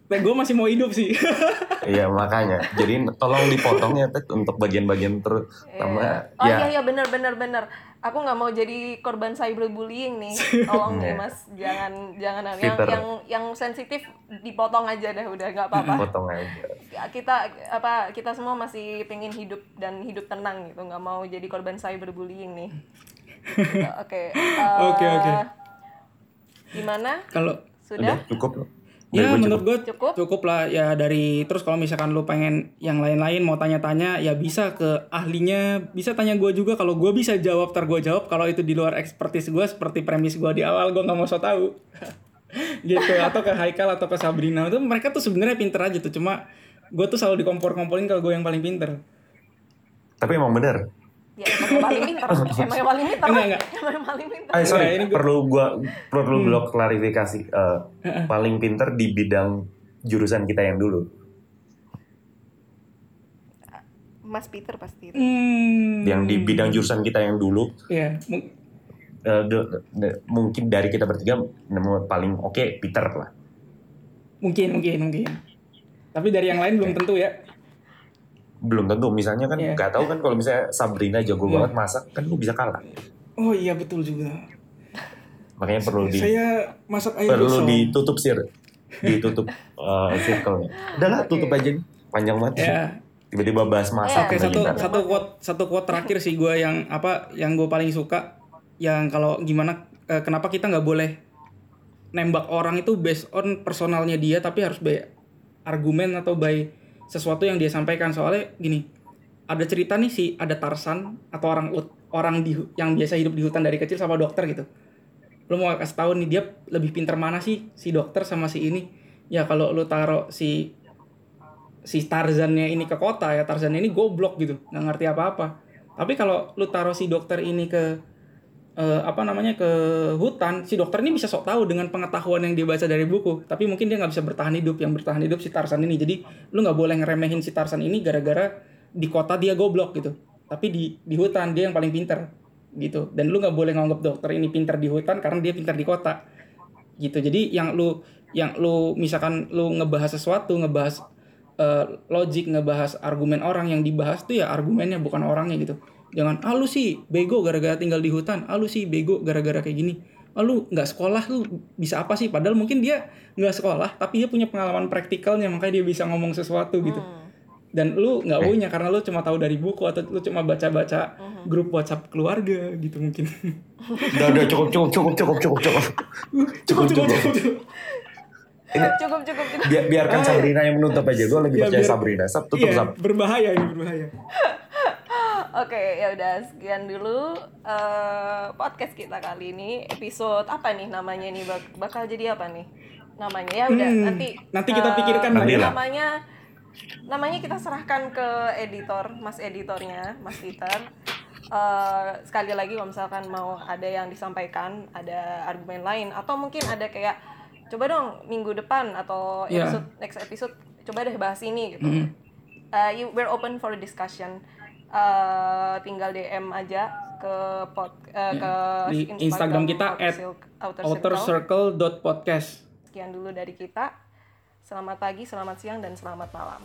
Nah, gue masih mau hidup sih.
iya makanya jadi tolong dipotong ya Ted, untuk bagian-bagian terus sama
Iya. Oh
ya
iya iya benar benar benar. Aku nggak mau jadi korban cyberbullying nih. Tolong nih
Iya.
Mas, jangan jangan yang
Peter.
yang yang sensitif dipotong aja deh udah nggak apa-apa.
potong aja
Ya, kita apa kita semua masih pengen hidup dan hidup tenang gitu nggak mau jadi korban cyberbullying nih oke eh,
Oke, oke.
gimana
Kalau
sudah
udah cukup
ya
gua
menurut gue
Cukup?
cukup lah ya dari terus kalau misalkan lu pengen yang lain-lain mau tanya-tanya ya bisa ke ahlinya. Bisa tanya gue juga. Kalau gue bisa jawab tar gue jawab. Kalau itu di luar expertise gue seperti premis gue di awal gue nggak mau so tahu gitu. Atau ke Haikal atau ke Sabrina. Itu mereka tuh sebenarnya pinter aja tuh. Cuma gue tuh selalu dikompor-komporin kalau gue yang paling pinter.
Tapi emang bener
ya paling pintar emang yang paling pintar
Enggak, enggak.
emang yang paling pintar
Eh sorry,
Enggak, ini
perlu gua perlu
Hmm.
blok klarifikasi. Eh, paling pinter di bidang jurusan kita yang dulu.
Mas Peter pasti itu.
hmm,
Yang di bidang jurusan kita yang dulu,
ya
eh, de- de- mungkin dari kita bertiga nemu paling oke Peter lah.
mungkin mungkin mungkin tapi dari yang lain belum tentu ya
Belum tentu, misalnya kan
Iya.
nggak tahu kan kalau misalnya Sabrina jago
Iya.
banget masak, kan lu bisa kalah.
oh iya betul juga
Makanya perlu di
saya masak ayam
perlu
gosong.
ditutup sir, ditutup eh, circle-nya. Udahlah, tutup
Oke.
aja nih. Panjang banget.
ya
Tiba-tiba bahas masak.
Oke
Iya.
satu
kita.
satu quote satu quote terakhir sih gue yang apa yang gue paling suka yang kalau gimana eh, kenapa kita nggak boleh nembak orang itu based on personalnya dia tapi harus by argumen atau by sesuatu yang dia sampaikan. Soalnya gini ada cerita nih si ada Tarsan atau orang orang di yang biasa hidup di hutan dari kecil sama dokter gitu. Lu mau kasih tahu nih dia lebih pinter mana sih si dokter sama si ini? Ya kalau lu taruh si si Tarzannya ini ke kota ya Tarzan ini goblok gitu. Nggak ngerti apa-apa. Tapi kalau lu taruh si dokter ini ke eh, apa namanya ke hutan si dokter ini bisa sok tahu dengan pengetahuan yang dia baca dari buku. Tapi mungkin dia nggak bisa bertahan hidup. Yang bertahan hidup si Tarzan ini. Jadi lu nggak boleh ngeremehin si Tarzan ini gara-gara di kota dia goblok gitu. Tapi di di hutan dia yang paling pinter gitu. Dan lu nggak boleh nganggap dokter ini pinter di hutan karena dia pinter di kota gitu. Jadi yang lu yang lu misalkan lu ngebahas sesuatu ngebahas eh, logik ngebahas argumen orang yang dibahas tuh ya argumennya bukan orangnya gitu jangan ah lu sih bego gara-gara tinggal di hutan ah lu sih bego gara-gara kayak gini ah lu nggak sekolah lu bisa apa sih padahal mungkin dia nggak sekolah tapi dia punya pengalaman praktikalnya makanya dia bisa ngomong sesuatu gitu
Hmm.
dan lu nggak
Eh.
punya karena lu cuma tahu dari buku atau lu cuma baca-baca
Mhm.
grup WhatsApp keluarga gitu mungkin
Udah, udah cukup, cukup, cukup, cukup, cukup, cukup.
cukup
cukup.
cukup cukup
cukup cukup cukup
Biar, biarkan
Ah.
Sabrina yang menutup aja. Gue lebih
Iya,
percaya
biar-
Sabrina. Sab, tutup
iya
Sab.
berbahaya ini berbahaya
Oke, ya udah sekian dulu eh, podcast kita kali ini. Episode apa nih namanya nih? Bak- bakal jadi apa nih? Namanya ya udah
Hmm,
nanti
nanti kita
eh,
pikirkan
lah ya.
Namanya namanya kita serahkan ke editor, Mas editornya, Mas Peter. Eh, sekali lagi kalau misalkan mau ada yang disampaikan, ada argumen lain atau mungkin ada kayak coba dong minggu depan atau
Iya.
episode next episode coba deh bahas ini gitu.
Hmm.
Uh, you, we're open for discussion. Uh, tinggal DM aja ke pod, uh, ke
di Instagram kita
Outer
at
Outer
outer
Circle.
circle dot podcast
Sekian dulu dari kita. Selamat pagi, selamat siang, dan selamat malam.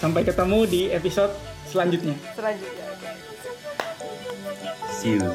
sampai ketemu di episode selanjutnya
Selanjutnya.
See you.